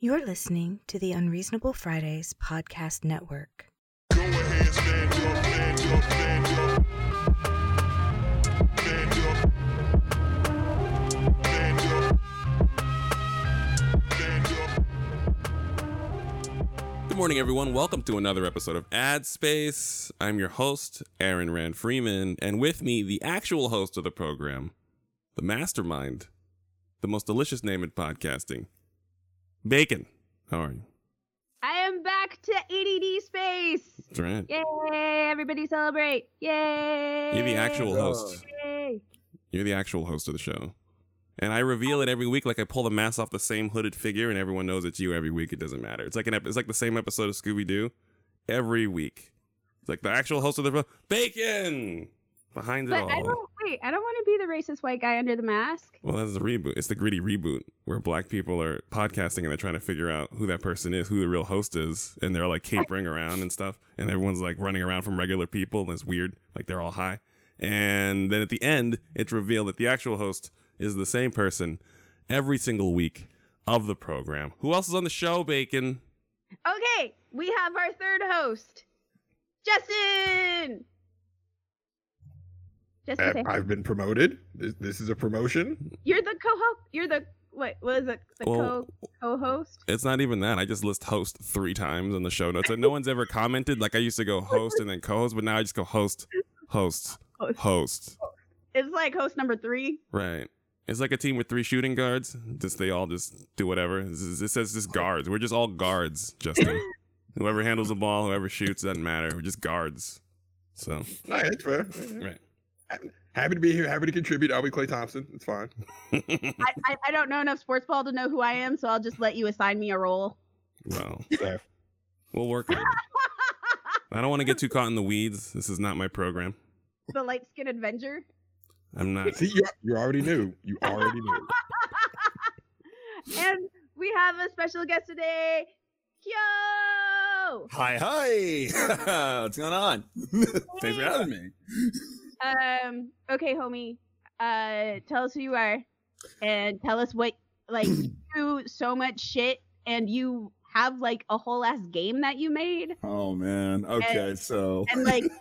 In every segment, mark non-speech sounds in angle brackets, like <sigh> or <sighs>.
You're listening to the Unreasonable Fridays Podcast Network. Ahead. Stand up. Stand up. Stand up. Good morning, everyone. Welcome to another episode of Ad Space. I'm your host, Aaron Rand Freeman, and with me, the actual host of the program, the mastermind, the most delicious name in podcasting, Bacon. How are you? I am back to ADD space. That's right. Yay! Everybody celebrate! Yay! You're the actual host. Yay! You're the actual host of the show. And I reveal it every week, like I pull the mask off the same hooded figure, and everyone knows it's you every week. It doesn't matter. It's like an ep- it's like the same episode of Scooby Doo every week. It's like the actual host of the pro- Bacon behind it But all. I don't I don't want to be the racist white guy under the mask. Well, that's the reboot. It's the gritty reboot where black people are podcasting and they're trying to figure out who that person is, who the real host is, and they're like <laughs> capering around and stuff, and everyone's like running around from regular people, and it's weird, like they're all high. And then at the end, it's revealed that the actual host is the same person every single week of the program. Who else is on the show, Bacon? Okay, we have our third host, Justin. Justin, say I- hi. I've been promoted. This, this is a promotion. you're the co-host. You're the what? What is it? The Well- co co-host. It's not even that. I just list host three times in the show notes, and no one's ever commented. Like I used to go <laughs> host and then co-host, but now I just go host, host, Host. host. It's like host number three. Right. It's like a team with three shooting guards. Just they all just do whatever. It says just guards. We're just all guards, Justin. <laughs> whoever handles the ball, whoever shoots, doesn't matter. We're just guards. So All right, that's fair. right. Happy to be here. Happy to contribute. I'll be Klay Thompson. It's fine. <laughs> I, I I don't know enough sports ball to know who I am, so I'll just let you assign me a role. well, So, we'll work on it. <laughs> I don't want to get too caught in the weeds. This is not my program. the light skin Avenger. I'm not. see, you, you already knew. You already knew. <laughs> and we have a special guest today, Kyo. Hi, hi. What's going on? Thanks for having me. Um. Okay, homie. Uh, tell us who you are, and tell us what like <clears throat> you do so much shit, and you have like a whole ass game that you made, Oh man. Okay, so and like. <laughs>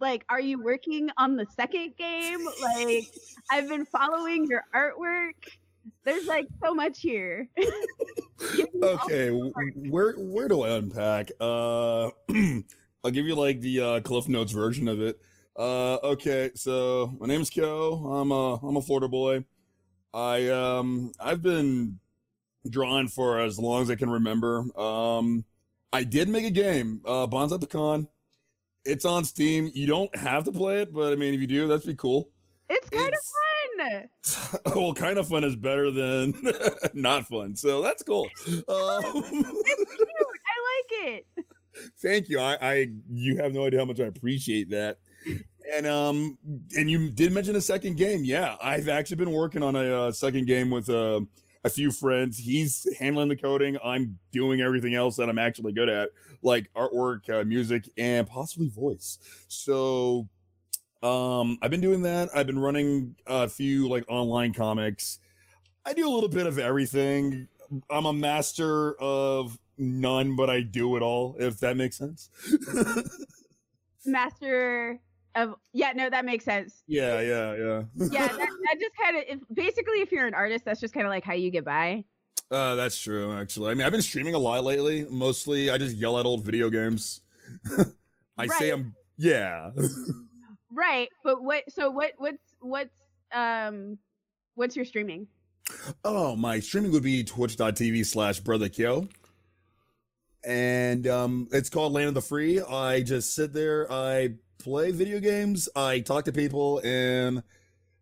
Like, are you working on the second game? Like, I've been following your artwork. There's like so much here. <laughs> Give me all okay, where where do I unpack? Uh <clears throat> I'll give you like the uh Cliff Notes version of it. Uh okay, so my name is Kyo. I'm a I'm a Florida boy. I um I've been drawing for as long as I can remember. Um I did make a game, uh Bonds at the Con. It's on Steam. You don't have to play it, but I mean if you do, that'd be cool. It's kind It's- of fun. <laughs> well, kind of fun is better than <laughs> not fun. So that's cool. Um, I like it. <laughs> thank you. I, I, you have no idea how much I appreciate that. And um, and you did mention a second game. Yeah, I've actually been working on a uh, second game with uh, a few friends. He's handling the coding. I'm doing everything else that I'm actually good at, like artwork, uh, music, and possibly voice. So um, I've been doing that. I've been running a few like online comics. I do a little bit of everything. I'm a master of none, but I do it all, if that makes sense. <laughs> Master of yeah, no, that makes sense. yeah, yeah, yeah. <laughs> Yeah, that, that just kind of basically if you're an artist, that's just kind of like how you get by. Uh, that's true, actually. I mean, I've been streaming a lot lately. Mostly, I just yell at old video games. <laughs> I say I'm, yeah. <laughs> Right, but what? So what? What's what's um, what's your streaming? Oh, my streaming would be twitch.tv slash brother Kyo. And um, it's called Land of the Free. I just sit there, I play video games, I talk to people, and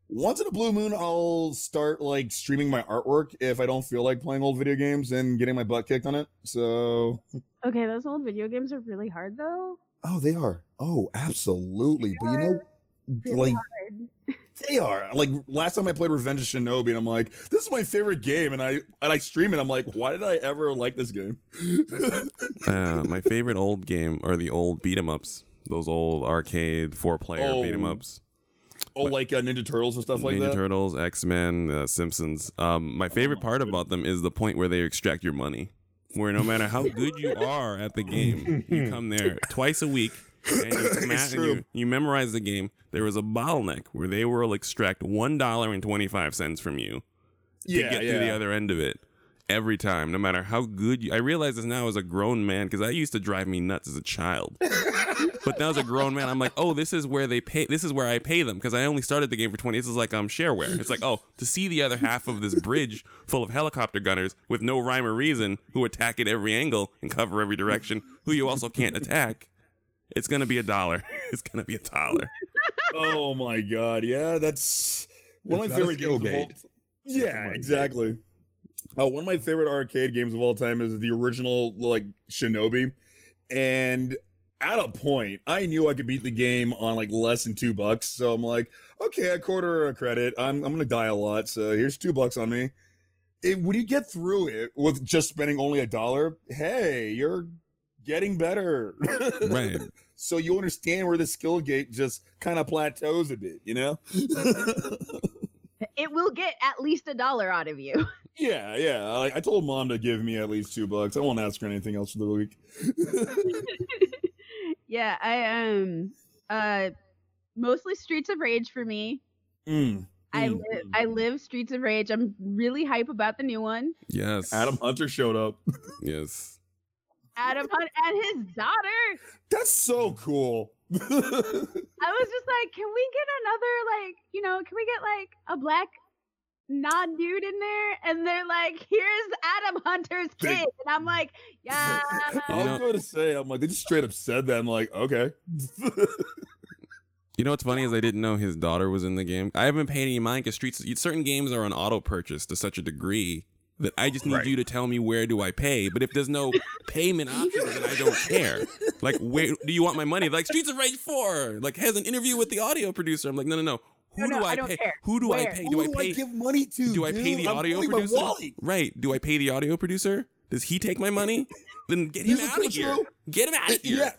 once in a blue moon, I'll start like streaming my artwork if I don't feel like playing old video games and getting my butt kicked on it. So, Okay, those old video games are really hard though. oh, they are. Oh, absolutely. But you know, Really like, hard. They are like last time I played Revenge of Shinobi, and I'm like, this is my favorite game, and I and I stream it. I'm like, why did I ever like this game? Uh, my favorite old game are the old beat 'em ups. Those old arcade four player Oh, beat 'em ups. oh, like uh, Ninja Turtles and stuff like Ninja that. Ninja Turtles, X Men, uh, Simpsons. Um, my favorite part about them is the point where they extract your money. where no matter how good you <laughs> are at the game, you come there twice a week and you, <laughs> and you, you memorize the game. There was a bottleneck where they will extract one dollar and twenty five cents from you to Yeah, get yeah. to the other end of it every time, no matter how good you. I realize this now as a grown man because that used to drive me nuts as a child. <laughs> but now as a grown man, I'm like, oh, this is where they pay. This is where I pay them because I only started the game for twenty. This is like um shareware. It's like, oh, to see the other half of this bridge full of helicopter gunners with no rhyme or reason who attack at every angle and cover every direction, who you also can't attack. It's gonna be a dollar. <laughs> It's gonna be a dollar. oh my god, yeah, that's one It's of my not a favorite games. Of all, gate. yeah, exactly. Uh, one of my favorite arcade games of all time is the original like Shinobi, and at a point, I knew I could beat the game on like less than two bucks. So I'm like, okay, a quarter a credit. I'm I'm gonna die a lot, so here's two bucks on me. It, when you get through it with just spending only a dollar, hey, you're getting better. <laughs> Right. so you understand where the skill gate just kind of plateaus a bit, you know? <laughs> It will get at least a dollar out of you. Yeah, yeah. I, I told mom to give me at least two bucks. I won't ask her anything else for the week. <laughs> yeah, I um uh mostly Streets of Rage for me. Mm, I mm. live I live Streets of Rage. I'm really hype about the new one. Yes. Adam Hunter showed up. <laughs> Yes. Adam Hunt and his daughter. That's so cool. <laughs> I was just like, can we get another like, you know, can we get like a black non dude in there? And they're like, here's Adam Hunter's kid. And I'm like, <laughs> yeah. I You was going to say, I'm like, they just straight up said that. I'm like, okay. You know what's funny is I didn't know his daughter was in the game. I haven't paid any mind because streets certain games are on auto purchase to such a degree that I just need Right. you to tell me where do I pay. But if there's no <laughs> payment option, then I don't care. Like, where do you want my money? Like Streets of Rage Four, like has an interview with the audio producer. I'm like, no, no, no. Who No, no, do I, I don't pay? care. Who do I Where? pay? Who Do I pay? give money to? do I pay dude? the I'm audio producer? Right. Do I pay the audio producer? Does he take my money? Then get him out of here. control- Get him out of uh, here. Yeah,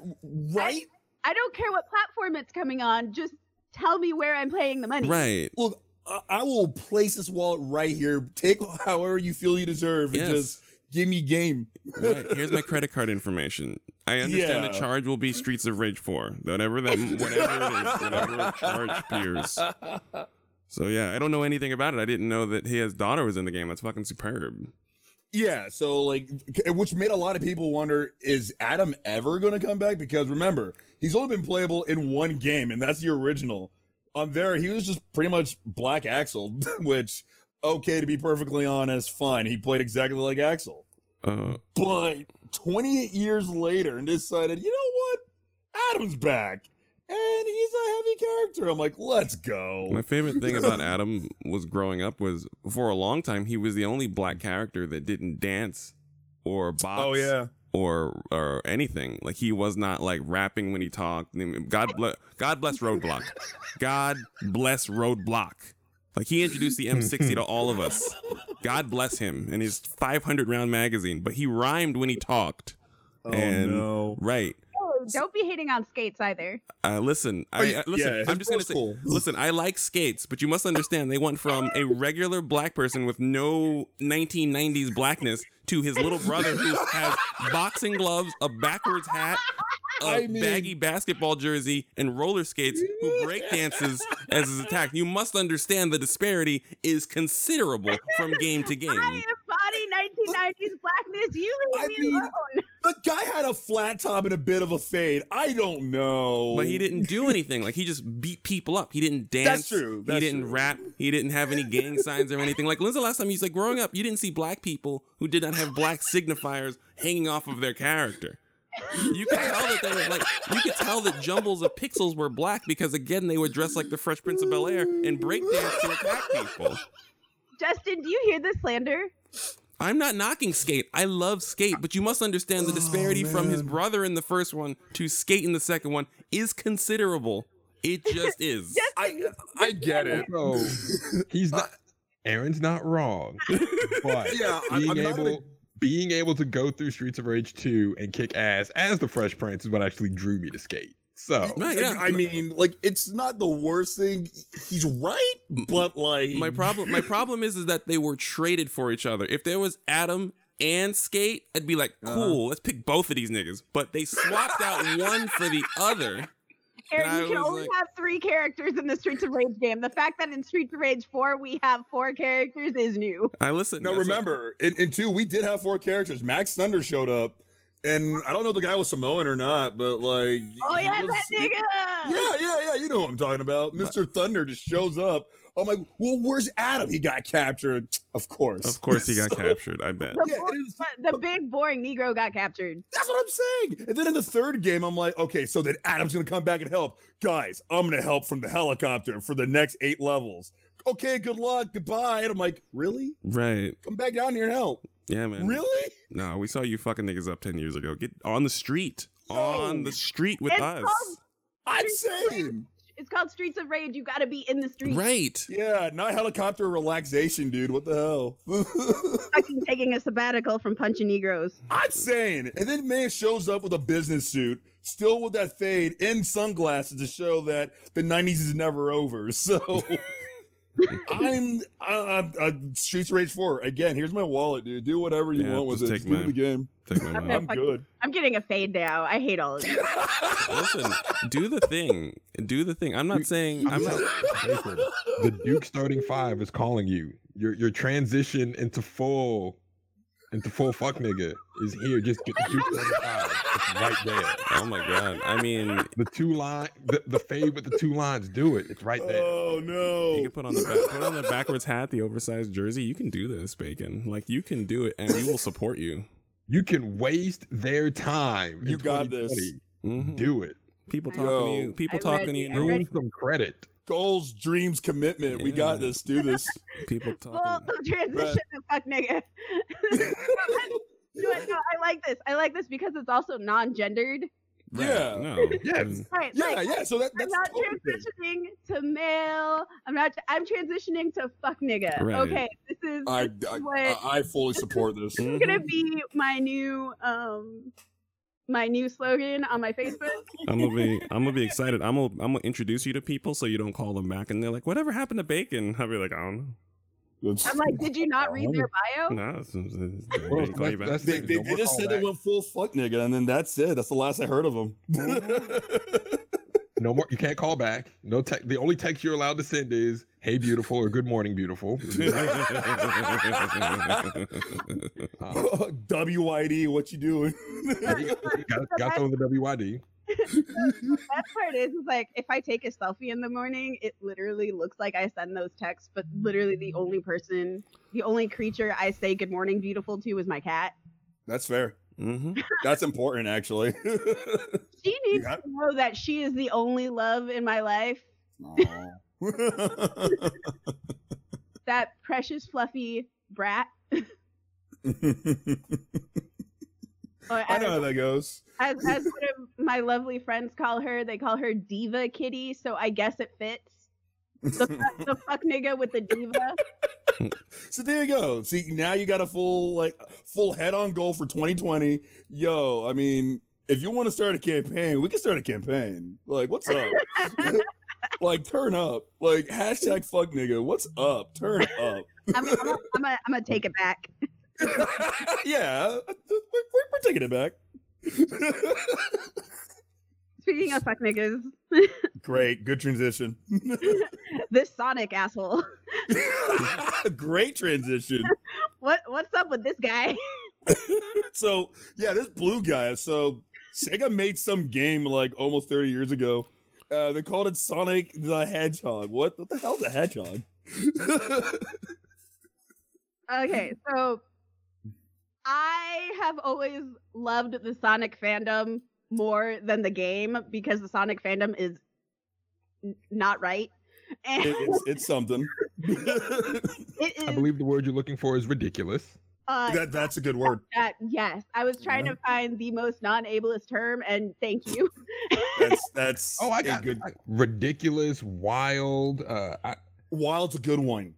right? I don't care what platform it's coming on. Just tell me where I'm paying the money. Right. Look, I, I will place this wallet right here. Take however you feel you deserve, Yes. and just give me game. Right. Here's my credit card information. I understand the charge will be Streets of Rage 4. Whatever that whatever it is, whatever the charge appears. So yeah, I don't know anything about it. I didn't know that his daughter was in the game. That's fucking superb. Yeah, so like, which made a lot of people wonder: Is Adam ever going to come back? Because remember, he's only been playable in one game, and that's the original. On there, he was just pretty much Black Axel, <laughs> which, okay, to be perfectly honest, fine. He played exactly like Axel, Uh, but 28 years later, and decided, you know what, Adam's back, and he's a heavy character. I'm like, let's go. my favorite thing about <laughs> Adam was growing up was for a long time he was the only black character that didn't dance or box. Oh yeah. or or anything. Like he was not like rapping when he talked. God bless God bless Roadblock. God bless Roadblock. Like he introduced the M60 to all of us. <laughs> God bless him and his 500 round magazine. But he rhymed when he talked. Oh and no. right. Oh, don't be hating on skates either. Uh, listen, I, yeah, I- listen. yeah, I'm just gonna bro's say, cool. listen. I like skates, but you must understand they went from a regular black person with no 1990s blackness to his little brother who has boxing gloves, a backwards hat, a I mean- baggy basketball jersey, and roller skates. Who break dances as his attack. You must understand the disparity is considerable from game to game. I embody 1990s blackness. You leave I me mean- alone. The guy had a flat top and a bit of a fade. I don't know. But he didn't do anything. Like he just beat people up. He didn't dance. That's true. That's he didn't true. rap. He didn't have any gang signs or anything. Like when's the last time he's like growing up? You didn't see black people who did not have black signifiers hanging off of their character. You could tell that they were like you could tell that jumbles of pixels were black because again they were dressed like the Fresh Prince of Bel Air and breakdance to attack people. Justin, do you hear the slander? I'm not knocking Skate. I love Skate, but you must understand the oh, disparity from his brother in the first one to Skate in the second one is considerable. It just <laughs> is. I I get it. So he's not. Aaron's not wrong, <laughs> but Yeah, I'm- being I'm not able gonna- being able to go through Streets of Rage 2 and kick ass as the Fresh Prince is what actually drew me to skate. So Right, yeah. I mean, like it's not the worst thing. He's right, but like my problem my problem is is that they were traded for each other. If there was Adam and Skate, I'd be like, Uh-huh. cool, let's pick both of these niggas. But they swapped out one for the other. Aaron, you can only like- have three characters in the Streets of Rage game. The fact that in Streets of Rage 4 we have four characters is new. I listen. No, that's what- remember, in, in two, we did have four characters. Max Thunder showed up, and I don't know if the guy was Samoan or not, but like, Oh yeah, was- that nigga! Yeah, yeah, yeah. You know what I'm talking about. Mr. Thunder just shows up. I'm like, well, where's Adam? He got captured. Of course. Of course, he got <laughs> So- captured. I bet. The, Yeah, bo- it is- the big boring Negro got captured. That's what I'm saying. And then in the third game, I'm like, okay, so then Adam's gonna come back and help. Guys, I'm gonna help from the helicopter for the next eight levels. Okay, good luck. Goodbye. And I'm like, really? Right. Come back down here and help. Yeah, man. Really? No, we saw you fucking niggas up ten years ago. Get on the street. On the street with It's us. called- I'm saying. It's called Streets of Rage. You gotta be in the streets. Right. Yeah, not helicopter relaxation, dude. What the hell? <laughs> Fucking taking a sabbatical from punching Negroes. I'm saying. And then man shows up with a business suit, still with that fade and sunglasses to show that the 90s is never over. So <laughs> I'm uh, uh, Streets Rage 4. Again, here's my wallet, dude. Do whatever you Yeah, want with it. take Just do the game. Take my Okay. money. I'm fuck good. I'm getting a fade now. I hate all of you. <laughs> Listen, do the thing. Do the thing. I'm not saying I'm not <laughs> the Duke starting five is calling you. Your your transition into full into full fuck nigga is here. Just get the Duke starting five. It's right there. Oh my god. I mean, The two line the, the fade with the two lines, do it. It's right there. Oh no! you can put on the back, put on the backwards hat, the oversized jersey. You can do this, Bacon. Like you can do it, and we will support you. You can waste their time. You got this. 2020. Mhm. Do it. People talking Yo. to you. People I'm talking to you. I'm. Earn some credit. Goals, dreams, commitment. We got this. Do this. <laughs> People Full talking. transition to fuck nigga. <laughs> You? No, I like this. I like this because it's also non-gendered. Right, Yeah. No. Yes. Right. Yeah, like, yeah. So that, I'm that's not totally good. transitioning to male. I'm not. I'm transitioning to fuck nigga. Right. Okay, this is, I, this I, what I, I fully support this. Mhm. gonna be my new um my new slogan on my Facebook. <laughs> I'm gonna be I'm gonna be excited. I'm gonna I'm gonna introduce you to people so you don't call them back and they're like, whatever happened to bacon? I'll be like, I don't That's- I'm like, did you not read their <laughs> bio? No, it's, it's, it's, they Well, didn't call you back. that's- They, they, they just said they went full fuck nigga, and then that's it. That's the last I heard of them. No more. You can't call back. No text. The only text you're allowed to send is "Hey, beautiful" or "Good morning, beautiful." <laughs> Uh, WID, what you doing? got got throw in the WID. The best part is, is like if I take a selfie in the morning, it literally looks like I send those texts, but literally the only person, the only creature I say good morning beautiful to is my cat. that's fair. hmm <laughs> That's important, actually. <laughs> She needs got- to know that she is the only love in my life. <laughs> That precious fluffy brat. <laughs> Or I as, know how that goes. as, as one of my lovely friends call her, they call her Diva Kitty, so I guess it fits. The, the fuck nigga with the diva. <laughs> So there you go. See, now you got a full like full head on goal for 2020. Yo, I mean, if you want to start a campaign, we can start a campaign. Like, what's up? Like, turn up. Like, hashtag fuck nigga. What's up? Turn up. I'm, I'm, I'm, I'm, gonna- I'm gonna take it back. <laughs> yeah, we're, we're, we're taking it back. Speaking of fuck niggas, Great, good transition. <laughs> this Sonic asshole. <laughs> Great transition. What what's up with this guy? so yeah, this blue guy. So Sega made some game like almost 30 years ago. Uh, they called it Sonic the Hedgehog. What, what the hell's a hedgehog? Okay, so I have always loved the Sonic fandom more than the game because the Sonic fandom is n- not right. And It- it's, it's something. <laughs> it is I believe the word you're looking for is ridiculous. Uh, that, that's a good word. that- yes. I was trying to find the most non-ableist term, and thank you. That's <laughs> that's Oh, I got good. I- ridiculous, wild. Uh, I Wild's a good one.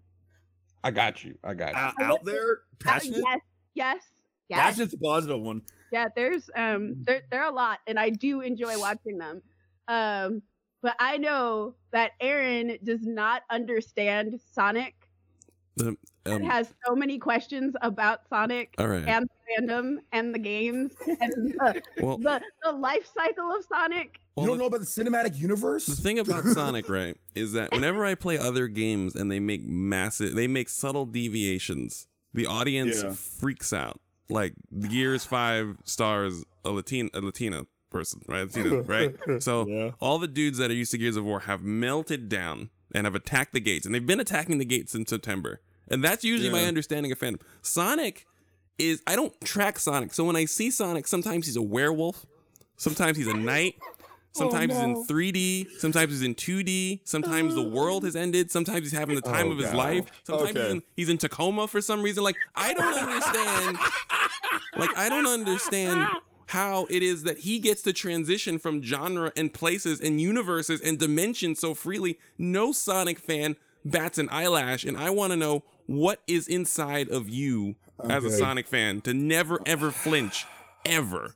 I got you. I got you. Uh, out there, Uh, passionate. yes, yes, yes. Passionate's a positive one. yeah there's um there, there are a lot and i do enjoy watching them um but i know that aaron does not understand sonic The, It um, has so many questions about Sonic all right. and the fandom and the games and the, <laughs> Well, the, the life cycle of Sonic. well, you don't know about the cinematic universe? The thing about <laughs> Sonic, right, is that whenever I play other games and they make massive, they make subtle deviations, the audience Yeah. freaks out. Like Gears Five stars a Latina, a Latina person, right? Latina, right? <laughs> So Yeah. all the dudes that are used to Gears of War have melted down and have attacked the gates, and they've been attacking the gates since September, and that's usually my understanding of fandom. Sonic is I don't track Sonic, so when I see Sonic, sometimes he's a werewolf, sometimes he's a knight. <laughs> Oh, sometimes he's in 3D, sometimes he's in 2D, sometimes the world has ended, sometimes he's having the time Oh, of his God. life, sometimes he's, in, he's in Tacoma for some reason. Like, I don't understand. like, I don't understand how it is that he gets to transition from genre and places and universes and dimensions so freely. No Sonic fan bats an eyelash, and I want to know what is inside of you as a Sonic fan to never ever flinch, ever.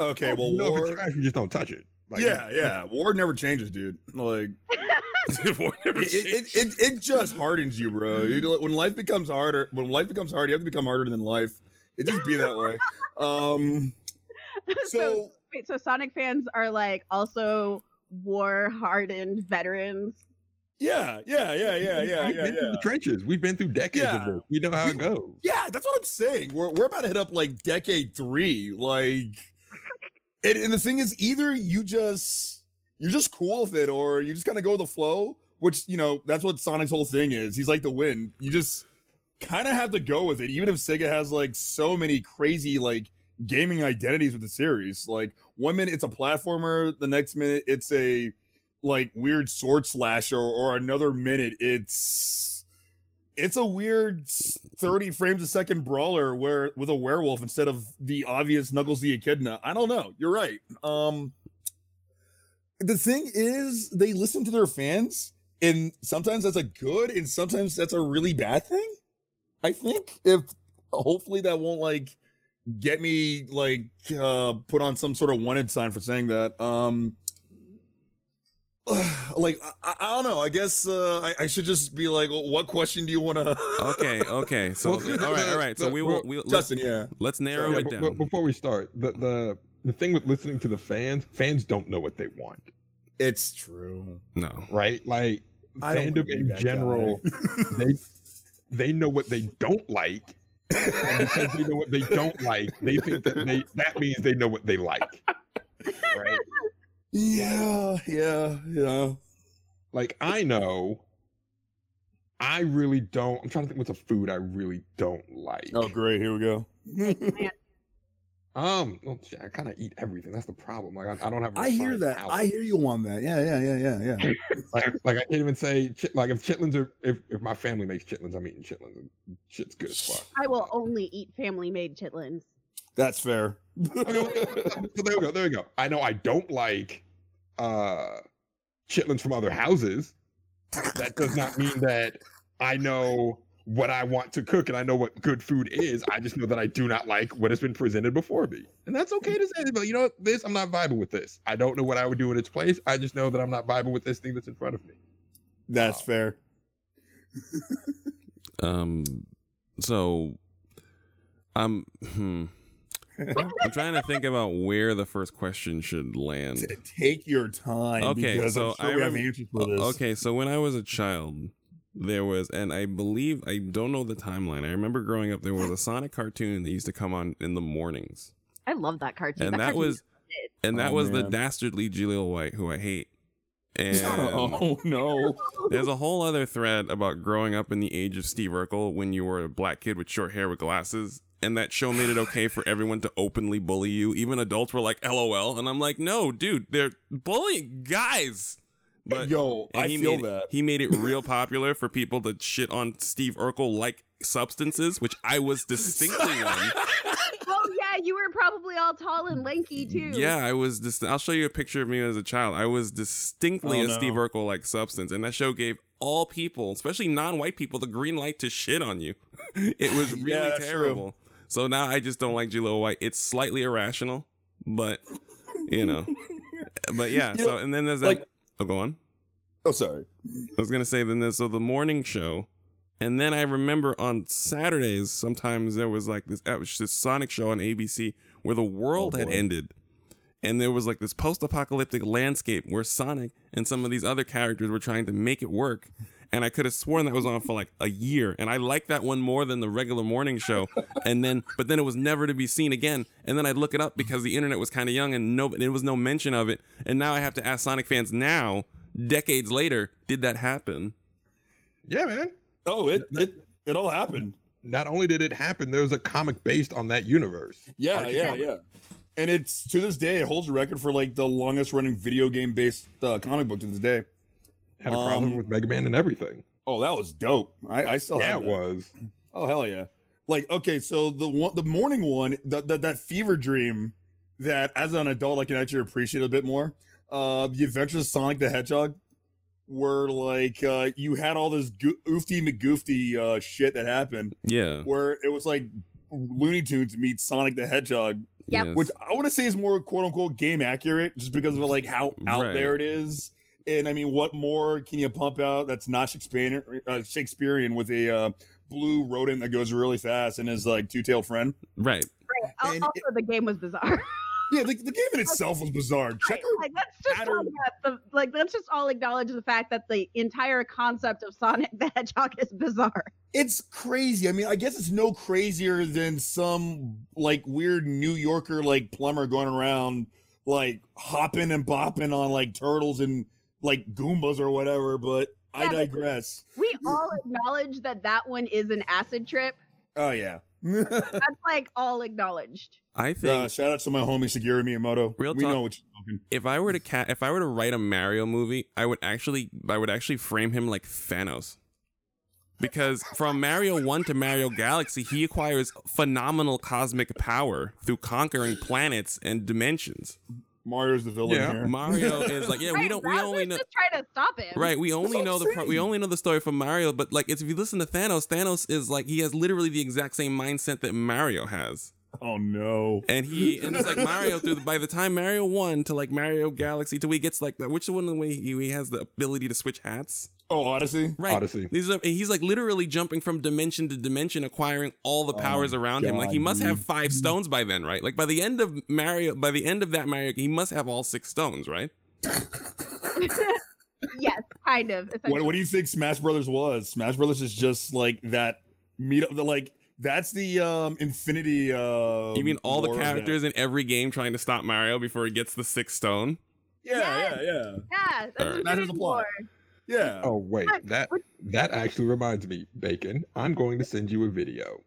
Okay, well, you War. trash, you just don't touch it. Like, yeah, yeah. War never changes, dude. Like, <laughs> <laughs> it, it, it, it just hardens you, bro. You, when life becomes harder, when life becomes hard, you have to become harder than life. It just be that way. Um, <laughs> so, so wait, so Sonic fans are like also war hardened veterans. yeah, yeah, yeah, yeah, yeah, We've yeah, been through the trenches. We've been through decades Yeah. of this. We know how it goes. Yeah, that's what I'm saying. We're we're about to hit up like decade three. Like, and, and the thing is, either you just you're just cool with it, or you just kind of go with the flow. Which you know, that's what Sonic's whole thing is. He's like the wind. You just kind of have to go with it, even if Sega has like so many crazy like gaming identities with the series. Like one minute it's a platformer, the next minute it's a like weird sword slasher, or another minute it's it's a weird 30 frames a second brawler where with a werewolf instead of the obvious Knuckles the Echidna. I don't know. You're right. Um the thing is they listen to their fans and sometimes that's a good and sometimes that's a really bad thing. I think if hopefully that won't like get me like uh put on some sort of wanted sign for saying that. Um <sighs> like I, I don't know. I guess uh, I, I should just be like, well, what question do you want to? <laughs> Okay, okay. So, all right, <laughs> all right. So we will. We, let's, yeah. let's narrow Yeah, it down. but before we start, the, the the thing with listening to the fans, fans don't know what they want, It's true. no. right? Like I don't fandom in general, <laughs> they they know what they don't like, and because they know what they don't like, they think that they that means they know what they like, right? yeah, yeah, yeah. Like I know, I really don't. I'm trying to think what's a food I really don't like. Oh, great. Here we go. Um, well, I kind of eat everything. That's the problem. Like I, I don't have. I hear that. palate. I hear you on that. Yeah, yeah, yeah, yeah, yeah. <laughs> like, like I can't even say chit, like if chitlins are if, if my family makes chitlins, I'm eating chitlins. And shit's good as fuck. I will only eat family made chitlins. That's fair. Okay, so there we go. There we go. I know I don't like uh chitlins from other houses. That does not mean that I know what I want to cook and I know what good food is. I just know that I do not like what has been presented before me. And that's okay to say, but you know what? This, I'm not vibing with this. I don't know what I would do in its place. I just know that I'm not vibing with this thing that's in front of me. That's fair. <laughs> Um. So, I'm. Hmm. <laughs> I'm trying to think about where the first question should land. Take your time. Okay, because so I'm sure I we have rem- answers for this. Okay, so when I was a child, there was, and I believe I don't know the timeline. I remember growing up, there was a Sonic cartoon that used to come on in the mornings, I love that cartoon. and that cartoon was, is and that Oh, was the dastardly Jaleel White, who I hate. <laughs> Oh, and Oh no. there's a whole other thread about growing up in the age of Steve Urkel when you were a black kid with short hair with glasses. And that show made it okay for everyone to openly bully you. Even adults were like, LOL. And I'm like, no, dude, they're bullying guys. But Yo, I he feel made, that. He made it real popular for people to shit on Steve Urkel like substances, which I was distinctly one. <laughs> Oh yeah, you were probably all tall and lanky too. Yeah, I was. Dis- I'll show you a picture of me as a child. I was distinctly Oh, a no. Steve Urkel like substance, and that show gave all people, especially non-white people, the green light to shit on you. <laughs> it was <laughs> really Yeah, that's true. terrible. So now I just don't like Jaleel White. It's slightly irrational, but you know. But yeah. You so know, and then there's that. like- oh, go on. Oh, sorry. I was gonna say then there's so the morning show And then I remember on Saturdays, sometimes there was like this, this Sonic show on ABC where the world Oh, had ended. And there was like this post apocalyptic landscape where Sonic and some of these other characters were trying to make it work. And I could have sworn that was on for like a year. And I liked that one more than the regular morning show. And then, but then it was never to be seen again. And then I'd look it up because the internet was kind of young and no, there was no mention of it. And now I have to ask Sonic fans now, decades later, did that happen? Yeah, man. Oh, it it it all happened. Not only did it happen, there was a comic based on that universe. Yeah, Archie yeah, comic. yeah. And it's to this day, it holds the record for like the longest running video game based uh, comic book to this day. Had a Um, problem with Mega Man and everything. Oh, that was dope. I, I still yeah, it that. was. Oh hell yeah! Like okay, so the one, the morning one, that that that fever dream, that as an adult I can actually appreciate a bit more. Uh, the Adventures of Sonic the Hedgehog, where like uh, you had all this go- oofty McGoofty uh, shit that happened, Yeah. where it was like Looney Tunes meets Sonic the Hedgehog, Yep. Yes. which I want to say is more quote unquote game accurate, just because of like how out Right. there it is. And I mean, what more can you pump out that's not Shakespearean, uh, Shakespearean with a uh, blue rodent that goes really fast and is like two tailed friend? right. Right. And Also, the game was bizarre. <laughs> Yeah, the, the game in itself was bizarre. Check out like let's just pattern- all get the, like let's just all acknowledge the fact that the entire concept of Sonic the Hedgehog is bizarre. it's crazy. I mean, I guess it's no crazier than some like weird New Yorker like plumber going around like hopping and bopping on like turtles and like Goombas or whatever, but I Yeah, but- digress. We all acknowledge that that one is an acid trip. Oh yeah. <laughs> That's like all acknowledged. I think uh, shout out to my homie Shigeru Miyamoto. Real we talk- know what you're talking. if I were to ca- if I were to write a Mario movie, I would actually I would actually frame him like Thanos. Because from Mario 1 to Mario Galaxy, he acquires phenomenal cosmic power through conquering planets and dimensions. Mario's the villain Yeah. here. Mario <laughs> is like, yeah, we don't we only know just try to stop him. Right, we only know I'm the pro- we only know the story from Mario, but like it's, if you listen to Thanos, Thanos is like he has literally the exact same mindset that Mario has. Oh no. And he and it's like Mario through the, by the time Mario one to like Mario Galaxy to he gets like the, which one the way he, he has the ability to switch hats. Oh, Odyssey. Right. Odyssey. These are, he's like literally jumping from dimension to dimension, acquiring all the Oh powers my around him. Like he God, must have five stones by then, right? Like by the end of Mario, by the end of that Mario, he must have all six stones, right? <laughs> yes, kind of. What, what do you think Smash Brothers was? Smash Brothers is just like that meet up the like that's the um infinity uh You mean all the war of that. characters in every game trying to stop Mario before he gets the sixth stone? Yeah, yeah, yeah. Yeah, that's Alright. That is Infinity the plot. Yeah. Oh wait, that that actually reminds me, Bacon. I'm going to send you a video.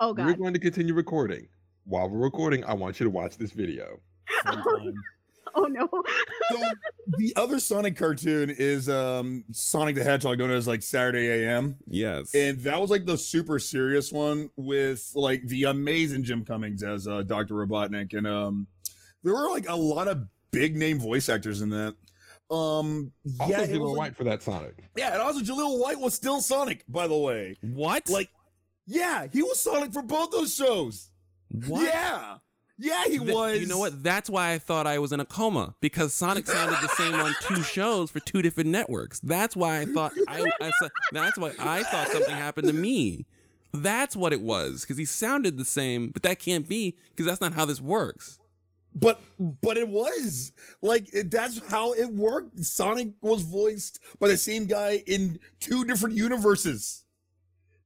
Oh god. We're going to continue recording. While we're recording, I want you to watch this video. <laughs> sometime. <laughs> Oh no. so the other Sonic cartoon is um Sonic the Hedgehog known as like Saturday AM. Yes. And that was like the super serious one with like the amazing Jim Cummings as uh, Dr. Robotnik. And um there were like a lot of big name voice actors in that. Um Also, yeah, it Jaleel was, like- White for that Sonic. yeah, and also Jaleel White was still Sonic, by the way. what? Like, yeah, he was Sonic for both those shows. what? Yeah. Yeah, he Th- was. You know what? That's why I thought I was in a coma because Sonic sounded the same on two shows for two different networks. That's why I thought I, I that's why I thought something happened to me. That's what it was because he sounded the same, but that can't be because that's not how this works. But but it was like it, that's how it worked. Sonic was voiced by the same guy in two different universes.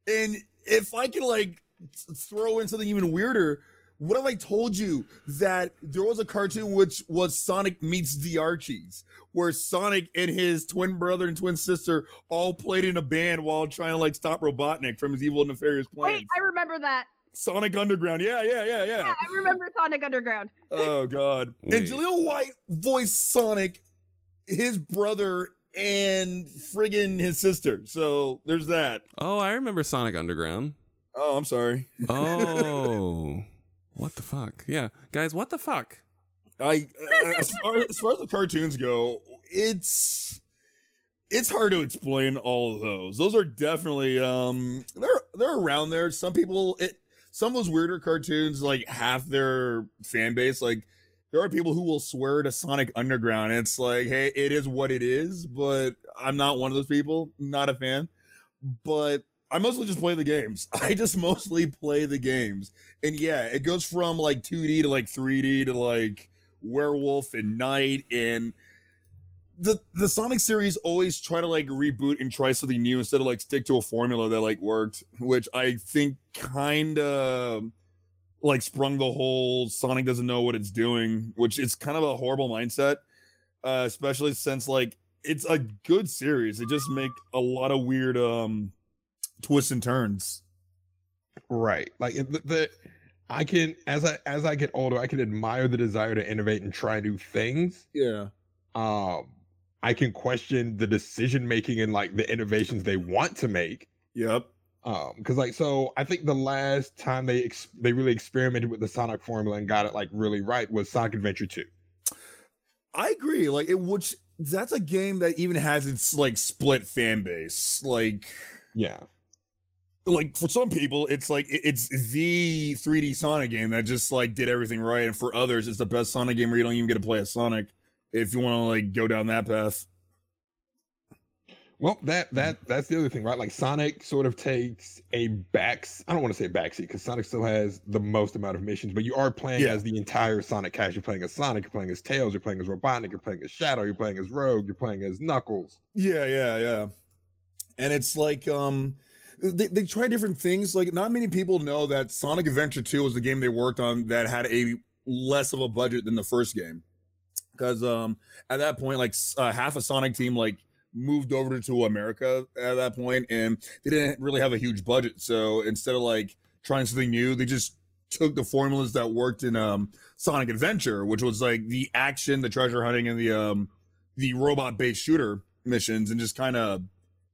And if I can like th- throw in something even weirder, what if I told you that there was a cartoon which was Sonic meets the Archies, where Sonic and his twin brother and twin sister all played in a band while trying to like stop Robotnik from his evil nefarious plans. Wait, I remember that. Sonic Underground, yeah, yeah, yeah, yeah. Yeah, I remember Sonic Underground. <laughs> Oh God! And Wait. Jaleel White voiced Sonic, his brother, and friggin' his sister. So there's that. Oh, I remember Sonic Underground. Oh, I'm sorry. Oh, <laughs> what the fuck? Yeah, guys, what the fuck? I uh, as, far, as far as the cartoons go, it's it's hard to explain all of those. Those are definitely um they're they're around there. Some people it some of those weirder cartoons like half their fan base like there are people who will swear to Sonic Underground. It's like, hey, it is what it is, but I'm not one of those people. Not a fan. But I mostly just play the games. <laughs> I just mostly play the games. And yeah, it goes from like 2D to like 3D to like werewolf and knight and the the Sonic series always try to like reboot and try something new instead of like stick to a formula that like worked, which I think kind of like sprung the whole Sonic doesn't know what it's doing, which is kind of a horrible mindset, uh, especially since like it's a good series. It just make a lot of weird um twists and turns. Right. Like the, the I can as I as I get older, I can admire the desire to innovate and try new things. Yeah. Um I can question the decision making and like the innovations they want to make. Yep. Um because like so I think the last time they ex- they really experimented with the Sonic formula and got it like really right was Sonic Adventure 2. I agree. Like it which that's a game that even has its like split fan base. Like Yeah. Like for some people it's like it's the 3D Sonic game that just like did everything right and for others it's the best Sonic game where you don't even get to play a Sonic if you want to like go down that path. Well, that that that's the other thing, right? Like Sonic sort of takes a back. I don't want to say backseat because Sonic still has the most amount of missions, but you are playing Yeah. as the entire Sonic cast. You're playing as Sonic. You're playing as Tails. You're playing as Robotnik. You're playing as Shadow. You're playing as Rouge. You're playing as Knuckles. Yeah, yeah, yeah. And it's like um they, they try different things. Like not many people know that Sonic Adventure 2 was the game they worked on that had a less of a budget than the first game. Cuz um at that point like uh, half a Sonic team like moved over to America at that point and they didn't really have a huge budget. So instead of like trying something new, they just took the formulas that worked in um Sonic Adventure, which was like the action, the treasure hunting and the um the robot based shooter missions and just kind of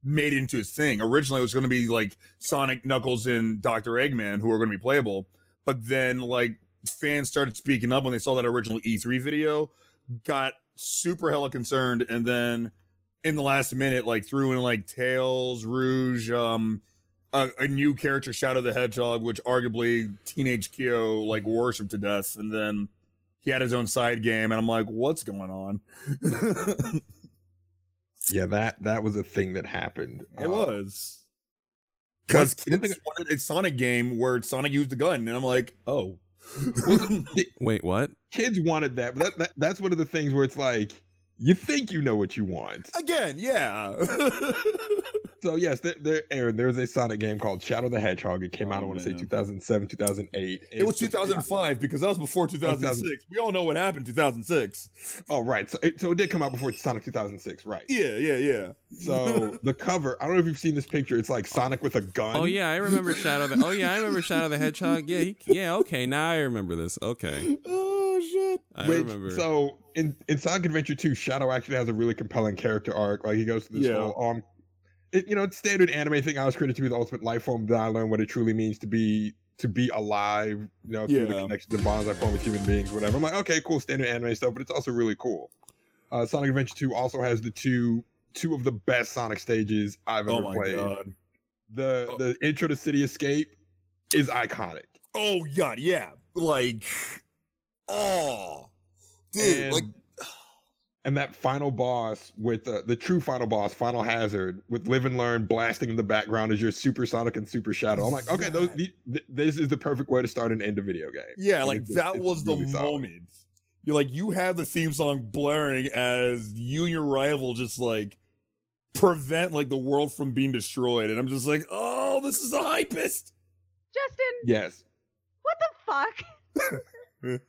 made into his thing. Originally, it was going to be like Sonic, Knuckles, and Dr. Eggman who are going to be playable. But then, like, fans started speaking up when they saw that original E3 video, got super hella concerned, and then in the last minute, like, threw in like Tails, Rouge, um, a, a new character, Shadow the Hedgehog, which arguably Teenage Kyo like worshipped to death, and then he had his own side game, and I'm like, what's going on? <laughs> Yeah, that that was a thing that happened. It Uh, was. Because one kids thing- wanted a Sonic game where Sonic used a gun, and I'm like, oh. <laughs> Wait, what? Kids wanted that, but that, that, that's one of the things where it's like you think you know what you want. Again, yeah. <laughs> So yes, there, there, Aaron, there's a Sonic game called Shadow the Hedgehog. It came oh, out, I Oh, want to say 2007, 2008. it was It's- 2005 because that was before 2006. We all know what happened in 2006. Oh, right. So it, so it did come out before Sonic 2006, right? Yeah, yeah, yeah. So <laughs> the cover, I don't know if you've seen this picture. It's like Sonic with a gun. Oh yeah, I remember Shadow. The, oh yeah, I remember Shadow the Hedgehog. Yeah, he, yeah. Okay, now I remember this. Okay, <laughs> oh, Oh shit. I Which- remember. So in, in Sonic Adventure 2, Shadow actually has a really compelling character arc. Like he goes through this Yeah. whole um it, you know, it's standard anime thing. I was created to be the ultimate life form. Then I learned what it truly means to be to be alive, you know, through the Yeah. connections and bonds I form with human beings, whatever. I'm like, okay, cool, standard anime stuff, but it's also really cool. Uh Sonic Adventure 2 also has the two two of the best Sonic stages I've ever Oh my played. god. The Oh. the intro to City Escape is iconic. Oh god, yeah. Like, oh, dude, and, like, and that final boss with uh, the true final boss, Final Hazard, with Live and Learn blasting in the background as your Super Sonic and Super Shadow. I'm like, okay, those That- the, this is the perfect way to start and end a video game. Yeah, And like it's- that it's was the solid. moment. You're like, you have the theme song blaring as you and your rival just like prevent like the world from being destroyed. And I'm just like, oh, this is the hypest. Justin, Yes. what the fuck? <laughs>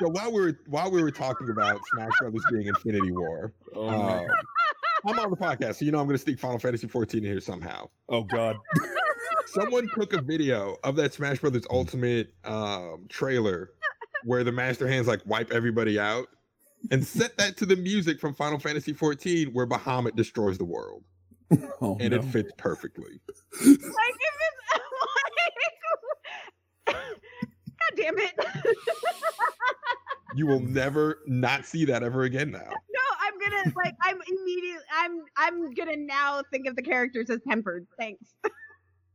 So while we were while we were talking about Smash Brothers being Infinity War, Oh, um, I'm on the podcast, so you know I'm going to sneak Final Fantasy 14 in here somehow. oh god. Someone took a video of that Smash Brothers Ultimate um, trailer where the Master Hands like wipe everybody out and set that to the music from Final Fantasy 14 where Bahamut destroys the world. Oh, And no. it fits perfectly. like if like, God damn it! You will never not see that ever again now. <laughs> no, I'm gonna like I'm immediately I'm I'm gonna now think of the characters as tempered. Thanks.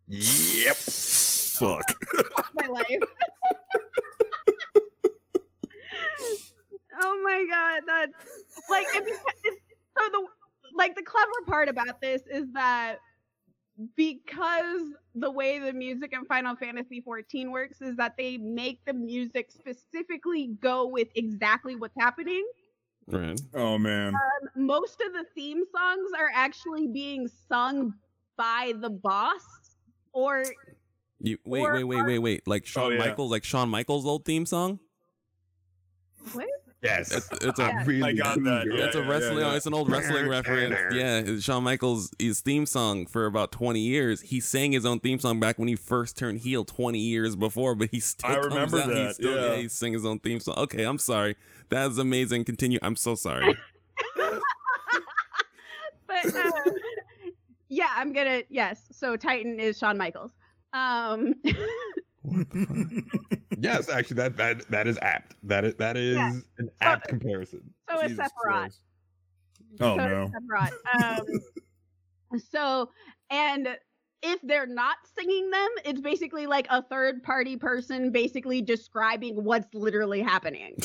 Yep. Fuck. <laughs> my life. oh my god, that's like if you, it's, so the like the clever part about this is that because the way the music in Final Fantasy 14 works is that they make the music specifically go with exactly what's happening. Right. Oh man. Um, most of the theme songs are actually being sung by the boss or You wait, Or wait, wait, wait, wait. Like Shawn yeah. Michaels, like Shawn Michaels' old theme song. what? Yes. It's, it's a really I got that, good. yeah. it's a wrestling. yeah. It's an old wrestling reference. Yeah, Shawn Michaels' his theme song for about twenty years. He sang his own theme song back when he first turned heel twenty years before, but he still I comes remember out, He that, still, yeah. he sing his own theme song. Okay, I'm sorry. That is amazing. Continue. I'm so sorry. <laughs> but um, yeah, I'm gonna yes. So Titan is Shawn Michaels. Um, <laughs> Yes, actually, that that that is apt. That is that is Yeah. an apt comparison. so is Jesus Sephiroth. Oh so no. Sephiroth. Um, <laughs> so and if they're not singing them, it's basically like a third party person basically describing what's literally happening.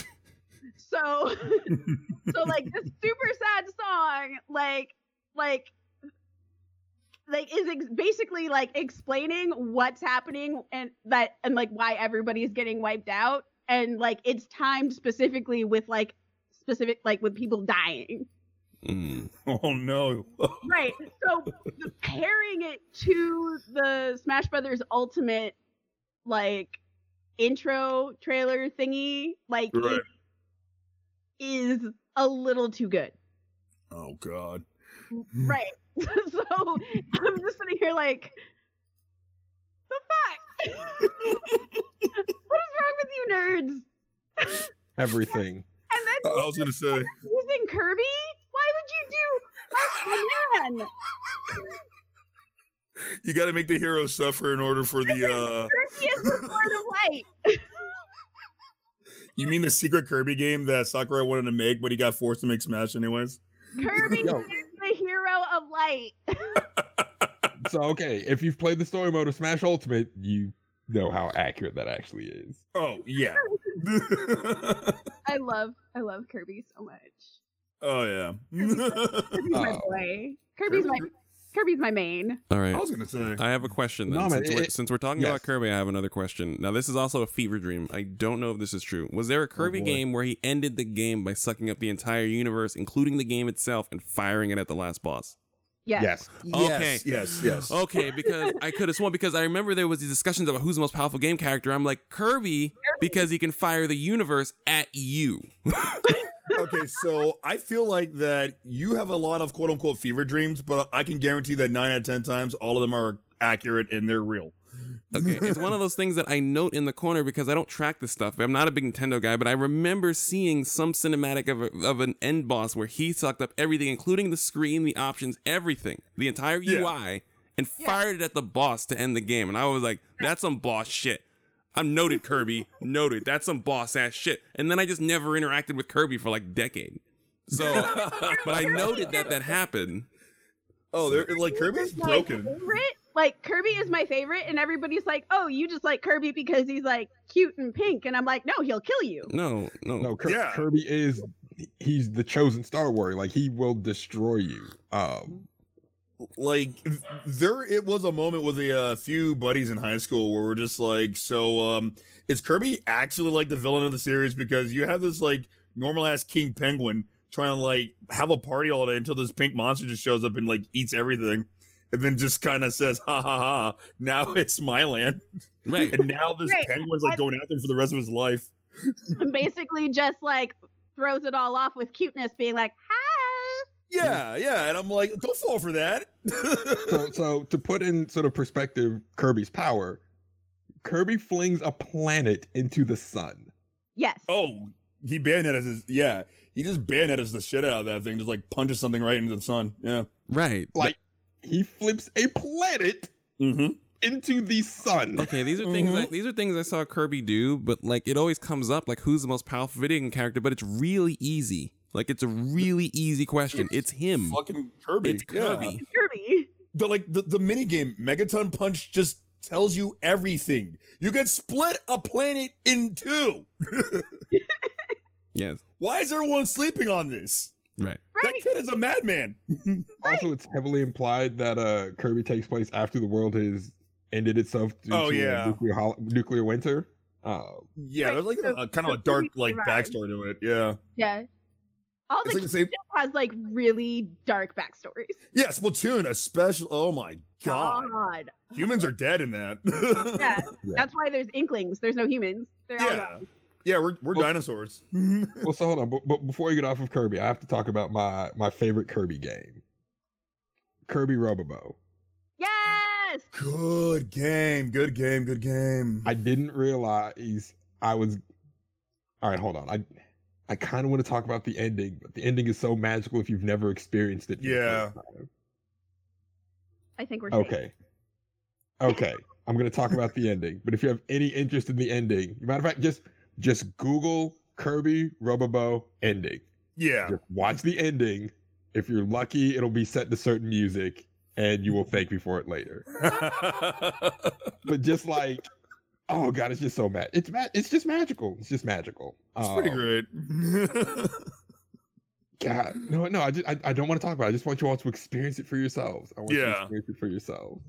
so <laughs> so like this super sad song like like like is ex- basically like explaining what's happening and that and like why everybody's getting wiped out and like it's timed specifically with like specific like with people dying Mm. <laughs> Oh no. <laughs> right so pairing it to the smash brothers ultimate like intro trailer thingy like Right. it is a little too good Oh god. right <laughs> so i'm just sitting here like the fuck <laughs> what is wrong with you nerds <laughs> Everything. and then I was gonna say. using kirby why would you do oh man You got to make the hero suffer in order for the. uh kirby is the sword of light You mean the secret Kirby game that Sakurai wanted to make, but he got forced to make Smash anyways? kirby Yo. Is the hero of light <laughs> So okay, if you've played the story mode of Smash Ultimate, you know how accurate that actually is. Oh yeah. <laughs> I love I love Kirby so much. oh yeah. <laughs> Kirby's my Oh. boy. Kirby's my Kirby's my main. All right. I was gonna say. I have a question then. No, man, since, we're, it- since we're talking yes. about Kirby, I have another question. Now, this is also a fever dream. I don't know if this is true. Was there a oh, Kirby boy. game where he ended the game by sucking up the entire universe, including the game itself, and firing it at the last boss? Yes. Yes. Okay. Yes. Yes. Yes. Okay, because I could have sworn because I remember there was these discussions about who's the most powerful game character. I'm like Kirby because he can fire the universe at you. <laughs> okay, so I feel like that you have a lot of quote unquote fever dreams, but I can guarantee that nine out of ten times all of them are accurate and they're real. Okay, it's one of those things that I note in the corner because I don't track this stuff. I'm not a big Nintendo guy, but I remember seeing some cinematic of, a, of an end boss where he sucked up everything, including the screen, the options, everything, the entire Yeah. UI, and fired it at the boss to end the game. And I was like, that's some boss shit. I'm noted, Kirby. Noted. That's some boss ass shit. And then I just never interacted with Kirby for like a decade. So, <laughs> but I noted that that happened. Oh, they're like Kirby's My broken. favorite? Like Kirby is my favorite, and everybody's like, "Oh, you just like Kirby because he's like cute and pink," and I'm like, "No, he'll kill you." No, no. No, Kir- Yeah. Kirby is he's the chosen Star Warrior. Like he will destroy you. Um like there it was a moment with a uh, few buddies in high school where we're just like so um is kirby actually like the villain of the series because you have this like normal ass king penguin trying to like have a party all day until this pink monster just shows up and like eats everything and then just kind of says ha ha ha now <laughs> it's my land Right. and now this Right. penguin's like going after him for the rest of his life <laughs> basically, just like throws it all off with cuteness, being like, "Hi." yeah yeah and i'm like don't fall for that <laughs> so so to put in sort of perspective Kirby's power, Kirby flings a planet into the sun. Yes. Oh, he bayoneted his yeah. He just bayoneted the shit out of that thing, just like punches something right into the sun. Yeah. Right. Like he flips a planet Mm-hmm. into the sun. Okay, these are things. I, Mhm. these are things I saw Kirby do, but like it always comes up like who's the most powerful video game character, but it's really easy. Like it's a really easy question. It's him. Fucking Kirby. It's Yeah. Kirby. Kirby. The like the, the mini game Megaton Punch just tells you everything. You can split a planet in two. <laughs> Yes. Why is everyone sleeping on this? Right. That kid is a madman. <laughs> Also, it's heavily implied that uh Kirby takes place after the world has ended itself due Oh, to yeah. nuclear, hol- nuclear winter. Uh, Yeah, there's like so- a, kind of a dark like survived. backstory to it. Yeah, Yeah. All it's the like the same. has like really dark backstories. Yeah, Splatoon, especially. Oh my god, God. humans are dead in that. <laughs> Yeah. Yeah. That's why there's inklings. There's no humans. They're all yeah, gone. Yeah, we're we're Well- dinosaurs. <laughs> well, so hold on, but, but before you get off of Kirby, I have to talk about my my favorite Kirby game, Kirby Robobot. Yes. good game, good game, good game. I didn't realize I was. All right, hold on. I I kind of want to talk about the ending, but the ending is so magical if you've never experienced it. Yeah. I think we're safe. Okay. Okay. I'm gonna talk about the ending, but if you have any interest in the ending, matter of fact, just just Google Kirby Robobot ending. yeah, Just watch the ending. If you're lucky, it'll be set to certain music, and you will thank me for it later. <laughs> But just like, oh god, it's just so mad. It's ma- It's just magical. It's just magical. it's pretty Um, great. God, no, no. I just I, I don't want to talk about it. I just want you all to experience it for yourselves. I want you to Yeah. experience it for yourselves.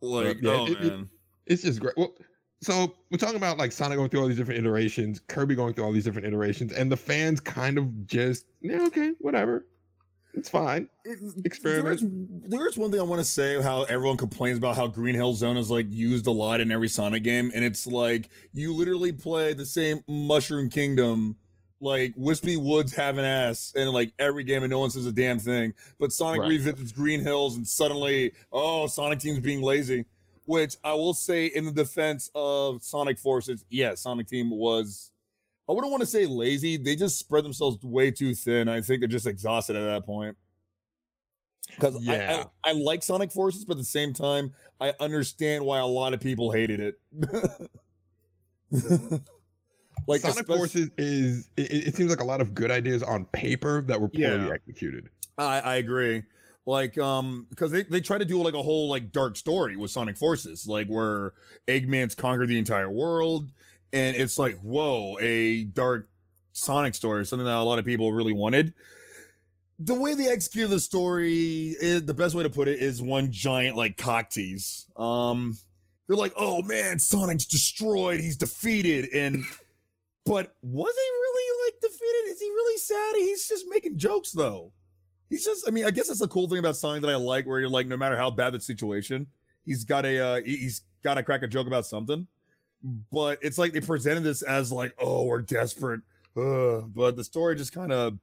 like, yeah, oh it- it- man, it's just great. Well, so we're talking about like Sonic going through all these different iterations, Kirby going through all these different iterations, and the fans kind of just yeah, okay, whatever, it's fine. Experiment. There's, there's one thing I want to say how everyone complains about how Green Hill Zone is like used a lot in every Sonic game, and it's like you literally play the same Mushroom Kingdom, like Wispy Woods have an ass, in like every game, and no one says a damn thing. But Sonic Right. revisits Green Hills, and suddenly, oh, Sonic Team's being lazy. Which I will say, in the defense of Sonic Forces, yes, Sonic Team was. I wouldn't want to say lazy. They just spread themselves way too thin. I think they're just exhausted at that point. Because Yeah. I, I, I like Sonic Forces, but at the same time, I understand why a lot of people hated it. <laughs> like Sonic especially- Forces is it, it it seems like a lot of good ideas on paper that were poorly Yeah. executed. I, I agree. Like, um, because they, they try to do like a whole like dark story with Sonic Forces, like where Eggman's conquered the entire world, and it's like, whoa, a dark Sonic story, something that a lot of people really wanted. The way they execute the story, is, the best way to put it is one giant like cock tease. Um, they're like, oh man, Sonic's destroyed, he's defeated, and but was he really like defeated? Is he really sad? He's just making jokes though. He's just, I mean, I guess that's the cool thing about Sonic that I like, where you're like, no matter how bad the situation, he's got a, uh, he- he's got to crack a joke about something. But it's like they presented this as like, oh, we're desperate. Ugh. But the story just kind of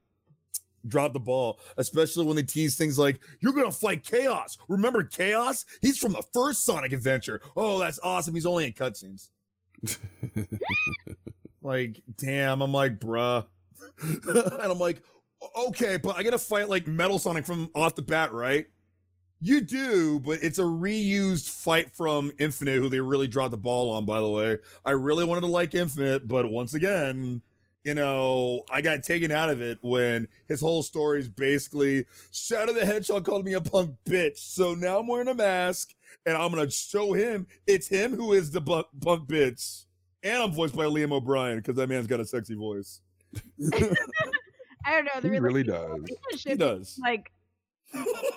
dropped the ball, especially when they tease things like, you're going to fight Chaos. Remember Chaos? He's from the first Sonic adventure. Oh, that's awesome. He's only in cutscenes. <laughs> Like, damn, I'm like, bruh. <laughs> and I'm like, okay, but I gotta fight like Metal Sonic from off the bat, right? You do, but it's a reused fight from Infinite, who they really dropped the ball on, by the way. I really wanted to like Infinite, but once again, you know, I got taken out of it when his whole story is basically Shadow the Hedgehog called me a punk bitch. So now I'm wearing a mask and I'm gonna show him it's him who is the bu- punk bitch. And I'm voiced by Liam O'Brien because that man's got a sexy voice. <laughs> I don't know. The He really does. He does. Like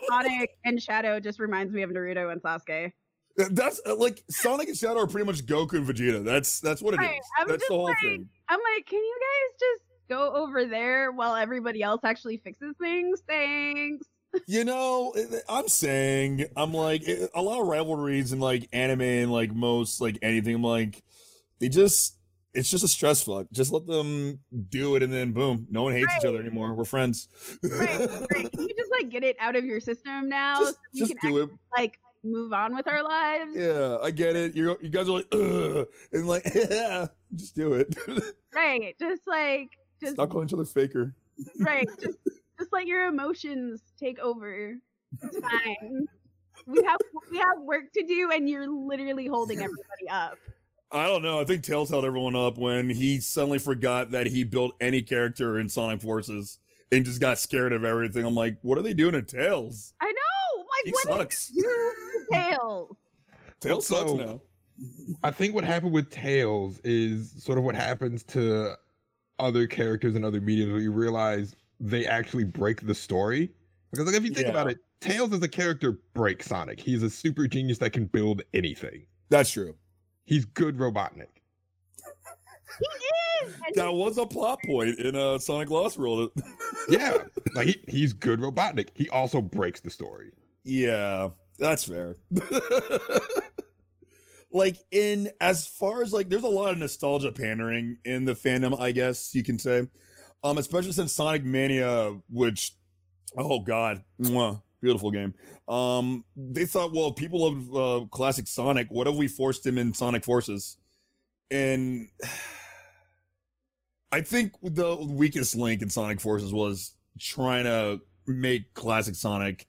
Sonic and Shadow just reminds me of Naruto and Sasuke. That's uh, like Sonic and Shadow are pretty much Goku and Vegeta. That's that's what it is. Right, I'm That's the whole like- thing. I'm like, can you guys just go over there while everybody else actually fixes things? Thanks. You know, I'm saying I'm like a lot of rivalries in like anime and like most like anything. I'm like they just it's just a stress fuck. Just let them do it, and then boom, no one hates each other anymore. We're friends. Right, right. Can you just like get it out of your system now just so we just can do it. like move on with our lives? Yeah, I get it. You you guys are like, Ugh, and like, yeah, <laughs> just do it. <laughs> Right. Just like just Stop calling each other faker. right. Just just let your emotions take over. It's fine. We have we have work to do and you're literally holding everybody up. I don't know. I think Tails held everyone up when he suddenly forgot that he built any character in Sonic Forces and just got scared of everything. I'm like, what are they doing to Tails? I know. Like He what sucks. is you <laughs> tail? Tails sucks So- now. I think what happened with Tails is sort of what happens to other characters in other mediums where you realize they actually break the story. Because like if you think about it, Tails as a character breaks Sonic. He's a super genius that can build anything. That's true. He's good Robotnik. He is. And <laughs> That was a plot point in uh, Sonic Lost World. <laughs> Yeah, like he, he's good Robotnik. He also breaks the story. yeah, that's fair. <laughs> like in as far as like, there's a lot of nostalgia pandering in the fandom. I guess you can say, um, especially since Sonic Mania, which, oh god, mwah, beautiful game. Um, they thought, well, people of uh, classic Sonic, what if we forced him in Sonic Forces? And <sighs> I think the weakest link in Sonic Forces was trying to make classic Sonic.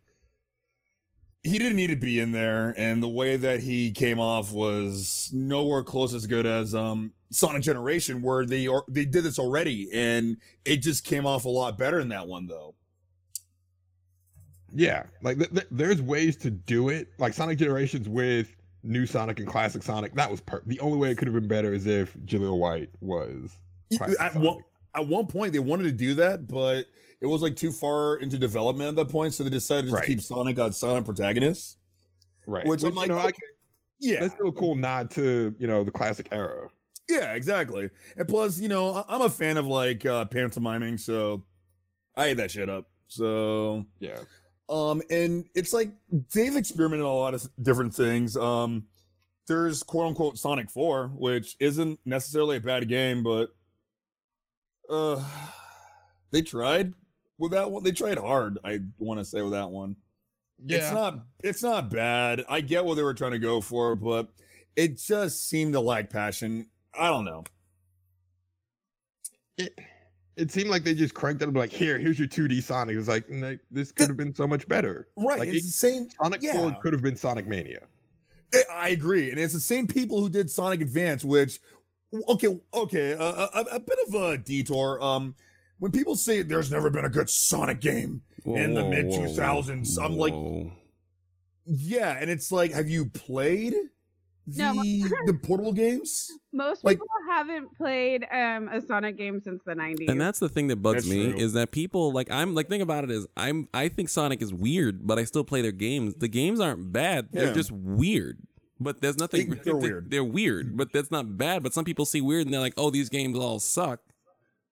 He didn't need to be in there, and the way that he came off was nowhere close as good as um, Sonic Generation, where they or, they did this already, and it just came off a lot better in that one, though. Yeah, like th- th- there's ways to do it. Like Sonic Generations with new Sonic and classic Sonic. That was per- the only way it could have been better is if Jaleel White was. At Sonic. one, at one point, they wanted to do that, but it was like too far into development at that point, so they decided to keep Sonic on silent protagonist. right? Which, I'm you like, know, I- okay, yeah, that's still a cool nod to you know the classic era. Yeah, exactly. And plus, you know, I- I'm a fan of like uh pantomiming, so I ate that shit up. So, Yeah, um, and it's like they've experimented a lot of different things. Um, there's quote unquote Sonic 4, which isn't necessarily a bad game, but uh, they tried with that one. They tried hard. I want to say with that one. Yeah. It's not it's not bad. I get what they were trying to go for, but it just seemed to lack passion. I don't know. it, it seemed like they just cranked it up like here, here's your 2D Sonic. It was like no, this could have been so much better. Right. Like, it's it- the same Sonic Yeah. 4 could have been Sonic Mania. I- I agree. And it's the same people who did Sonic Advance, which okay, okay, a, a, a bit of a detour. Um when people say there's never been a good Sonic game, In the mid- 2000s, I'm like- yeah, and it's like, have you played the No, the <laughs> portable games? most like- people haven't played um, a Sonic game since the 90s. And that's the thing that bugs That's me true. is that people like I'm like think about it is I'm I think Sonic is weird, but I still play their games. The games aren't bad; they're Yeah. just weird. But there's nothing. They- they're weird. They're weird, but that's not bad. But some people see weird and they're like, "Oh, these games all suck."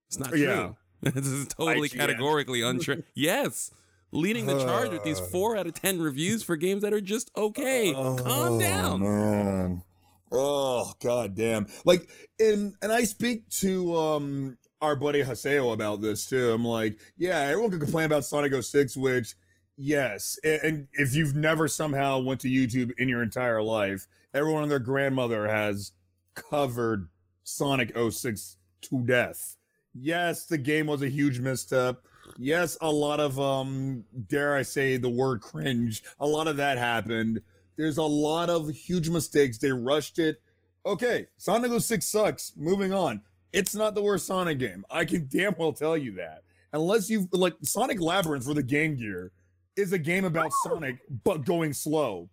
It's not true. <laughs> This is totally IGN. categorically untrue. yes, leading the charge with these four out of ten reviews for games that are just okay. Calm Oh, down. man. Oh god damn. Like and and I speak to um our buddy Haseo about this too. I'm like, yeah, everyone can complain about Sonic 06, which yes, and if you've never somehow went to YouTube in your entire life, everyone and their grandmother has covered Sonic 06 to death. Yes, the game was a huge misstep. Yes, a lot of um dare I say the word cringe. A lot of that happened. There's a lot of huge mistakes. They rushed it. Okay, Sonic 06 sucks. Moving on. It's not the worst Sonic game. I can <laughs> damn well tell you that. Unless you like Sonic Labyrinth for the Game Gear is a game about Sonic but going slow.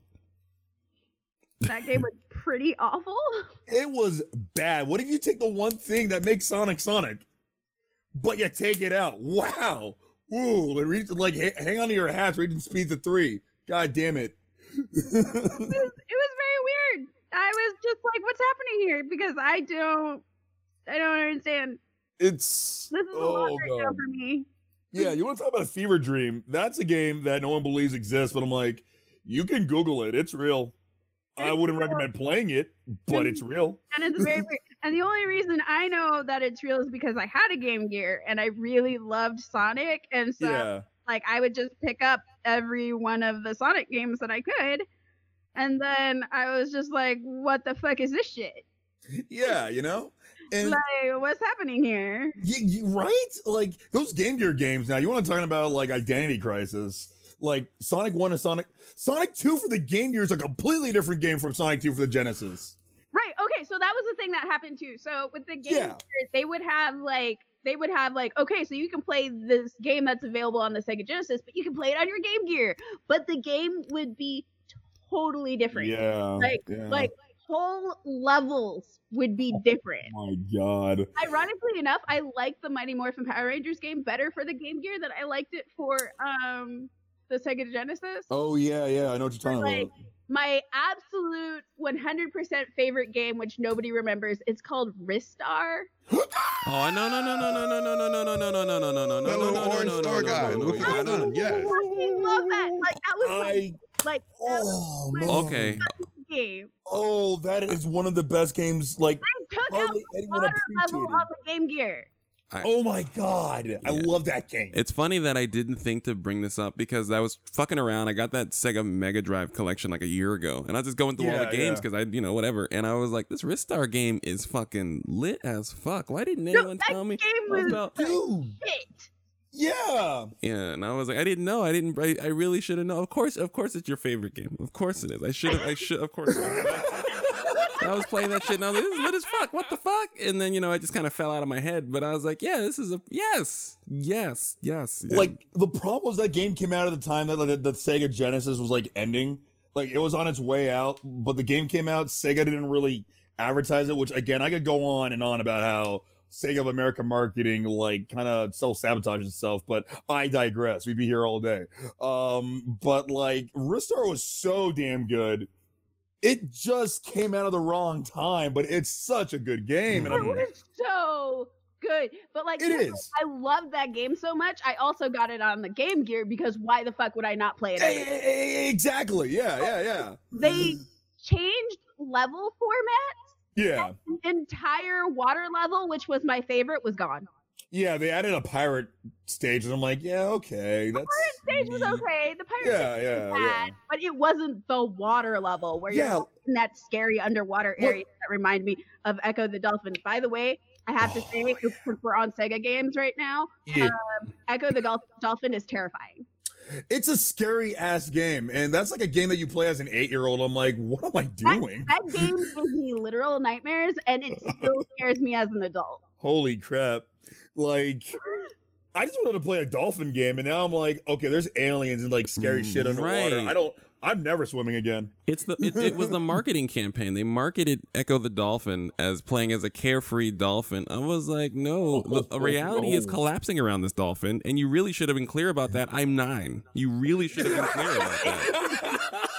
that game was <laughs> pretty awful. It was bad. What if you take the one thing that makes Sonic Sonic, but you take it out? Wow. Ooh, like, reach- like hang on to your hats, reaching speed to three. God damn it. It was, it was very weird. I was just like, "What's happening here?" Because I don't, I don't understand. it's This is a oh lot right now for me. Yeah, you want to talk about a fever dream? That's a game that no one believes exists, but I'm like, you can Google it. It's real. I wouldn't real. recommend playing it, but it's real. And it's very weird. And the only reason I know that it's real is because I had a Game Gear and I really loved Sonic, and so Yeah. like I would just pick up every one of the Sonic games that I could. And then I was just like, what the fuck is this shit? Yeah, you know? <laughs> And Like, what's happening here? Right? Like those Game Gear games. Now you want to talk about like Identity Crisis? Like Sonic One and Sonic Sonic Two for the Game Gear is a completely different game from Sonic Two for the Genesis. So that was the thing that happened too. So with the Game Yeah. Gear, they would have like they would have like okay, so you can play this game that's available on the Sega Genesis, but you can play it on your Game Gear. But the game would be totally different. Yeah, Like- yeah. Like whole levels would be different. Oh my god. Ironically enough, I like the Mighty Morphin Power Rangers game better for the Game Gear than I liked it for um the Sega Genesis. Oh yeah, yeah. I know what you're talking Like, about. My absolute 100% favorite game, which nobody remembers, it's called Ristar. Oh no no no no no no no no no no no no no no no no That no little no no orange no star no guy no no with the no gun on, yes. I fucking love that. Like that was like, I like that was oh my man. Okay. game. Oh, that is one of the best games. Like I took out hardly anyone water level appreciated. on the Game Gear. Oh my god, I love that game. It's funny that I didn't think to bring this up because I was fucking around. I got that Sega Mega Drive collection like a year ago, and I was just going through all the games yeah. because I, you know, whatever. And I was like, this Ristar game is fucking lit as fuck. Why didn't No, anyone that tell me game was about? Dude, shit. yeah. Yeah, and I was like, I didn't know. I didn't. I, I really should have known. Of course, of course, it's your favorite game. Of course it is. I should have. I should. Of course. <laughs> I was playing that shit and I was like, this is lit as fuck. What the fuck? And then, you know, I just kind of fell out of my head. But I was like, yeah, this is a yes. Yes. Yes. Like the problem was that game came out at the time that like, the, the Sega Genesis was like ending. Like it was on its way out, but the game came out. Sega didn't really advertise it, which again I could go on and on about how Sega of America marketing like kind of self sabotages itself, but I digress. We'd be here all day. Um, but like Ristar was so damn good. It just came out of the wrong time, but it's such a good game. And It I'm, was so good. But like it is. I love that game so much. I also got it on the Game Gear because why the fuck would I not play it? Exactly. Yeah, oh, yeah, yeah. They mm-hmm. changed level format. Yeah. Entire water level, which was my favorite, was gone. Yeah, they added a pirate stage, and I'm like, yeah, okay, that's Pirate stage was okay. The pirate Yeah, stage yeah, was yeah. bad, but it wasn't the water level where Yeah. you're in that scary underwater What- area that remind me of Ecco the Dolphin. By the way, I have to say, <sighs> if we're on Sega games right now, Yeah. Um, Ecco the Gol- Dolphin is terrifying. It's a scary ass game, and that's like a game that you play as an eight year old. I'm like, what am I doing? That game gives me <laughs> literal nightmares, and it still <laughs> scares me as an adult. Holy crap! Like, I just wanted to play a dolphin game, and now I'm like, okay, there's aliens and like scary shit mm, underwater. Right. I don't. I'm never swimming again. It's the it, it was the <laughs> marketing campaign. They marketed Ecco the Dolphin as playing as a carefree dolphin. I was like, no, <laughs> the the reality is collapsing around this dolphin, and you really should have been clear about that. I'm nine. You really should have been clear about that.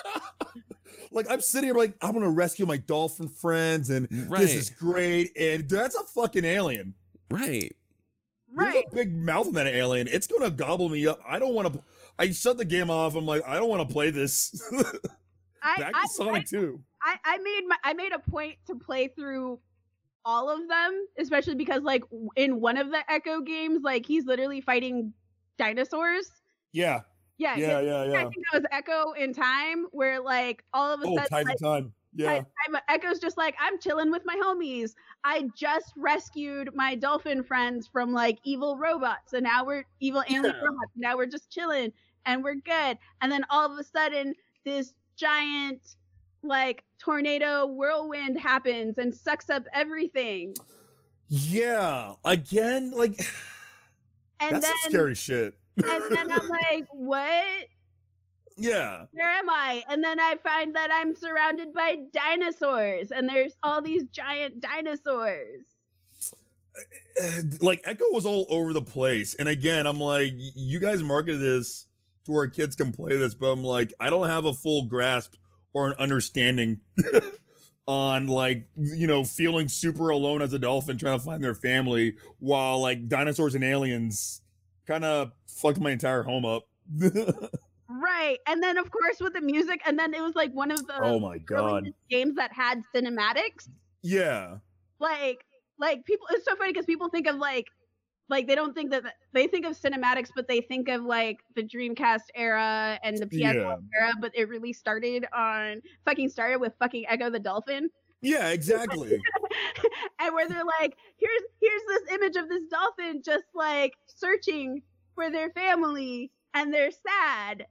<laughs> like I'm sitting here like I'm gonna rescue my dolphin friends, and Right. this is great. And that's a fucking alien. Right. There's Right. a big mouth in that alien. It's gonna gobble me up. I don't want to. I shut the game off. I'm like, I don't want to play this. I, <laughs> Back I, to Sonic 2. I, I made my I made a point to play through all of them, especially because like in one of the Ecco games, like he's literally fighting dinosaurs. Yeah, Yeah, yeah, yeah. yeah, I think that was Ecco in Time, where like all of a Oh, sudden, time like, to time. Yeah. Time- Ecco's just like I'm chilling with my homies. I just rescued my dolphin friends from like evil robots, and now we're evil alien Yeah. robots. Now we're just chilling and we're good. And then all of a sudden, this giant like tornado whirlwind happens and sucks up everything. Yeah. Again, like <sighs> And that's then scary shit. and then I'm <laughs> like, what? Yeah. Where am I? And then I find that I'm surrounded by dinosaurs, and there's all these giant dinosaurs. Uh, Like Ecco was all over the place. And again, I'm like, you guys marketed this to where kids can play this, but I'm like, I don't have a full grasp or an understanding <laughs> on like, you know, feeling super alone as a dolphin trying to find their family while like dinosaurs and aliens kind of fucked my entire home up. <laughs> Right. And then of course with the music, and then it was like one of the oh my god. games that had cinematics. Yeah. Like like people it's so funny because people think of like like they don't think that they think of cinematics, but they think of like the Dreamcast era and the PS1 Yeah. era, but it really started on fucking started with fucking Ecco the Dolphin. Yeah, exactly. <laughs> and where they're like, here's here's this image of this dolphin just like searching for their family and they're sad.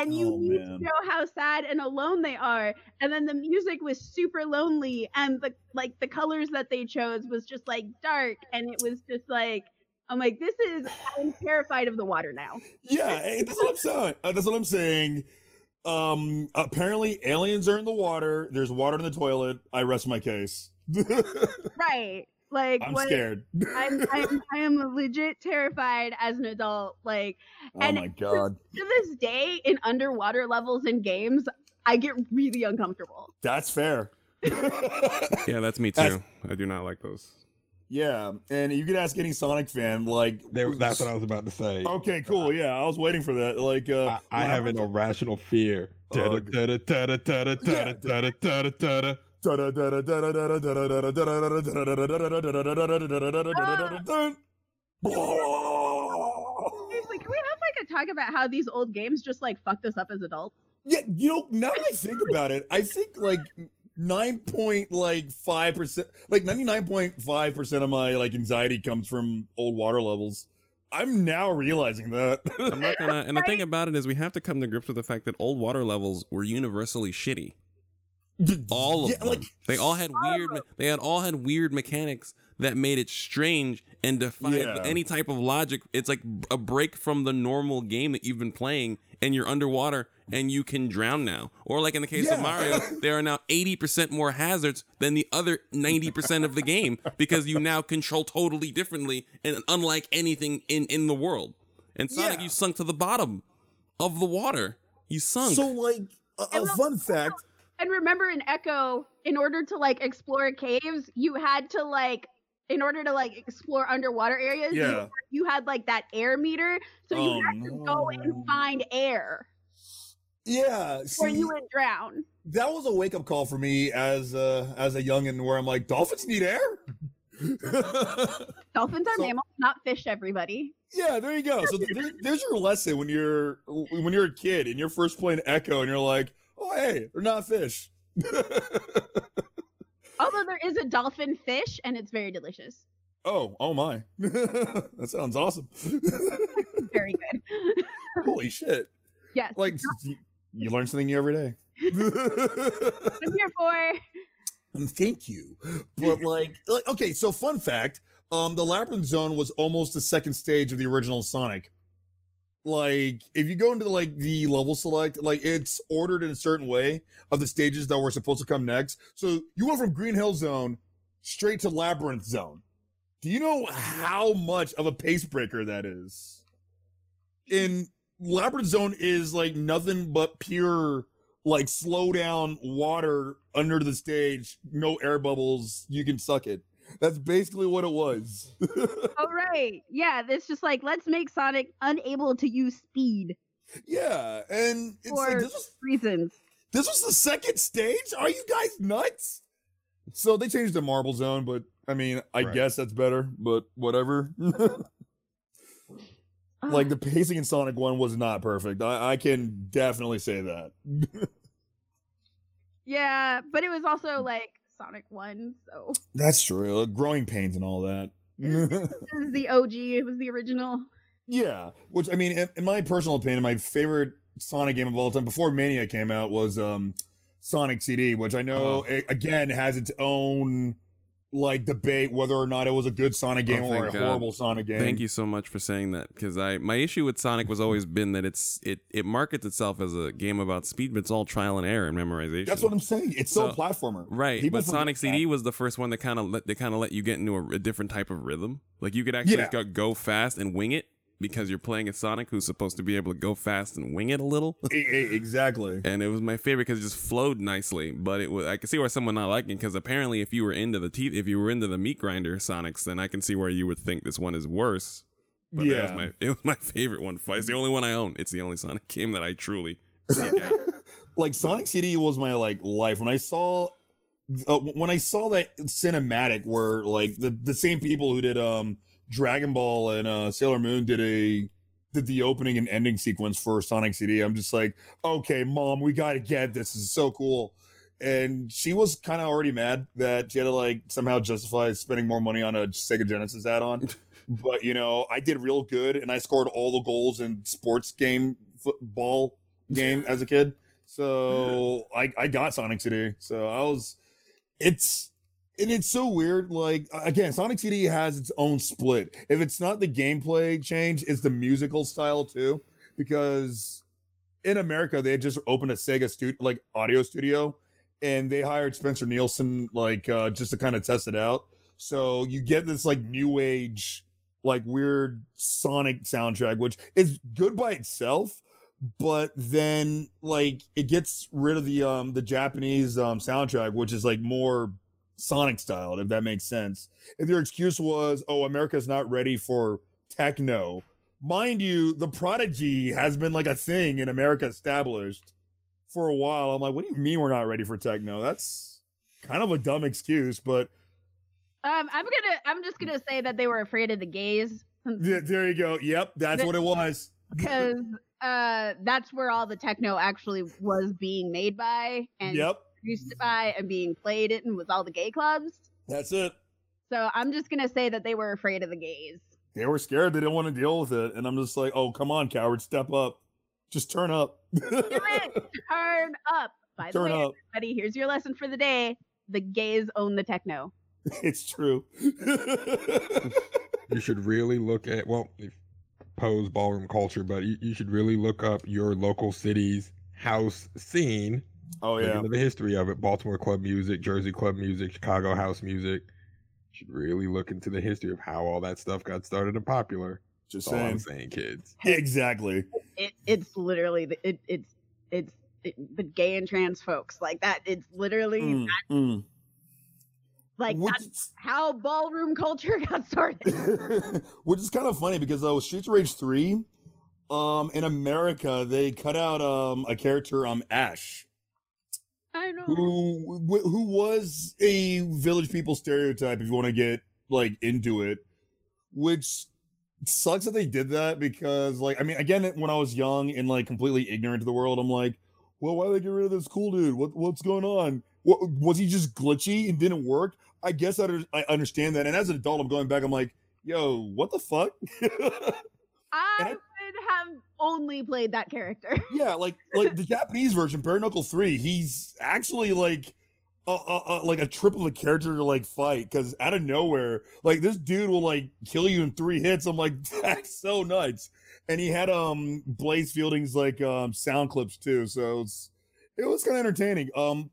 And you Oh, need man. to know how sad and alone they are. And then the music was super lonely and the like the colors that they chose was just like dark and it was just like I'm like, this is I'm terrified of the water now. Yeah, eh, that's what I'm saying. Uh, That's what I'm saying. Um, apparently aliens are in the water. There's water in the toilet. I rest my case. <laughs> Right. Like I'm what scared. <laughs> I'm, I'm I am legit terrified as an adult. Like oh and- my god. to this day in underwater levels in games, I get really uncomfortable. That's fair. <laughs> Yeah, that's me That's- too. I do not like those. yeah, and you could ask any Sonic fan, like There, that's what I was about to say. Okay, cool. Yeah, I was waiting for that. Like, uh, I, I have an irrational fear. Seriously, can we have like a talk about how these old games just like fucked us up as adults? Yeah, you know, now that I think about it, I think like nine point like five percent, like ninety nine point five percent of my like anxiety comes from old water levels. I'm now realizing that. I'm not gonna. And the thing about it is, we have to come to grips with the fact that old water levels were universally shitty. All of Yeah, them. like they all had weird. them. They had all had weird mechanics that made it strange and defied Yeah. any type of logic. It's like a break from the normal game that you've been playing, and you're underwater and you can drown now. Or like in the case of Mario, <laughs> there are now 80% more hazards than the other 90% of the game because you now control totally differently and unlike anything in in the world. And Sonic, Yeah. you sunk to the bottom of the water. You sunk. so like a, a fun fact. And remember in Ecco, in order to like explore caves, you had to like in order to like explore underwater areas, you- Yeah. you, had like that air meter. So you Oh, had to go and find air Yeah, or you would drown. that was a wake up call for me as uh as a youngin, where I'm like, dolphins need air. <laughs> Dolphins are So- mammals, not fish, everybody. Yeah, there you go. So there, there's your lesson when you're when you're a kid and you're first playing Ecco and you're like, oh hey, they're not fish. <laughs> Although there is a dolphin fish and it's very delicious. oh, oh my, <laughs> that sounds awesome. <laughs> Very good. Holy shit! yes. Like you, you learn something new every day. I'm here for And thank you. But like, like, okay, so fun fact: um, the labyrinth zone was almost the second stage of the original Sonic. Like, if you go into like the level select, like it's ordered in a certain way of the stages that were supposed to come next. So you went from Green Hill Zone straight to Labyrinth Zone. Do you know how much of a pace breaker that is? In Labyrinth Zone is like nothing but pure like slow down water under the stage, no air bubbles, you can suck it. That's basically what it was. <laughs> Oh right. Yeah, it's just like let's make Sonic unable to use speed yeah, and it's like For- this was reasons. this was the second stage. Are you guys nuts? So they changed the marble zone, but I mean, I Right. guess that's better. But whatever. <laughs> like ah. the pacing in Sonic One was not perfect. I, I can definitely say that. <laughs> Yeah, but it was also like Sonic 1, so That's true. Growing pains and all that. this is the <laughs> OG, it was the original. Yeah, which I mean, in, in my personal opinion, my favorite Sonic game of all time before Mania came out was um Sonic CD, which I know Oh. a- again has its own like debate whether or not it was a good Sonic oh, game Oh, or a God. horrible Sonic game. Thank you so much for saying that because I my issue with Sonic was always been that it's it it markets itself as a game about speed, but it's all trial and error and memorization. That's what I'm saying. It's so, So- platformer, Right, People but Sonic that. CD was the first one that kind of let they kind of let you get into a, a different type of rhythm. Like you could actually Yeah. go, go fast and wing it because you're playing a Sonic who's supposed to be able to go fast and wing it a little. <laughs> Exactly. and it was my favorite because it just flowed nicely. But it was I can see why someone not liking because apparently if you were into the teeth, if you were into the meat grinder Sonics, then I can see where you would think this one is worse. But that was Yeah. my <laughs> it was my favorite one. It's the only one I own. It's the only Sonic game that I truly. <laughs> like Sonic CD was my like life when I saw uh, when I saw that cinematic where like the the same people who did um Dragon Ball and uh Sailor Moon did a did the opening and ending sequence for Sonic CD. I'm just like, okay, mom, we gotta get this. This is so cool. And she was kind of already mad that she had to like somehow justify spending more money on a Sega Genesis add-on. <laughs> but you know, I did real good and I scored all the goals in sports game football game <laughs> as a kid. So I I got Sonic CD. So I was it's and it's so weird. Like again, Sonic CD has its own split. If it's not the gameplay change, it's the musical style too. Because in America they just opened a Sega studio, like audio studio, and they hired Spencer Nielsen like uh, just to kind of test it out. So you get this like new age, like weird Sonic soundtrack, which is good by itself, but then like it gets rid of the um the Japanese um soundtrack, which is like more Sonic styled, if that makes sense. If your excuse was, oh, America's not ready for techno, mind you, the Prodigy has been like a thing in America established for a while. I'm like, what do you mean we're not ready for techno? That's kind of a dumb excuse, but Um, I'm gonna. I'm just gonna say that they were afraid of the gays <laughs> th- there you go. Yep, that's what it was. <laughs> because uh, that's where all the techno actually was being made by and Yep, produced by and being played in was all the gay clubs. that's it. So I'm just gonna say that they were afraid of the gays. They were scared. They didn't want to deal with it, and I'm just like, oh, come on, coward, step up, just turn up. Do it. Turn up. By the way, up. everybody, here's your lesson for the day: the gays own the techno. <laughs> it's true. <laughs> you should really look at well if pose ballroom culture but you, you should really look up your local city's house scene oh yeah, into the history of it baltimore club music jersey club music chicago house music should really look into the history of how all that stuff got started and popular just that's all i'm saying. saying kids <laughs> Exactly. It, it's literally the, it, it's it's it, the gay and trans folks like that. It's literally Mm, mm. like Which that's how ballroom culture <laughs> got started. <laughs> which is kind of funny because uh, Streets of Rage three, um, in America they cut out um a character um Ash I know. who who was a village people stereotype if you want to get like into it, which sucks that they did that because like I mean again when I was young and like completely ignorant to the world I'm like, well why did they get rid of this cool dude? What what's going on? What was he just glitchy and didn't work? I guess I, I understand that. And as an adult, I'm going back. I'm like, yo, what the fuck? <laughs> Um, I I- only played that character. <laughs> yeah, like like the Japanese version, Bare Knuckle Three. He's actually like a, a, a- like a trip of a character to like fight because out of nowhere, like this dude will like kill you in three hits. I'm like, <laughs> that's so nuts. And he had um Blaze Fielding's like um sound clips too, so it's it was kind of entertaining. Um,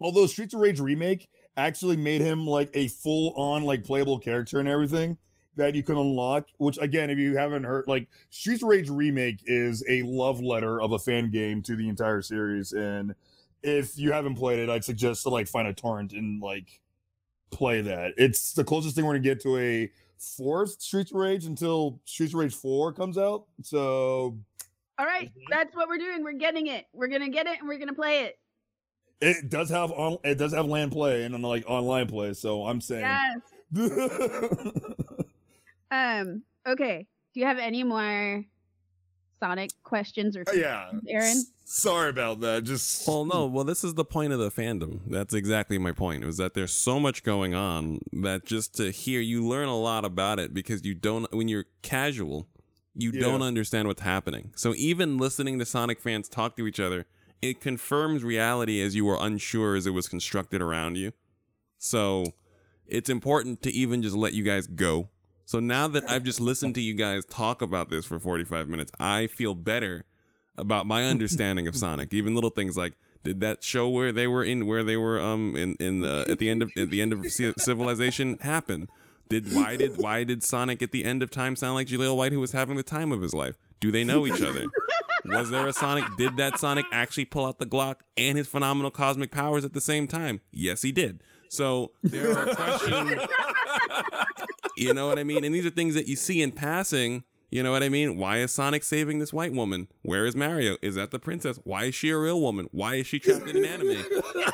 although Streets of Rage remake actually made him like a full on like playable character and everything that you can unlock. Which again, if you haven't heard, like Streets of Rage remake is a love letter of a fan game to the entire series, and if you haven't played it, I'd suggest to like find a torrent and like play that. It's the closest thing we're gonna get to a fourth Streets of Rage until Streets of Rage Four comes out. So All right, that's what we're doing. We're getting it. We're gonna get it and we're gonna play it. it does have on it does have land play and like online play. So I'm saying. Yes. <laughs> Um. Okay. Do you have any more Sonic questions or yeah, Aaron? S- Sorry about that. Just Well, no. Well, this is the point of the fandom. That's exactly my point. Was that there's so much going on that just to hear you learn a lot about it because you don't when you're casual, you Yeah. don't understand what's happening. So even listening to Sonic fans talk to each other, it confirms reality as you were unsure as it was constructed around you. So it's important to even just let you guys go. So now that I've just listened to you guys talk about this for 45 minutes, I feel better about my <laughs> understanding of Sonic. Even little things like did that show where they were in where they were um in in the at the end of at the end of Ci- Civilization happen? Did why did why did Sonic at the end of time sound like Jaleel White who was having the time of his life? Do they know each other? Was there a Sonic? Did that Sonic actually pull out the Glock and his phenomenal cosmic powers at the same time? Yes, he did. So there are questions. <laughs> You know what I mean? And these are things that you see in passing. You know what I mean? Why is Sonic saving this white woman? Where is Mario? Is that the princess? Why is she a real woman? Why is she trapped in an anime?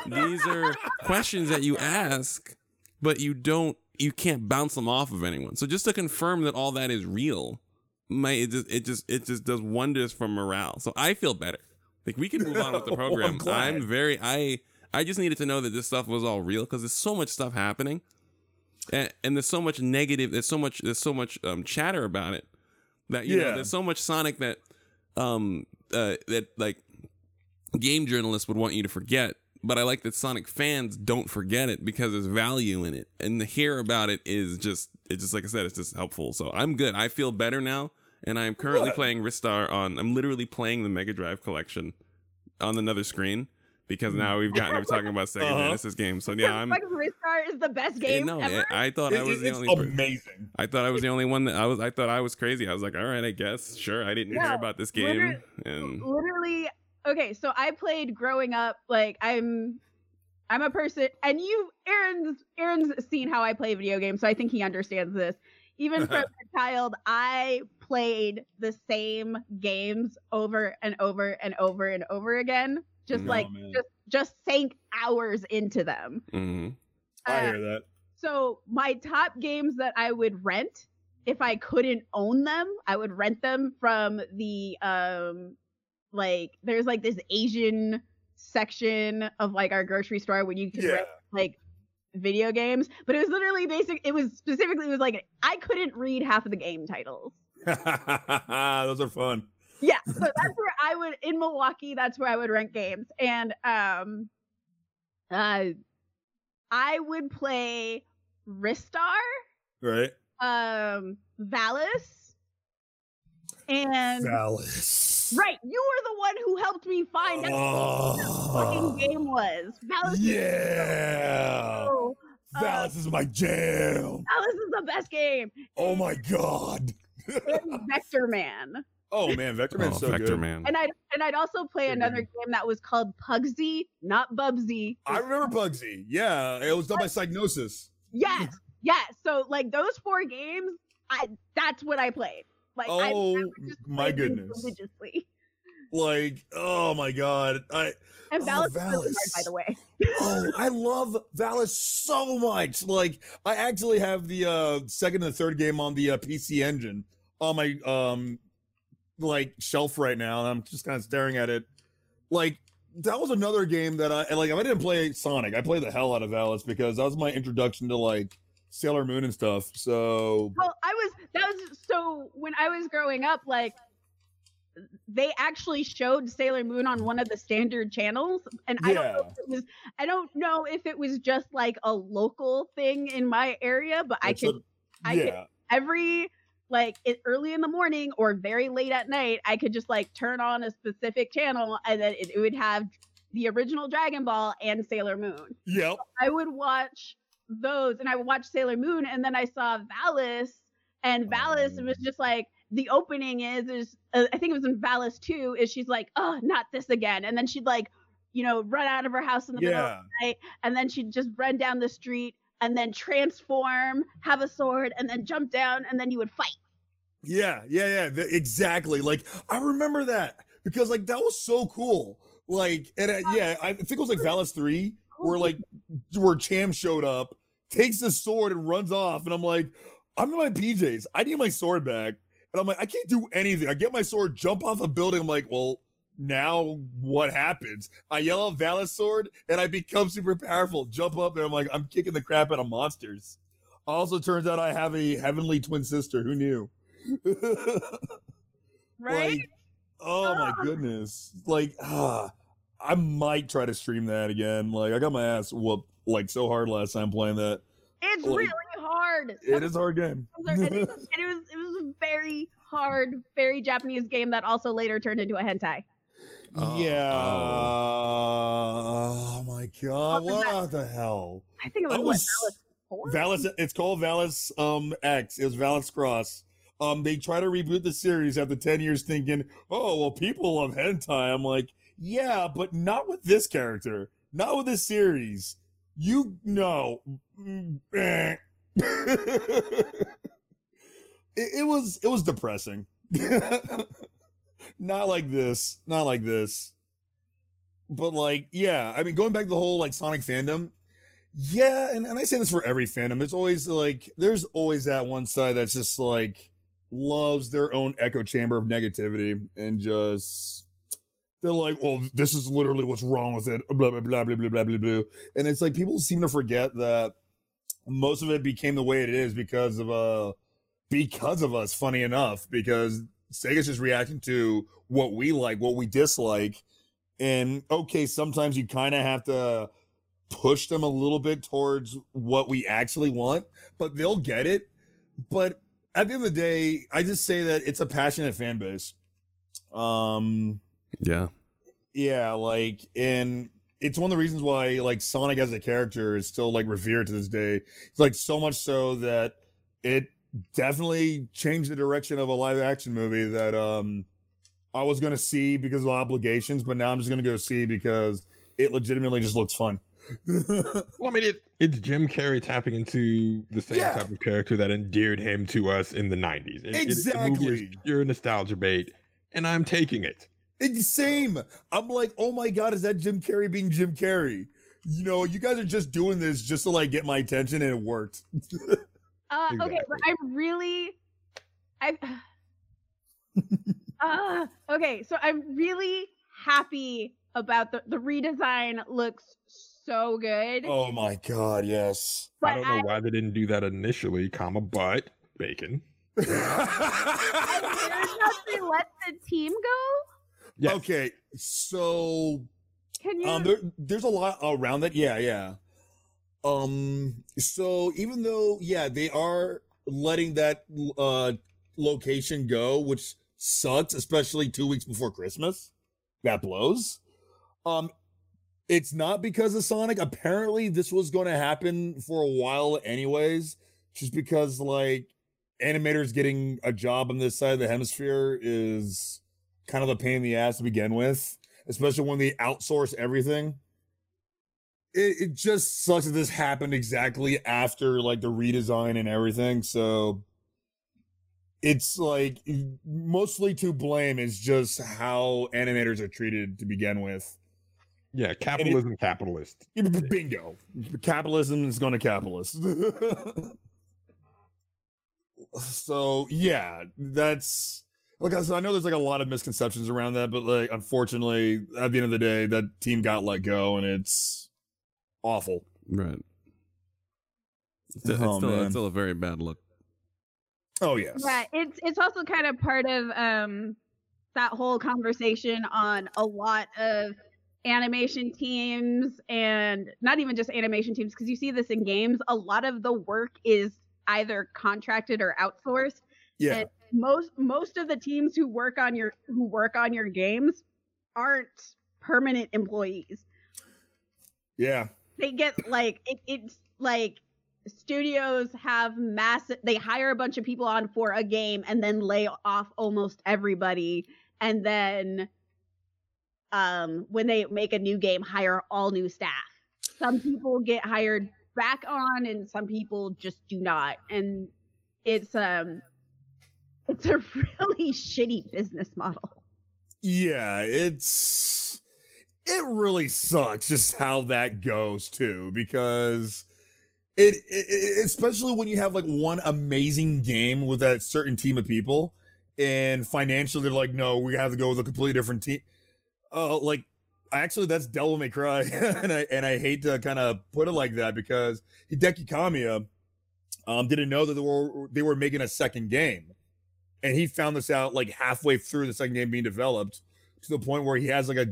These are questions that you ask, but you don't, you can't bounce them off of anyone. So just to confirm that all that is real, my it just it just it just does wonders for morale. So I feel better. Like we can move on with the Well, <laughs> oh, I'm program. I'm very I I just needed to know that this stuff was all real because there's so much stuff happening and, and there's so much negative there's so much there's so much um, chatter about it that you know Yeah. there's so much sonic that um uh that like game journalists would want you to forget but i like that sonic fans don't forget it because there's value in it and to hear about it is just it's just like i said it's just helpful so i'm good i feel better now and I'm currently What? playing Ristar on. I'm literally playing the Mega Drive collection on another screen because now we've gotten. We're talking about Sega Uh-huh. Genesis games, so yeah, I'm. Fucking Ristar is the best game no, ever. I thought I It- was the it's only. per- amazing. I thought I was the only one that I was. I thought I was crazy. I was like, all right, I guess, sure. I didn't hear about this game, literally- and literally okay so i played growing up like i'm i'm a person and you aaron's aaron's seen how i play video games so i think he understands this even <laughs> from a child i played the same games over and over and over and over again just Oh, like man. just just sank hours into them mhm. I Uh, hear that. so my top games that I would rent if I couldn't own them, I would rent them from the um like there's like this Asian section of like our grocery store when you can Yeah. rent like video games, but it was literally basic it was specifically it was like I couldn't read half of the game titles. <laughs> Those are fun. Yeah, so that's where I would in Milwaukee, that's where I would rent games. And um uh I would play Ristar Right? um Valis and Valis. right you were the one who helped me find out what the Oh, fucking game was Valis yeah. so- uh, Valis is my jam. Valis is the best game Oh my god. Vector Man Oh man, Vector Man's oh, so Vector good. Man. and I'd and I'd also play Good another game. game that was called Pugsy not Bubsy I remember Pugsy. Yeah, it was done by Psygnosis. yes yes so like those four games I that's what I played like I, I Oh just my goodness. religiously Like, oh my god. I and Oh, Valis, is really hard, by the way oh, <laughs> I love Valis so much. Like, I actually have the uh second and the third game on the uh, PC Engine on my um like shelf right now, and I'm just kind of staring at it. Like, that was another game that I like. If I didn't play Sonic, I played the hell out of Valis because that was my introduction to like Sailor Moon and stuff. So Well, I was that was so when I was growing up, like they actually showed Sailor Moon on one of the standard channels, and I don't know if it was I don't know if it was just like a local thing in my area, but I It's could a- I could- every like it, early in the morning or very late at night, I could just like turn on a specific channel and then it, it would have the original Dragon Ball and Sailor Moon. yep, I would watch those and I would watch Sailor Moon and then I saw Valis and Valis was just like the opening is is uh, I think it was in Valis 2 is she's like oh not this again and then she'd like you know run out of her house in the middle of the night and then she'd just run down the street and then transform have a sword and then jump down and then you would fight Yeah, yeah, yeah, exactly. Like I remember that because like that was so cool. Like, and uh, yeah, I think it was like Valis three, where like where Cham showed up, takes the sword and runs off, and I'm like, I'm in my PJs. I need my sword back, and I'm like, I can't do anything. I get my sword, jump off a building. I'm like, well, now what happens? I yell out Valis sword, and I become super powerful. Jump up, and I'm like, I'm kicking the crap out of monsters. Also, turns out I have a heavenly twin sister. Who knew? <laughs> right Like, oh my Ah. goodness. Like, ah, I might try to stream that again. Like, I got my ass whooped like so hard last time playing that. it's like, really hard It is a hard game. <laughs> and it, and it was it was a very hard very Japanese game that also later turned into a hentai Oh, yeah. oh. Oh. my god. What What the hell? I think it was, That what, was Valis Valis. It's called Valis um X. It was Valis Cross. Um, they try to reboot the series after ten years, thinking, "Oh, well, people love hentai." I'm like, "Yeah, but not with this character, not with this series." You know, <laughs> it, it was it was depressing. <laughs> not like this, not like this. But like, yeah, I mean, going back to the whole like Sonic fandom, yeah, and, and I say this for every fandom. It's always like there's always that one side that's just like loves their own echo chamber of negativity and just they're like, well, this is literally what's wrong with it, blah blah blah blah blah blah blah blah. And it's like people seem to forget that most of it became the way it is because of uh because of us, funny enough, because Sega's just reacting to what we like, what we dislike. And okay, sometimes you kind of have to push them a little bit towards what we actually want, but they'll get it. But at the end of the day, I just say that it's a passionate fan base. Um, Yeah. yeah, like, and it's one of the reasons why like Sonic as a character is still like revered to this day. It's like so much so that it definitely changed the direction of a live action movie that um I was gonna see because of obligations, but now I'm just gonna go see because it legitimately just looks fun. <laughs> Well, I mean, it, it's Jim Carrey tapping into the same Yeah. type of character that endeared him to us in the 90s. It- it- the movie is pure nostalgia bait, and I'm taking it. It's same. I'm like, oh my god, is that Jim Carrey being Jim Carrey? You know, you guys are just doing this just to like get my attention, and it worked. <laughs> Uh, okay, but I'm really, I. <laughs> uh, okay, so I'm really happy about the the redesign. Looks so good. oh my god, yes. but I don't know why they didn't do that initially, comma, but bacon. I heard that they let the team go. Yes. Okay, so Can you? um, there, there's a lot around that. Yeah, yeah. Um, so even though, yeah, they are letting that uh location go, which sucks, especially two weeks before Christmas. That blows. Um, it's not because of Sonic. Apparently, this was going to happen for a while, anyways, just because like animators getting a job on this side of the hemisphere is kind of a pain in the ass to begin with, especially when they outsource everything. It, it just sucks that this happened exactly after like the redesign and everything. So it's like mostly to blame is just how animators are treated to begin with. Yeah, capitalism, capitalist. Bingo. Capitalism is going to capitalist. <laughs> so yeah, that's like I said, I know there's like a lot of misconceptions around that, but like unfortunately, at the end of the day, that team got let go and it's awful. Right. It's, it's Oh, still, man. it's still a very bad look. Oh yes. Yeah, it's it's also kind of part of um that whole conversation on a lot of animation teams and not even just animation teams because you see this in games a lot of the work is either contracted or outsourced Yeah. and most most of the teams who work on your who work on your games aren't permanent employees Yeah. They get like it, it's like studios have massive they hire a bunch of people on for a game and then lay off almost everybody. And then um when they make a new game hire all new staff. Some people get hired back on and some people just do not. And it's um it's a <laughs> really shitty business model. Yeah, it's it really sucks just how that goes too because it, it, especially when you have like one amazing game with that certain team of people and financially they're like no we have to go with a completely different team. Uh like actually that's Devil May Cry <laughs> and I and I hate to kind of put it like that because Hideki Kamiya um didn't know that they were they were making a second game and he found this out like halfway through the second game being developed to the point where he has like a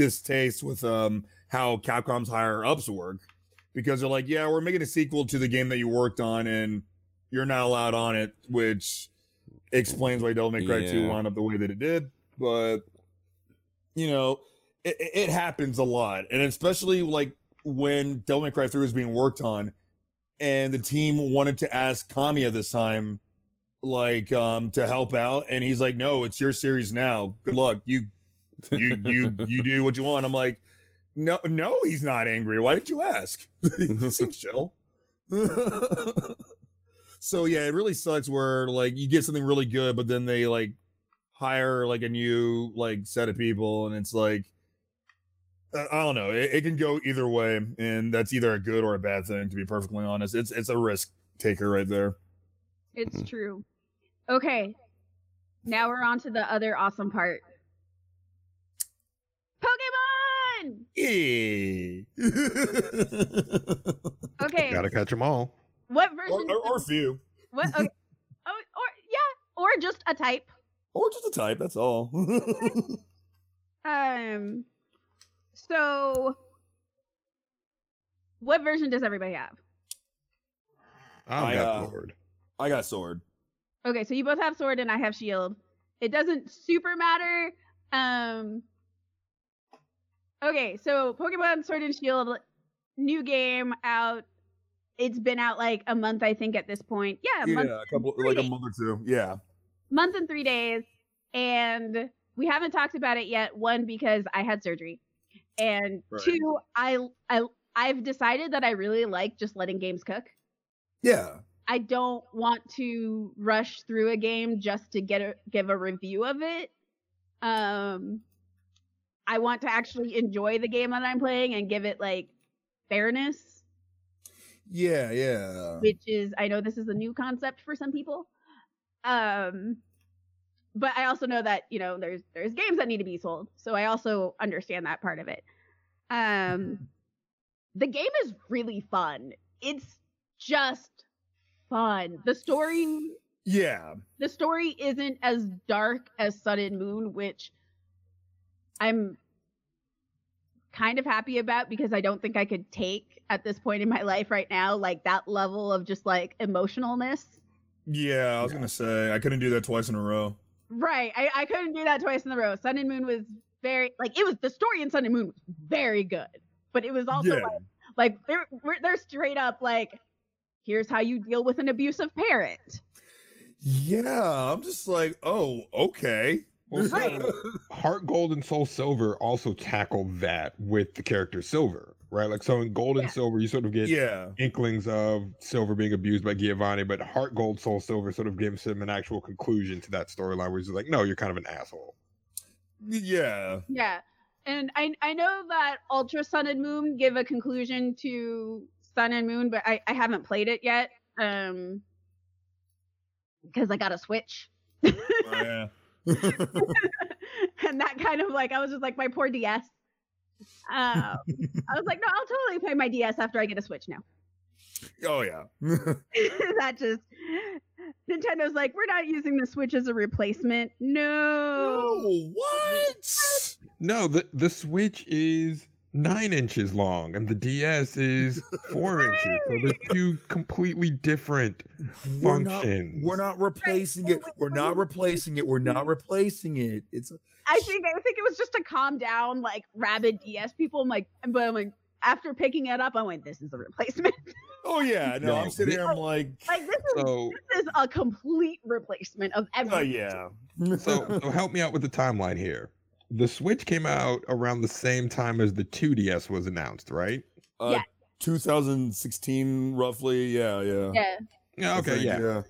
distaste with um how Capcom's higher ups work. Because they're like, yeah, we're making a sequel to the game that you worked on and you're not allowed on it, which explains why Devil May Cry 2 wound up the way that it did. But you know, it, it it happens a lot, and especially like when Devil May Cry 3 was being worked on, and the team wanted to ask Kamiya this time like um to help out. And he's like no it's your series now. Good luck. You you you you do what you want. I'm like no no he's not angry. Why did you ask? He seems chill so yeah it really sucks where like you get something really good but then they like hire like a new like set of people and it's like i don't know. It, it can go either way and that's either a good or a bad thing to be perfectly honest. It's it's a risk taker right there. It's true. Okay. Now we're on to the other awesome part. Pokemon! Yeah. Okay. Gotta catch them all. What version? or, or a few. what? <laughs> Okay. oh, or yeah, or just a type. Or just a type, that's all. <laughs> Um. So, what version does everybody have? I've I, got uh, Lord. I got sword. Okay, so you both have sword and I have shield. It doesn't super matter. Um Okay, so Pokemon Sword and Shield new game out. It's been out like a month I think at this point. Yeah, a Yeah, a couple three like a month or two. Yeah. month and 3 days and we haven't talked about it yet one because I had surgery. And Right. two, I I I've decided that I really like just letting games cook. Yeah. I don't want to rush through a game just to get a give a review of it. Um I want to actually enjoy the game that I'm playing and give it like fairness, Yeah, yeah. which is I know this is a new concept for some people. Um but I also know that, you know, there's there's games that need to be sold. So I also understand that part of it. Um the game is really fun. It's just fun. The story Yeah. the story isn't as dark as Sun and Moon, which I'm kind of happy about because I don't think I could take at this point in my <laughs> life right now, like that level of just like emotionalness. Yeah, I was gonna say I couldn't do that twice in a row. Right. I, I couldn't do that twice in a row. Sun and Moon was very like it was the story in Sun and Moon was very good. But it was also yeah. like like they're we're- they're straight up like here's how you deal with an abusive parent. Yeah, I'm just like, oh, okay. Well, Right. Heart Gold and Soul Silver also tackle that with the character Silver, right? Like so in Gold and Yeah. Silver, you sort of get yeah. inklings of Silver being abused by Giovanni, but Heart Gold Soul Silver sort of gives him an actual conclusion to that storyline where he's like, no, you're kind of an asshole. Yeah. Yeah. And I I know that Ultra Sun and Moon give a conclusion to Sun and Moon, but I, I haven't played it yet. Um because I got a Switch. <laughs> Oh, yeah. <laughs> and that kind of like I was just like my poor DS. Um, I was like, no, I'll totally play my DS after I get a Switch now. oh yeah. <laughs> that just Nintendo's like, we're not using the Switch as a replacement. No. oh, what? No, the the Switch is nine inches long and the DS is four inches. So they're <laughs> two completely different We're not, functions. we're not replacing it. We're not replacing it. We're not replacing it. It's I think I think it was just to calm down like rabid DS people. I'm like, but I'm like, after picking it up, I went, this is a replacement. oh yeah. No, No, I'm sitting here. I'm like, like this is so this is a complete replacement of everything. oh everything. yeah. so <laughs> so help me out with the timeline here. The Switch came out around the same time as the 2DS was announced, right? Uh, Yeah. 2016, roughly. Yeah, yeah. Yeah. Yeah, okay, think, yeah.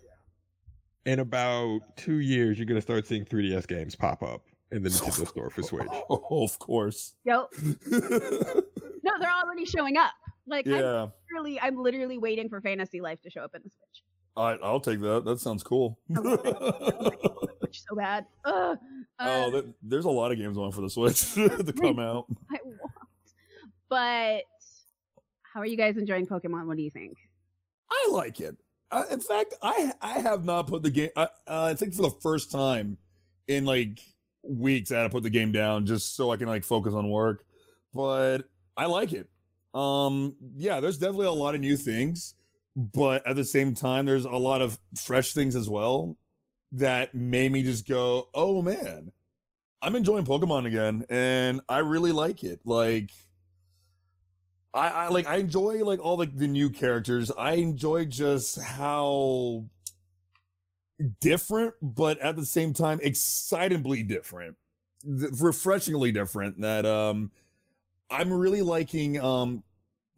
In about two years, you're gonna start seeing 3DS games pop up in the <laughs> Nintendo store for Switch. Oh, <laughs> of course. Yep. <laughs> No, they're already showing up. Like I'm yeah. literally, I'm literally waiting for Fantasy Life to show up in the Switch. I, I'll take that. That sounds cool. Switch so bad. Ugh. <laughs> Uh, oh, th- there's a lot of games on for the Switch <laughs> to come <laughs> out. I want. But how are you guys enjoying Pokemon? What do you think? I like it. Uh, in fact, I I have not put the game. I, uh, I think for the first time in like weeks, I had to put the game down just so I can like focus on work. But I like it. Um, yeah, there's definitely a lot of new things, but at the same time, there's a lot of fresh things as well that made me just go, "Oh man, I'm enjoying Pokemon again," and I really like it. Like. I, I like I enjoy like all the new characters. I enjoy just how different, but at the same time excitingly different, th- refreshingly different. That um, I'm really liking um,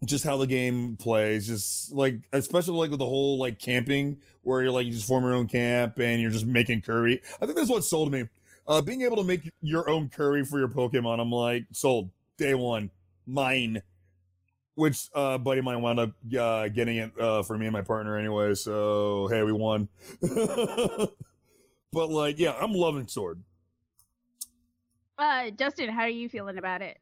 just how the game plays. Just like especially like with the whole like camping, where you're like you just form your own camp and you're just making curry. I think that's what sold me. Uh, being able to make your own curry for your Pokemon, I'm like sold day one, mine which uh buddy of mine wound up uh getting it uh for me and my partner anyway so hey we won <laughs> but like yeah i'm loving sword Uh, Justin, how are you feeling about it?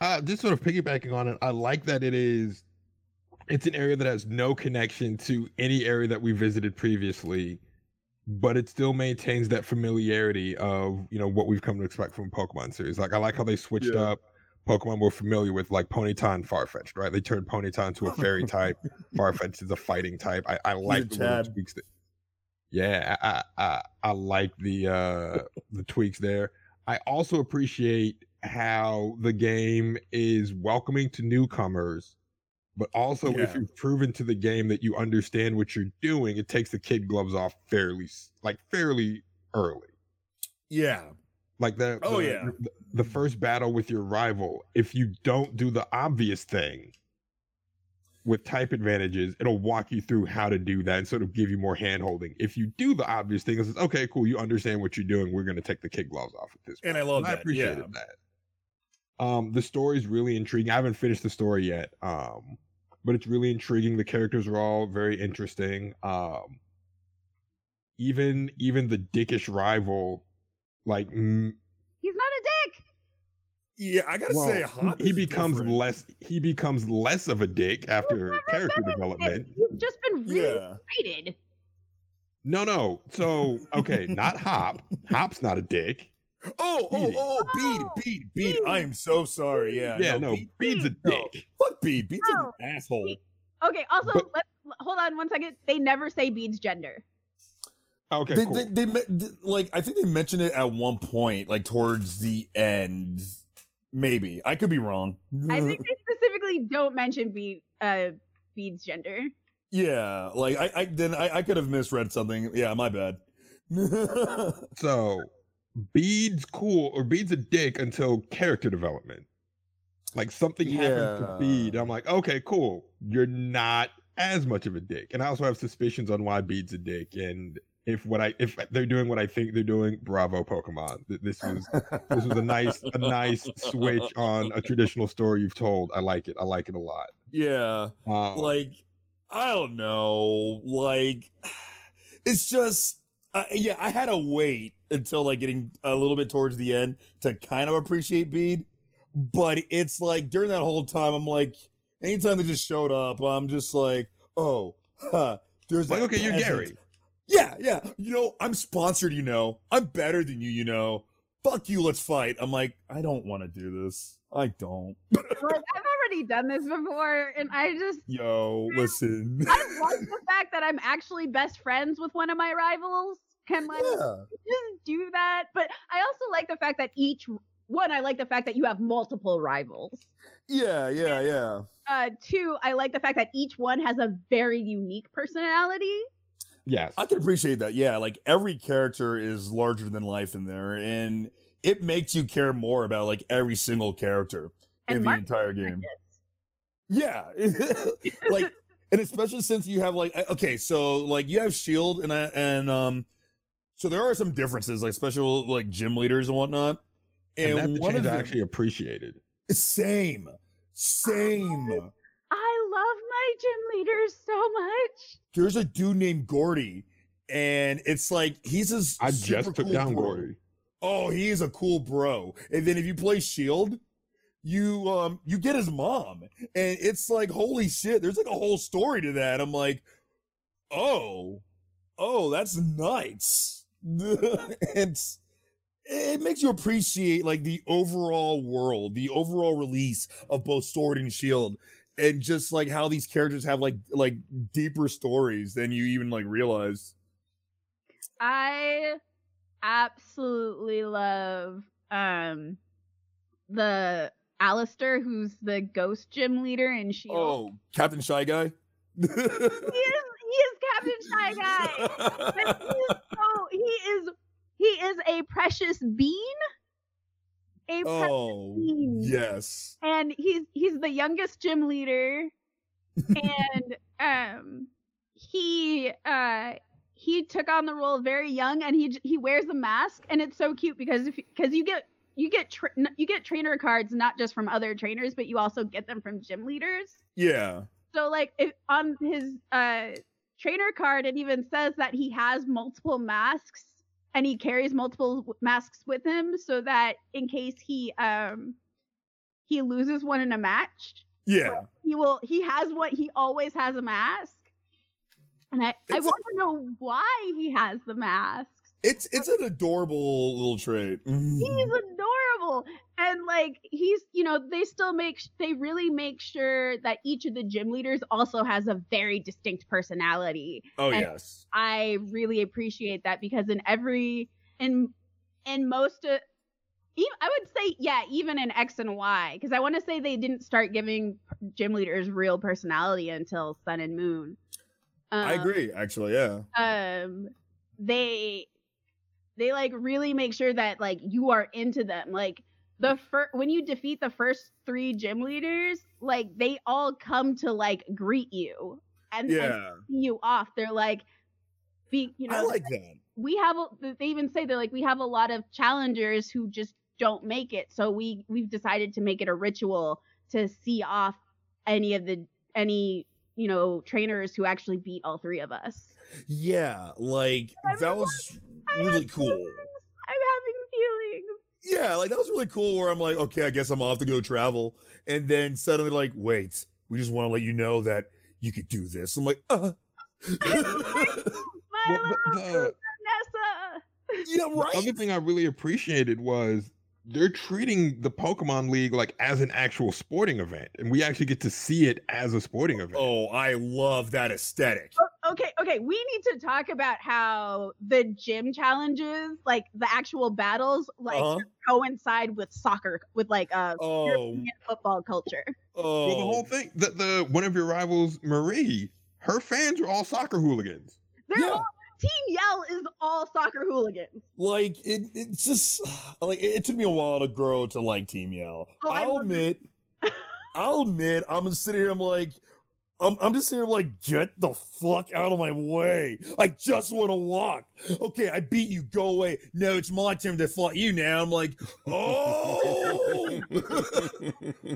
Uh, just sort of piggybacking on it, I like that it is. It's an area that has no connection to any area that we visited previously, but it still maintains that familiarity of you know what we've come to expect from Pokemon series. Like I like how they switched Yeah. up Pokemon we're familiar with, like Ponyta and Farfetch'd, right? They turned Ponyta into a fairy <laughs> type. Farfetch'd is a fighting type. I, I like the little tweaks that. Yeah, I I I like the uh the tweaks there. I also appreciate how the game is welcoming to newcomers, but also if you've proven to the game that you understand what you're doing, it takes the kid gloves off fairly like fairly early. Yeah. Like the Oh, the- yeah. the, the first battle with your rival, if you don't do the obvious thing with type advantages, it'll walk you through how to do that and sort of give you more hand holding. If you do the obvious thing, it says, okay, cool, you understand what you're doing. We're gonna take the kid gloves off at this And I point." love I that, appreciated yeah. that. Um, the story's really intriguing. I haven't finished the story yet. Um, but it's really intriguing. The characters are all very interesting. Um, even even the dickish rival, like mm, He's not a dick. Yeah, I gotta well, say, he- he becomes different. less he becomes less of a dick after character development. You've just been really Yeah. excited. No, no. So okay, not Hop. <laughs> Hop's not a dick. Oh, oh, oh, Bede, Oh, Bede, Bede. Bede. I am so sorry. Yeah, Yeah, no, Bede- Bede's a no, dick. Fuck Bede. Bede's No, an asshole. Okay. Also, But- let's hold on one second. They never say Bede's gender. Okay, they, cool. they, they, me- th- like, I think they mentioned it at one point, like towards the end. Maybe I could be wrong. I think <laughs> they specifically don't mention Bede, uh, Bede's gender. yeah, like I, I then I, I could have misread something. Yeah, my bad. <laughs> So Bede's cool or Bede's a dick until character development. Like something happens to Yeah. Bede. I'm like, okay, cool. You're not as much of a dick. And I also have suspicions on why Bede's a dick. And if what I if they're doing what I think they're doing, bravo Pokemon. Th- This was this was a nice a nice switch on a traditional story you've told. I like it. I like it a lot. yeah. Um, like i don't know like <sighs> it's just uh, yeah i had to wait until like getting a little bit towards the end to kind of appreciate Bede. but it's like during that whole time i'm like anytime they just showed up i'm just like oh huh, there's like, that okay, you're. Gary. yeah yeah you know i'm sponsored you know i'm better than you you know fuck you let's fight i'm like i don't want to do this i don't <laughs> Like, I've already done this before, and I just yo listen I like the fact that I'm actually best friends with one of my rivals. Can like yeah just do that? But I also like the fact that each one, I like the fact that you have multiple rivals. yeah yeah yeah Uh, two, I like the fact that each one has a very unique personality. Yes. I can appreciate that. Yeah, like every character is larger than life in there, and it makes you care more about like every single character And in the entire game. Yeah, <laughs> like, and especially since you have like, okay, so like you have Shield, and I and um, so there are some differences, like special like gym leaders and whatnot. and, And, that's the one change of them, actually appreciated. same, same. I love my gym leaders so much. There's a dude named Gordie, and it's like he's a I super just took cool down bro. Gordie. Oh, he is a cool bro. And then if you play Shield, you um you get his mom. And it's like holy shit, there's like a whole story to that. I'm like, "Oh. Oh, that's nice." <laughs> and it makes you appreciate like the overall world, the overall release of both Sword and Shield and just like how these characters have like like deeper stories than you even like realize. I absolutely love um the Allister, who's the ghost gym leader in Shield. Oh, Captain Shy Guy. <laughs> He is he is Captain Shy Guy. <laughs> Is he is a precious bean. A precious oh, bean. yes. And he's he's the youngest gym leader. <laughs> and um he uh he took on the role very young and he he wears a mask and it's so cute because if because you get you get tra- you get trainer cards not just from other trainers but you also get them from gym leaders Yeah. so like if on his uh trainer card it even says that he has multiple masks and he carries multiple masks with him so that in case he um he loses one in a match Yeah. he will he has what he always has a mask and i i It's- want to know why he has the masks It's it's an adorable little trait. he's adorable and like he's you know they still make they really make sure that each of the gym leaders also has a very distinct personality Oh And- yes. i really appreciate that because in every in in most of i would say yeah even in x and y because i want to say they didn't start giving gym leaders real personality until sun and moon I Um, agree. Actually, yeah. um they they like really make sure that like you are into them like the first when you defeat the first three gym leaders like they all come to like greet you and, and Yeah. see you off they're like be you know I like that. we have a, they even say they're like we have a lot of challengers who just don't make it so we we've decided to make it a ritual to see off any of the any you know trainers who actually beat all three of us Yeah, like that was really cool. Yeah, like that was really cool. Where I'm like, okay, I guess I'm off to go travel, and then suddenly like, wait, we just want to let you know that you could do this. I'm like, uh. my <laughs> Well, little the, Vanessa. yeah, the right. other thing I really appreciated was they're treating the Pokemon League like as an actual sporting event, and we actually get to see it as a sporting event. Oh, I love that aesthetic. Okay okay we need to talk about how the gym challenges like the actual battles like Uh-huh. coincide with soccer with like uh Oh, European football culture oh, Well, the whole thing, the, the one of your rivals, Marnie, her fans are all soccer hooligans. they're Yeah. all team yell is all soccer hooligans like it, it's just <sighs> like it, it took me a while to grow to like Team Yell. Oh, I I'll admit, <laughs> I'll admit, I'm gonna sit here. I'm like, I'm, I'm just here like, get the fuck out of my way. I just want to walk. Okay, I beat you. Go away. No, it's my turn to fight you now. I'm like, oh.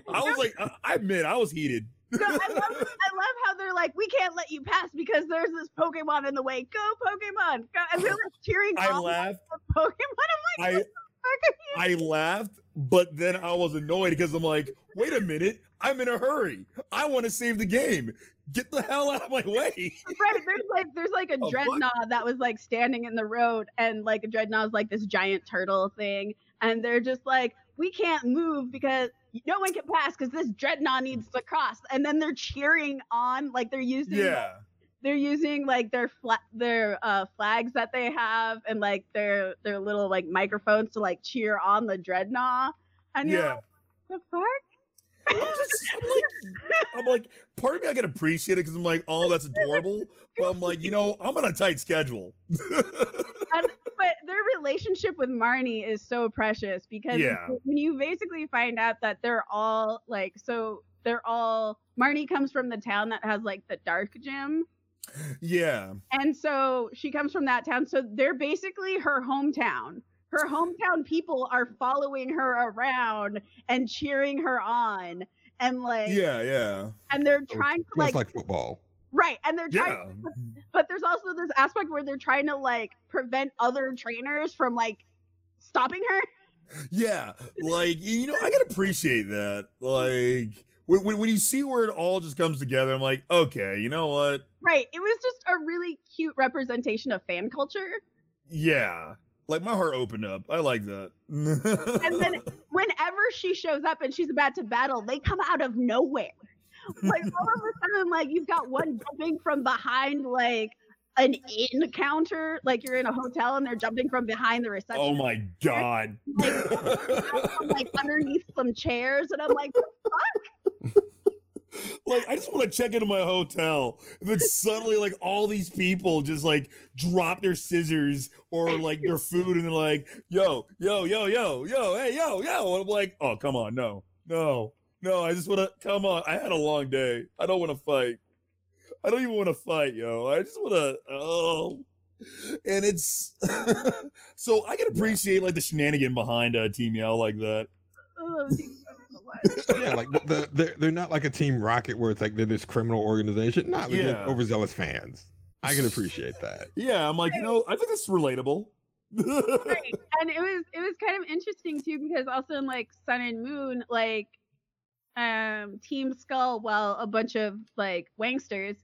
I was like, I, I admit, I was heated. No, I, love, I love how they're like, we can't let you pass because there's this Pokemon in the way. Go, Pokemon! Go. And they're like cheering I laughed. Pokemon. I'm like, I I laughed, but then I was annoyed because I'm like, wait a minute, I'm in a hurry. I want to save the game. Get the hell out of my way. <laughs> right, there's like there's like a Oh, Drednaw that was like standing in the road, and like a Drednaw is like this giant turtle thing, and they're just like, we can't move because no one can pass because this Drednaw needs to cross, and then they're cheering on, like they're using Yeah. they're using like their fla- their uh flags that they have and like their their little like microphones to like cheer on the Drednaw and Yeah. like, the fuck I'm, just, I'm, like, I'm like, part of me I can appreciate it because I'm like, oh, that's adorable. But I'm like, you know, I'm on a tight schedule. <laughs> but their relationship with Marnie is so precious because Yeah. when you basically find out that they're all like so they're all Marnie comes from the town that has like the dark gym yeah. and so she comes from that town so they're basically her hometown her hometown people are following her around and cheering her on and like Yeah. Yeah. and they're trying to like, like football. right and they're trying Yeah. but there's also this aspect where they're trying to like prevent other trainers from like stopping her Yeah, like you know, I can appreciate that. Like when, when when you see where it all just comes together, I'm like, okay, you know what? right it was just a really cute representation of fan culture Yeah, like my heart opened up. I like that. and then <laughs> whenever she shows up and she's about to battle they come out of nowhere like all of a sudden like you've got one jumping from behind like an inn counter like you're in a hotel and they're jumping from behind the reception oh my god. from, like underneath some chairs and i'm like <laughs> like I just want to check into my hotel. And then suddenly, like all these people just like drop their scissors or like their food, and they're like, "Yo, yo, yo, yo, yo, hey, yo, yo," and I'm like, "Oh, come on, no, no, no! I just want to come on. I had a long day. I don't want to fight. I don't even want to fight, yo. I just want to. Oh." And it's <laughs> so I can appreciate like the shenanigan behind uh, Team Yell like that. <laughs> Yeah, like the, the they're they're not like a Team Rocket where it's like they're this criminal organization. Not they're Yeah. overzealous fans. I can appreciate that. Yeah, I'm like, you know, I think it's relatable. right. <laughs> And it was it was kind of interesting too because also in like Sun and Moon, like um Team Skull, well, a bunch of like wangsters,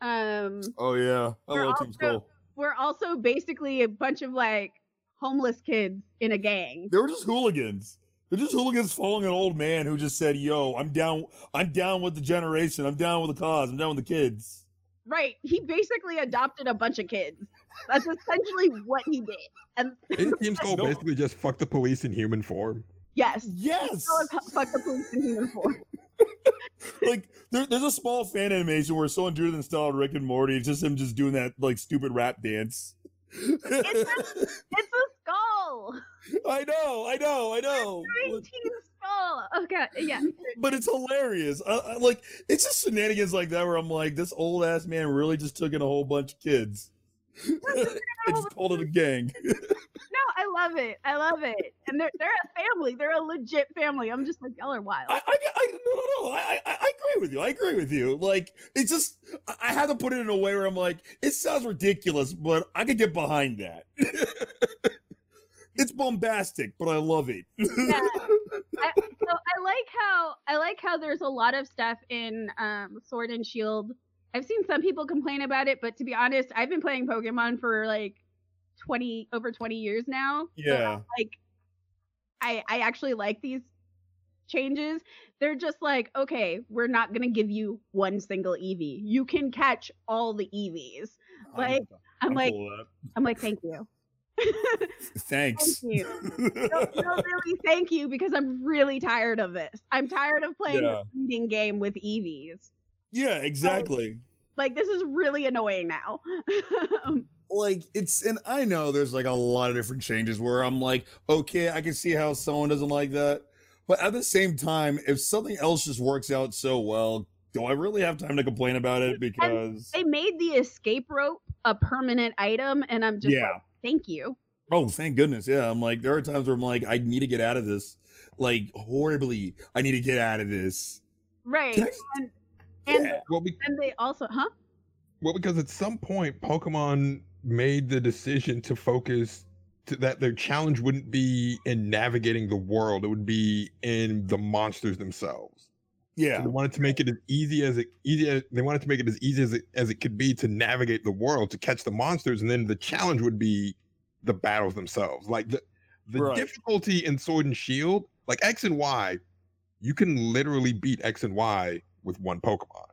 um Oh yeah, I We're Team also- Skull. we're also basically a bunch of like homeless kids in a gang. They were just hooligans. They're just hooligans following an old man who just said, "Yo, I'm down. I'm down with the generation. I'm down with the cause. I'm down with the kids." Right. He basically adopted a bunch of kids. That's essentially what he did. And Isn't Team Skull basically just fuck the police in human form? yes, Yes. fuck the police in human form. <laughs> like there, there's a small fan animation where someone drew the style of Rick and Morty. It's just him just doing that like stupid rap dance. It's a skull. I know, I know, I know. <laughs> Skull. Okay, yeah. But it's hilarious. I, I, like it's just shenanigans like that where I'm like, this old ass man really just took in a whole bunch of kids. <laughs> and just called it a gang. <laughs> No, I love it. I love it. And they're they're a family. They're a legit family. I'm just like y'all are wild. I, I, I no, no, no. I, I, I agree with you. I agree with you. Like, it's just, I, I had to put it in a way where I'm like, it sounds ridiculous, but I could get behind that. It's bombastic, but I love it. Yeah. <laughs> I, so I like how I like how there's a lot of stuff in um, Sword and Shield. I've seen some people complain about it, but to be honest, I've been playing Pokemon for like twenty over twenty years now. So, yeah. like I I actually like these changes. They're just like, okay, we're not gonna give you one single Eevee. You can catch all the Eevees. Like, I'm, like, cool I'm like, thank you. <laughs> thanks. Thank you. no, no, <laughs> really, thank you, because I'm really tired of this. I'm tired of playing Yeah. a reading game with EVs. yeah, exactly. Like this is really annoying now. <laughs> like it's and I know there's like a lot of different changes where I'm like, okay, I can see how someone doesn't like that. But at the same time, if something else just works out so well, do I really have time to complain about it? Because they made the escape rope a permanent item, and I'm just yeah. like, thank you. Oh, thank goodness. Yeah. I'm like, there are times where I'm like, I need to get out of this. Like horribly. I need to get out of this. Right. Can I- And and, Yeah. Well, be- and they also, huh? well, because at some point Pokemon made the decision to focus to that their challenge wouldn't be in navigating the world; it would be in the monsters themselves. Yeah. So they wanted to make it as easy as it easy. As, they wanted to make it as easy as it as it could be to navigate the world to catch the monsters, and then the challenge would be the battles themselves. Like the the Right. difficulty in Sword and Shield, like X and Y, you can literally beat X and Y with one Pokemon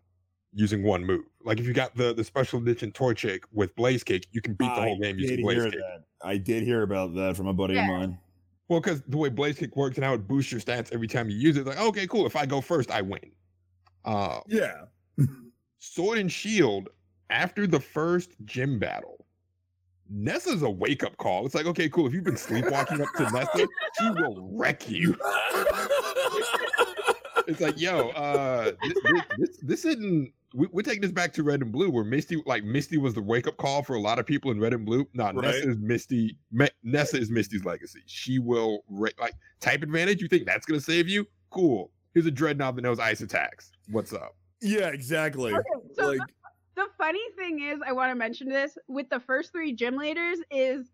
using one move. Like if you got the the special edition toy Torchic with Blaze Kick, you can beat the whole game using Blaze hear Kick. that. I did hear about that from a buddy Yeah. of mine. Well, because the way Blaze Kick works and how it boosts your stats every time you use it, like okay, cool. If I go first, I win. Uh, Yeah. Sword and Shield, after the first gym battle, Nessa's a wake up call. It's like, okay, cool. If you've been sleepwalking up to Nessa, she will wreck you. <laughs> It's like, yo, uh, this, this, this, this isn't. We, we're taking this back to Red and Blue, where Misty, like Misty, was the wake up call for a lot of people in Red and Blue. Nah, Right. Nessa is Misty. Me, Nessa is Misty's legacy. She will ra- like type advantage. You think that's gonna save you? Cool. Here's a Drednaw that knows ice attacks. What's up? yeah, exactly. Okay, so like the funny thing is, I want to mention this with the first three gym leaders is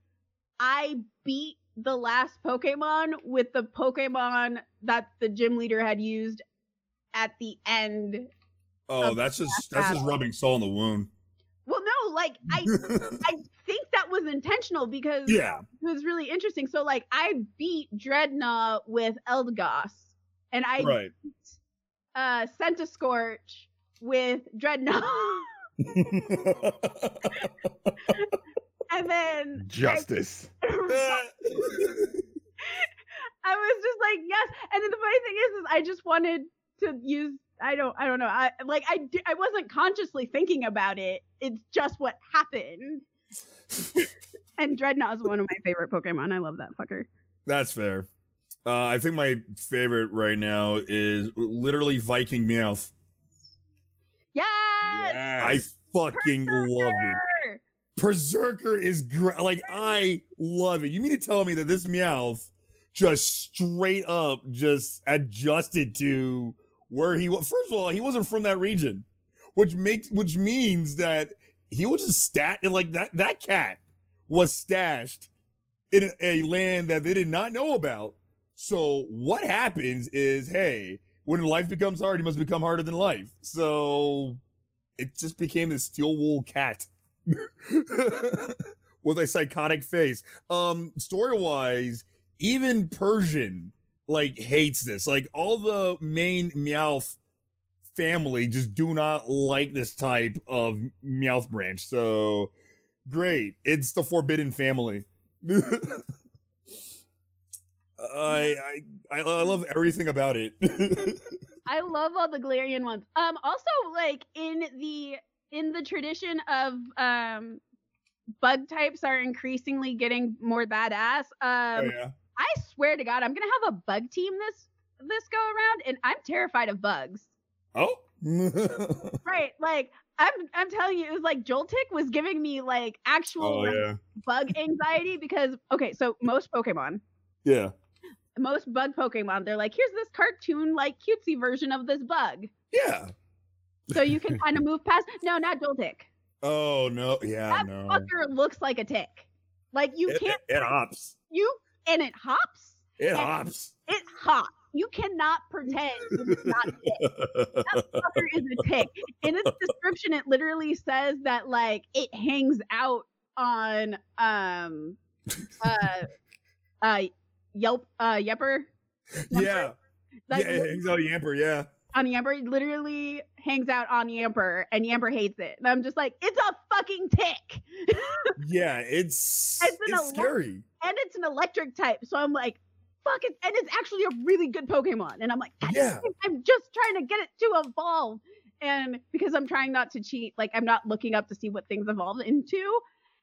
I beat the last Pokemon with the Pokemon that the gym leader had used at the end. Oh, that's just that's just rubbing salt in the wound. Well, no, like I <laughs> I think that was intentional because yeah. it was really interesting. So like I beat Drednaw with Eldegoss, and I Right. beat uh Centiskorch with Drednaw. <laughs> and then Justice. I, <laughs> I was just like, yes. And then the funny thing is, is I just wanted to use. I don't. I don't know. I like. I. I wasn't consciously thinking about it. It's just what happened. <laughs> and Drednaw is one of my favorite Pokemon. I love that fucker. That's fair. Uh, I think my favorite right now is literally Viking Meowth. Yes. I fucking love it. Perrserker! Perrserker is great. Like I love it. You mean to tell me that this Meowth just straight up just adjusted to where he was? First of all, he wasn't from that region, which makes which means that he was just stat and like that. That cat was stashed in a land that they did not know about. So what happens is, hey, when life becomes hard, he must become harder than life. So it just became this steel wool cat <laughs> with a psychotic face. Um, story wise, even Persian, like hates this. Like all the main Meowth family just do not like this type of Meowth branch. So great. It's the forbidden family. <laughs> I, I I love everything about it. <laughs> I love all the Galarian ones. Um, also like in the in the tradition of um, bug types are increasingly getting more badass. oh Um, yeah. I swear to God, I'm gonna have a bug team this this go around, and I'm terrified of bugs. Oh. <laughs> Right, like I'm I'm telling you, it was like Joltik was giving me like actual oh like, yeah. bug anxiety because okay, so most Pokemon, Yeah. most bug Pokemon, they're like, here's this cartoon like cutesy version of this bug, Yeah. so you can <laughs> kind of move past. No, not Joltik. Oh no. Yeah. That no. fucker looks like a tick. Like you It, can't it, it hops. you and it hops. It hops. It hops. You cannot pretend it's not a tick. That <laughs> fucker is a tick. In its description, it literally says that like it hangs out on um <laughs> uh uh Yelp uh Yepper. yeah. Like, yeah. It hangs out of Yamper. Yeah. on Yamper it literally hangs out on Yamper and Yamper hates it. And I'm just like, it's a fucking tick. <laughs> Yeah. It's It's it's scary. And it's an electric type. So I'm like, fuck it. And it's actually a really good Pokemon. And I'm like, Yeah. <laughs> I'm just trying to get it to evolve. And because I'm trying not to cheat, like I'm not looking up to see what things evolve into.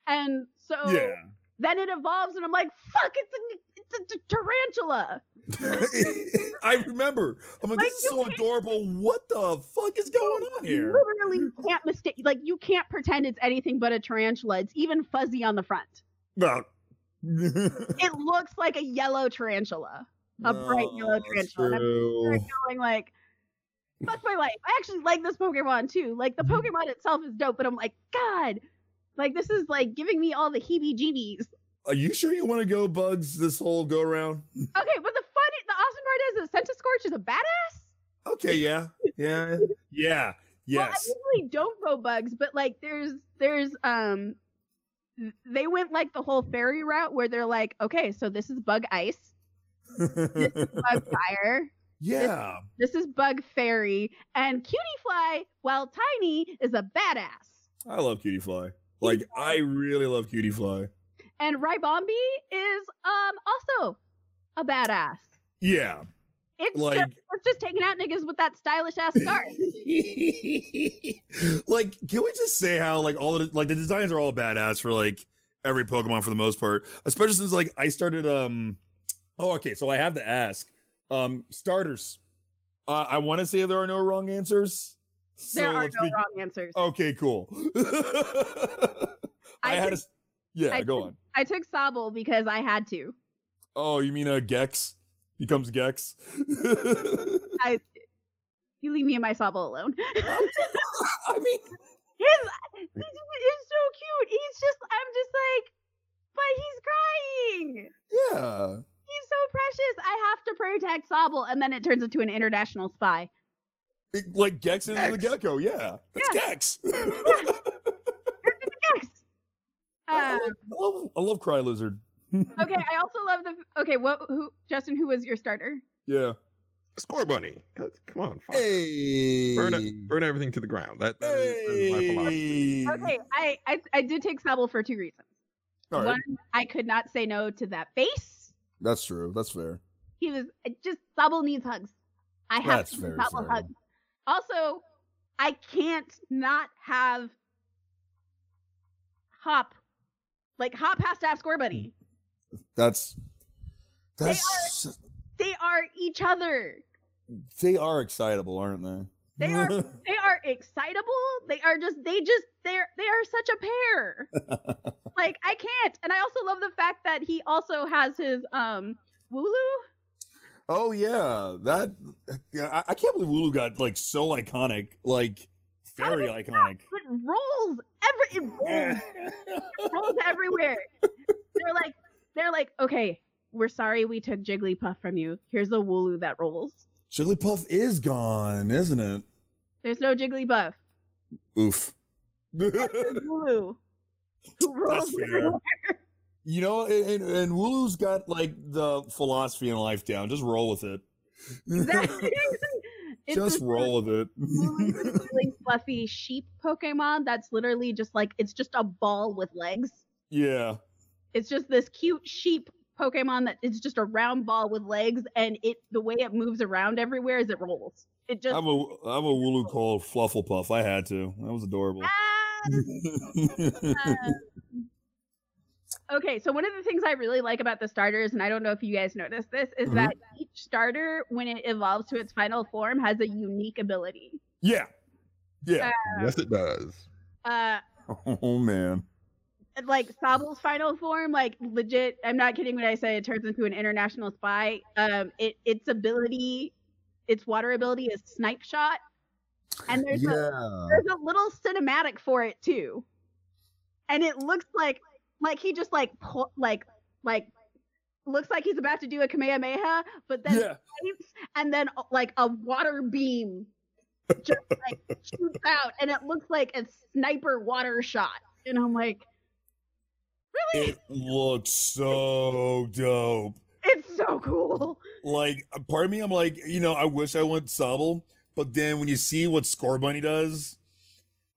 And so Yeah. then it evolves, and I'm like, fuck, it's a, it's a tarantula. <laughs> I remember. I'm like, Like, this is so adorable. What the fuck is going on here? Literally <laughs> can't mistake, like, you can't pretend it's anything but a tarantula. It's even fuzzy on the front. No. It <laughs> looks like a yellow tarantula. A bright yellow No, tarantula. And I'm going like, fuck my life. I actually like this Pokemon too. Like the Mm-hmm. Pokemon itself is dope, but I'm like, God, like this is like giving me all the heebie-jeebies. Are you sure you want to go bugs this whole go around? <laughs> Okay, but the funny, the awesome part is that Centiskorch is a badass. Okay, yeah. Yeah. <laughs> Yeah. Well, I Yes. usually don't go bugs, but like there's there's um they went like the whole fairy route where they're like, okay, so this is bug ice, this is bug <laughs> fire, yeah. this is bug fairy, and cutie fly, while tiny, is a badass. I love Cutiefly. Like I really love Cutiefly. And Ribombee is um also a badass. Yeah. It's Like- just it's just taking out niggas with that stylish ass scarf. <laughs> like, can we just say how like all the like the designs are all badass for like every Pokemon for the most part, especially since like I started um oh okay, so I have to ask um starters. Uh, I want to say there are no wrong answers. there are no be- wrong answers. Okay, cool. <laughs> I, I had a took- s- yeah. I go took- on. I took Sobble because I had to. Oh, you mean a Gex becomes Gex? <laughs> I you leave me and my Sobble alone. <laughs> <laughs> I mean, His he's, he's so cute. He's just I'm just like, but he's crying. yeah. He's so precious. I have to protect Sobble, and then it turns into an international spy. It- like Gex is the gecko, yeah. That's Yeah. Gex. Yes. I, Um, love, I love I love Cry Lizard. Okay, I also love the. Okay, what? Who? Justin, who was your starter? Yeah. Scorbunny. Uh, Come on. fuck. Hey. Burn, burn everything to the ground. That, that is, that is my philosophy. Okay, I, I I did take Sobble for two reasons. All right. One, I could not say no to that face. That's true. That's fair. He was just Sobble needs hugs. I have That's to give very Sobble fair. hugs. Also, I can't not have Hop. Like Hop has to have Scorbunny. That's They that's They are each other. they are excitable, aren't they? They are <laughs> they are excitable. They are just they just they're they are such a pair. <laughs> like I can't. And I also love the fact that he also has his um Wooloo. oh yeah, that yeah. I, I can't believe Wooloo got like so iconic, like very iconic. It rolls every it rolls, <laughs> it rolls everywhere. They're like they're like, okay, we're sorry we took Jigglypuff from you. Here's a Wooloo that rolls. Jigglypuff is gone, isn't it? There's no Jigglypuff. Oof. <laughs> Wooloo. Who rolls fair. You know, and, and Wooloo's got like the philosophy in life down. Just roll with it. Exactly. <laughs> <laughs> Just roll with it. really fluffy sheep Pokemon that's literally just like it's just a ball with legs. yeah. It's just this cute sheep Pokemon that it's just a round ball with legs, and it the way it moves around everywhere is it rolls. It just I'm a I'm a Wooloo called Flufflepuff. I had to. That was adorable. Ah! <laughs> Okay, so one of the things I really like about the starters, and I don't know if you guys noticed this, is Mhm. that each starter, when it evolves to its final form, has a unique ability. yeah. Yeah. Yes, it does. Uh, <laughs> Oh man. Like Sobble's final form, like legit, I'm not kidding when I say it turns into an international spy. Um, it its ability, its water ability is Snipe Shot, and there's a there's a little cinematic for it too and it looks like like he just like pu- like like looks like he's about to do a kamehameha but then Yeah. swipes, and then uh, like a water beam just like <laughs> shoots out and it looks like a sniper water shot and i'm like really It looks so dope. it's so cool Like, part of me, I'm like, you know, I wish I went Sobble, but then when you see what Scorbunny does,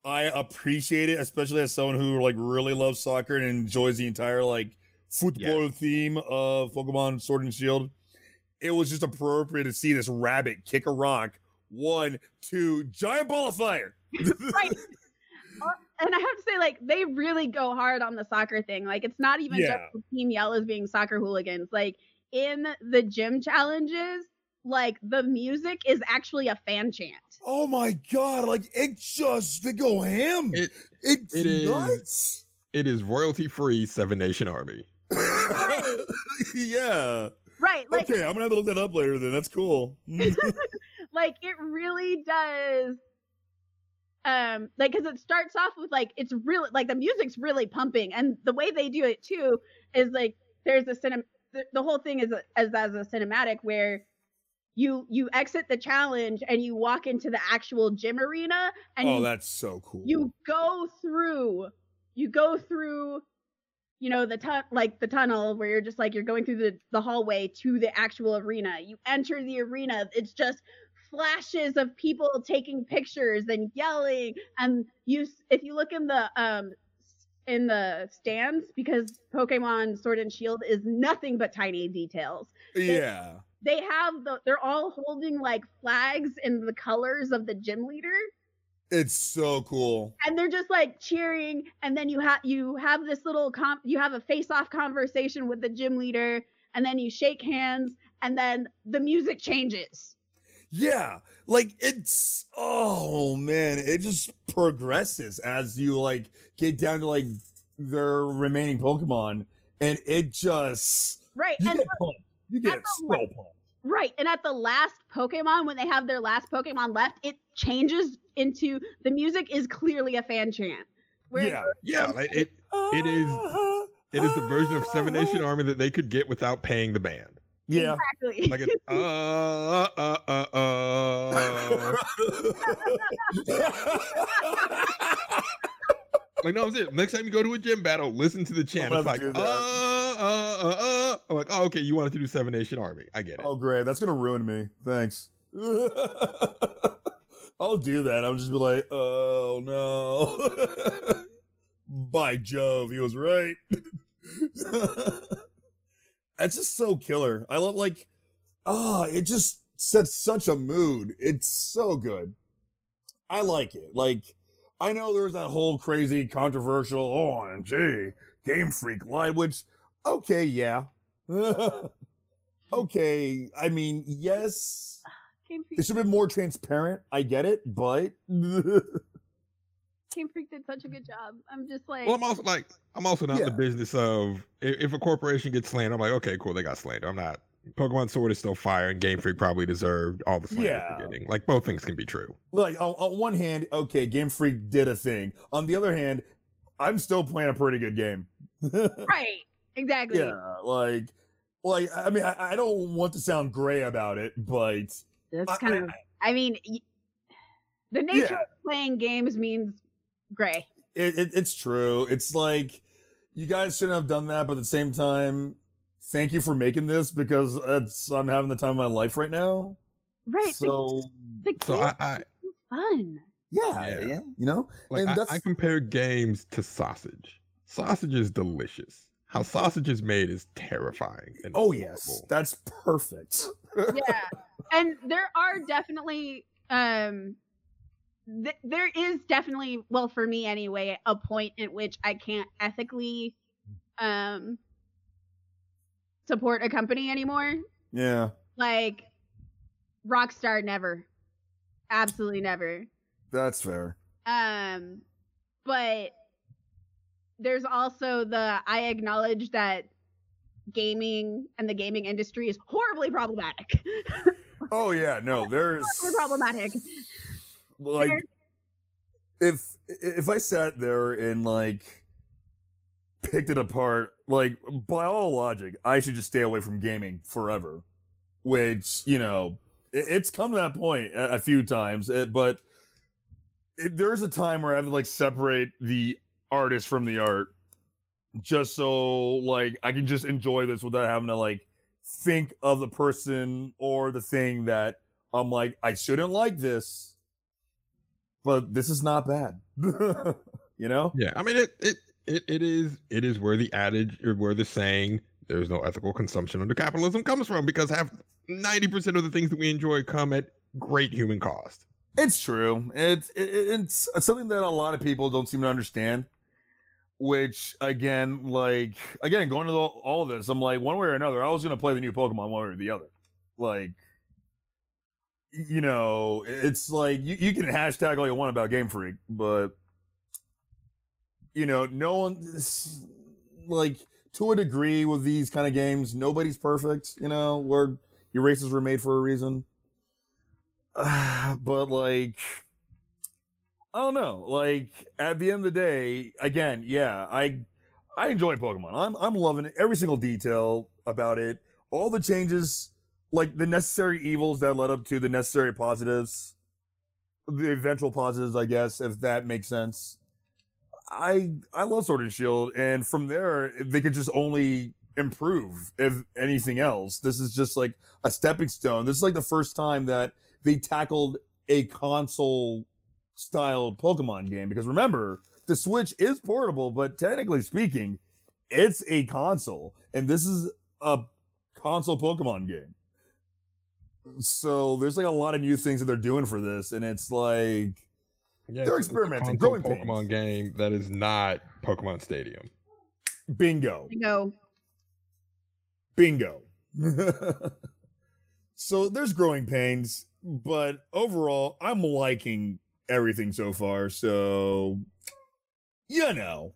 I appreciate it, especially as someone who like really loves soccer and enjoys the entire like football theme of Pokemon Sword and Shield. It was just appropriate to see this rabbit kick a rock. One, two, giant ball of fire. <laughs> right and I have to say, like, they really go hard on the soccer thing. Like, it's not even Yeah. just Team yell Yellows being soccer hooligans. Like, in the gym challenges, like, the music is actually a fan chant. Oh my god! Like it just they go ham. It- it's it is- nuts. It is royalty free Seven Nation Army. <laughs> yeah. Right. Like, okay, I'm gonna have to look that up later. Then that's cool. <laughs> like it really does. Um, like, cause it starts off with like, it's really, like, the music's really pumping. And the way they do it too is like, there's a cinem, the, the whole thing is a, as, as a cinematic where you you exit the challenge and you walk into the actual gym arena and oh, you, that's so cool. you go through you go through you know the tu- like the tunnel where you're just like you're going through the the hallway to the actual arena you enter the arena it's just flashes of people taking pictures and yelling. And you if you look in the um in the stands because pokemon sword and shield is nothing but tiny details. Yeah. they have the they're all holding like flags in the colors of the gym leader. It's so cool. and they're just like cheering. And then you have you have this little com- you have a face off conversation with the gym leader. And then you shake hands. And then the music changes Yeah. Like it's oh man, it just progresses as you like get down to like their remaining Pokemon, and it just right you and get pumped. You get the so pumped. right and at the last pokemon when they have their last pokemon left it changes into the music is clearly a fan chant where Yeah. Yeah, like, it it is it is the version of Seven Nation ah. Army that they could get without paying the band. Yeah. exactly Like it, <laughs> uh, uh, uh, uh. Like no, I'm saying next time you go to a gym battle, listen to the chant. It's like uh, uh, uh, uh. I'm like, oh, okay, you wanted to do Seven Nation Army. I get it. oh great, that's gonna ruin me. Thanks. <laughs> I'll do that. I'll just be like, oh no. <laughs> By Jove, he was right. That's just so killer. I love like ah, it just sets such a mood. It's so good. I like it. Like I know there was that whole crazy controversial oh, OMG Game Freak line, which okay, yeah. <laughs> okay. I mean, yes. Game It should have been more transparent. I get it, but <laughs> Game Freak did such a good job. I'm just like, Well, I'm also like, I'm also not in the business of if, if a corporation gets slandered, I'm like, okay, cool, they got slandered. I'm not. Pokemon Sword is still fire, and Game Freak probably deserved all the slander Yeah. for getting. Like both things can be true. like on, on one hand, okay, Game Freak did a thing. On the other hand, I'm still playing a pretty good game. <laughs> right, exactly. yeah, like, like I mean, I, I don't want to sound gray about it, but That's kind I- of. I mean, y- the nature Yeah. of playing games means gray. it, it, it's true. It's like, you guys shouldn't have done that, but at the same time, thank you for making this because it's I'm having the time of my life right now. Right. So the, So game I, I is fun. yeah, Yeah. yeah, you know, like and I, that's I compare games to sausage. Sausage is delicious. How sausage is made is terrifying. And oh yes, that's perfect. yeah <laughs> and there are definitely um th- there is definitely well for me anyway a point at which i can't ethically um support a company anymore. Yeah, like rockstar never. Absolutely never. That's fair. um but there's also the i acknowledge that gaming and the gaming industry is horribly problematic. Oh yeah, no, <laughs> there's horribly problematic like if if I sat there and like picked it apart, like by all logic, I should just stay away from gaming forever. Which you know, it, it's come to that point a, a few times, eh, but it, there's a time where I have to like separate the artist from the art, just so like I can just enjoy this without having to like think of the person or the thing that I'm like I shouldn't like this but this is not bad. <laughs> you know? Yeah, I mean it, it it it is it is where the adage or where the saying there's no ethical consumption under capitalism comes from because half 90% of the things that we enjoy come at great human cost. It's true. It's it, it's something that a lot of people don't seem to understand. Which again, like again, going to the, all of this, I'm like one way or another, I was gonna play the new Pokemon one way or the other. Like, you know, it's like you, you can hashtag all you want about Game Freak, but you know, no one like to a degree with these kind of games, nobody's perfect. You know, where your races were made for a reason. <sighs> but like I don't know. Like at the end of the day, again, yeah, I I enjoy Pokemon. I'm I'm loving it. Every single detail about it. All the changes, like the necessary evils that led up to the necessary positives, the eventual positives, I guess, if that makes sense. I I love Sword and Shield, and from there they could just only improve, if anything else. This is just like a stepping stone. This is like the first time that they tackled a console style Pokemon game because remember, the Switch is portable, but technically speaking, it's a console, and this is a console Pokemon game. So there's like a lot of new things that they're doing for this, and it's like Yeah, They're it's a experimenting, console growing pains. Pokemon game that is not Pokemon Stadium. bingo. you know Bingo. <laughs> so there's growing pains, but overall, I'm liking everything so far. So, you know,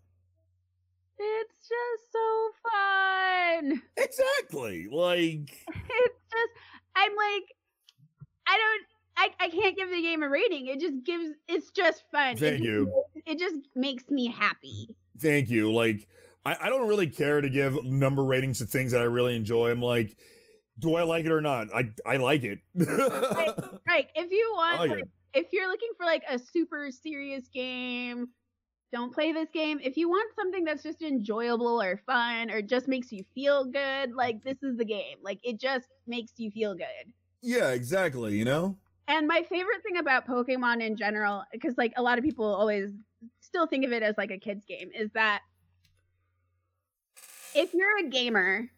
it's just so fun exactly. Like, <laughs> it's just i'm like i don't I, I can't give the game a rating. It just gives it's just fun. It Thank just you. makes- It just makes me happy. thank you. Like, I, I don't really care to give number ratings to things that I really enjoy. I'm like, do I like it or not? I I like it. Right. <laughs> If you want like, if you're looking for like a super serious game, don't play this game. If you want something that's just enjoyable or fun or just makes you feel good, like this is the game. Like it just makes you feel good. yeah, exactly. You know. And my favorite thing about Pokemon in general, because like a lot of people always still think of it as like a kid's game, is that if you're a gamer,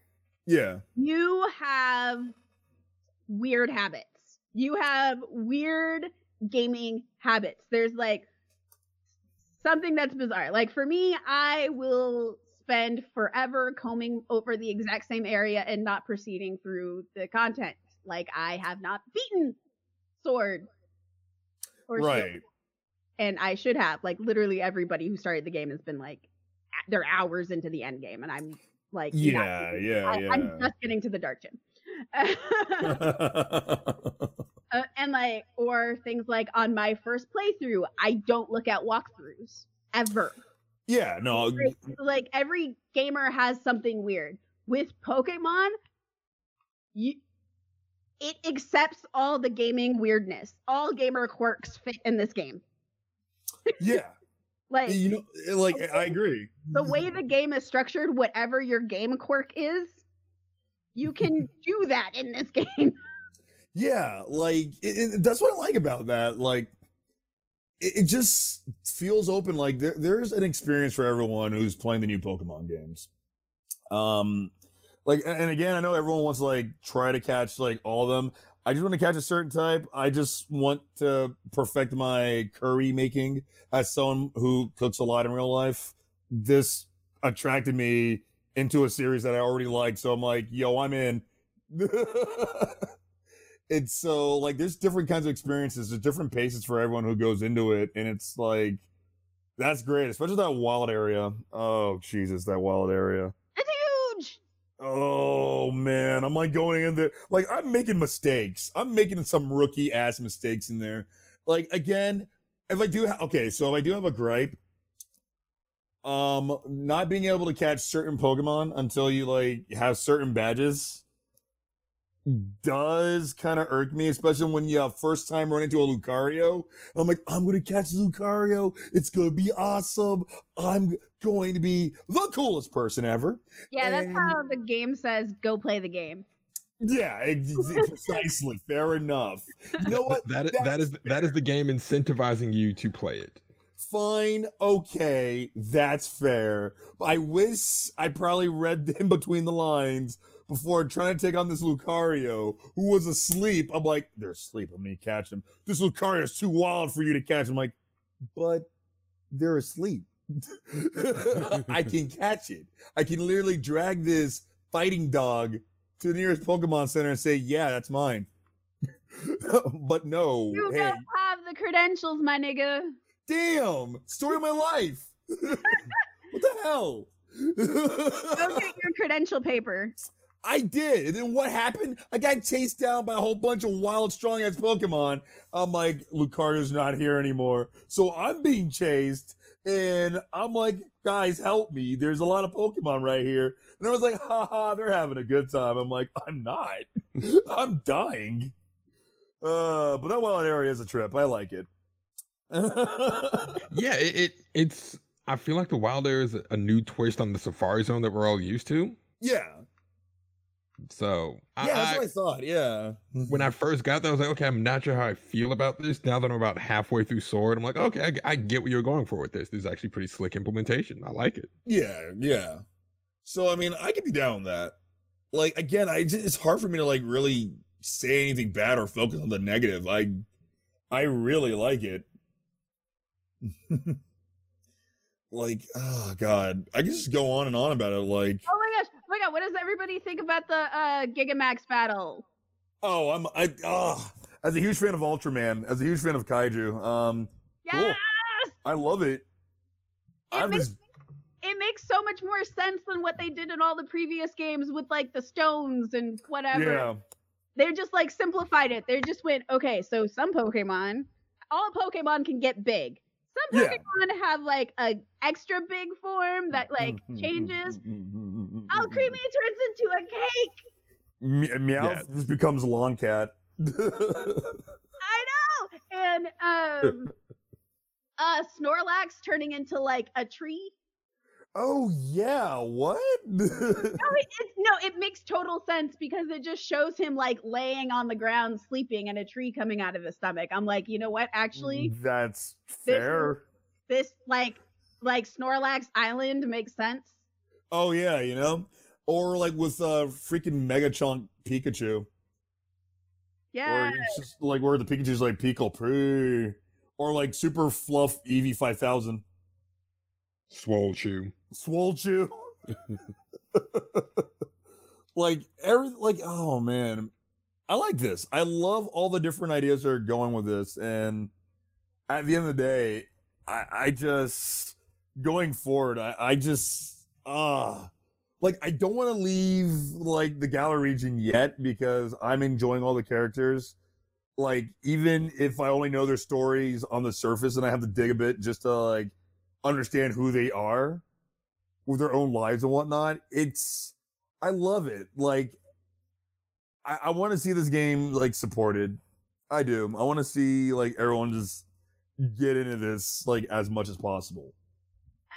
Yeah. you have weird habits. You have weird gaming habits. There's like something that's bizarre. Like for me, I will spend forever combing over the exact same area and not proceeding through the content. Like I have not beaten Sword or Shield, Right. and I should have. Like literally everybody who started the game has been like they're hours into the end game, and I'm like, Yeah. Yeah. I, I'm just getting to the dark gym. <laughs> <laughs> <laughs> Uh, and like, or things like on my first playthrough, I don't look at walkthroughs ever. yeah. No. Like, like every gamer has something weird. With Pokemon, you it accepts all the gaming weirdness. All gamer quirks fit in this game. <laughs> Yeah. Like You know, eh, like I agree. the way the game is structured, whatever your game quirk is, you can do that in this <laughs> game. Yeah, like it, it- that's what I like about that. Like, it, it just feels open. Like there, there's an experience for everyone who's playing the new Pokemon games. Um, like, and again, I know everyone wants to like try to catch like all of them. I just want to catch a certain type. I just want to perfect my curry making as someone who cooks a lot in real life. This attracted me into a series that I already liked, so I'm like, yo, I'm in. <laughs> it's so like there's different kinds of experiences, there's different paces for everyone who goes into it, and it's like that's great, especially that wild area. Oh Jesus, that wild area. It's huge. Oh man, I'm like going in there like I'm making mistakes. I'm making some rookie ass mistakes in there. Like again, if I do ha- okay, so if I do have a gripe, um, not being able to catch certain Pokemon until you like have certain badges Hmm. does kind of irk me, especially when you have first time run into a Lucario. I'm like, I'm gonna catch Lucario. It's gonna be awesome. I'm going to be the coolest person ever. Yeah, that's And- how the game says go play the game. Yeah, ex- precisely. Fair enough. You know what? <laughs> That that is that is the game incentivizing you to play it. Fine, okay, that's fair. I wish I probably read <laughs> in between the lines before trying to take on this Lucario who was asleep. I'm like, they're asleep. I'm gonna catch him. This Lucario is too wild for you to catch. I'm like, but they're asleep. <laughs> I can catch it. I can literally drag this fighting dog to the nearest Pokemon Center and say, yeah, that's mine. <laughs> but no, You hey, don't have the credentials, my nigga. damn, story of my life. <laughs> what the hell? Go get your credential paper. I did. And then what happened? I got chased down by a whole bunch of wild, strong ass Pokemon. I'm like, Lucario's not here anymore. So I'm being chased. And I'm like, guys, help me. There's a lot of Pokemon right here. And I was like, haha, they're having a good time. I'm like, I'm not. <laughs> I'm dying. Uh, but that wild area is a trip. I like it. <laughs> Yeah, it, it it's. I feel like the wild area is a new twist on the Safari Zone that we're all used to. yeah. So I, Yeah, that's I- what I thought. Yeah. when I mm-hmm. first got there, I was like, okay, I'm not sure how I feel about this. Now that I'm about halfway through Sword, I'm like, okay, I, I get what you're going for with this. This is actually pretty slick implementation. I like it. Yeah, yeah. So I mean, I could be down with that. Like again, I just, it's hard for me to like really say anything bad or focus on the negative. I I really like it. <laughs> like, oh god, I can just go on and on about it. Like, Oh what does everybody think about the uh Gigamax battle? oh, I'm I ah, as a huge fan of Ultraman, as a huge fan of Kaiju, um, Cool. Yes! I love it. It makes, just it makes so much more sense than what they did in all the previous games with like the stones and whatever. yeah. They're just like simplified it. They just went, okay, so some Pokemon, all Pokemon can get big. Some Yeah. Pokemon have like a extra big form that like mm-hmm, changes. Oh, Creamy turns into a cake. Me- uh, Meow Yeah. just becomes lawn cat. <laughs> I know. And um <laughs> uh Snorlax turning into like a tree. Oh yeah, what? <laughs> No, it, it, no, it makes total sense because it just shows him like laying on the ground sleeping and a tree coming out of his stomach. I'm like, you know what? Actually, That's This- fair. this like like Snorlax Island makes sense. Oh yeah, you know, or like with uh freaking Mega Chunk Pikachu, Yeah. or it's just like where the Pikachu's like Pickle Pre, or like Super Fluff Eevee five thousand Swole Chew. Swolchu. <laughs> like every like oh man, I like this. I love all the different ideas that are going with this, and at the end of the day, I I just going forward, I I just ah. like I don't want to leave like the Galar region yet because I'm enjoying all the characters. Like even if I only know their stories on the surface and I have to dig a bit just to like understand who they are with their own lives and whatnot. It's I love it. Like I, I want to see this game like supported. I do. I want to see like everyone just get into this like as much as possible.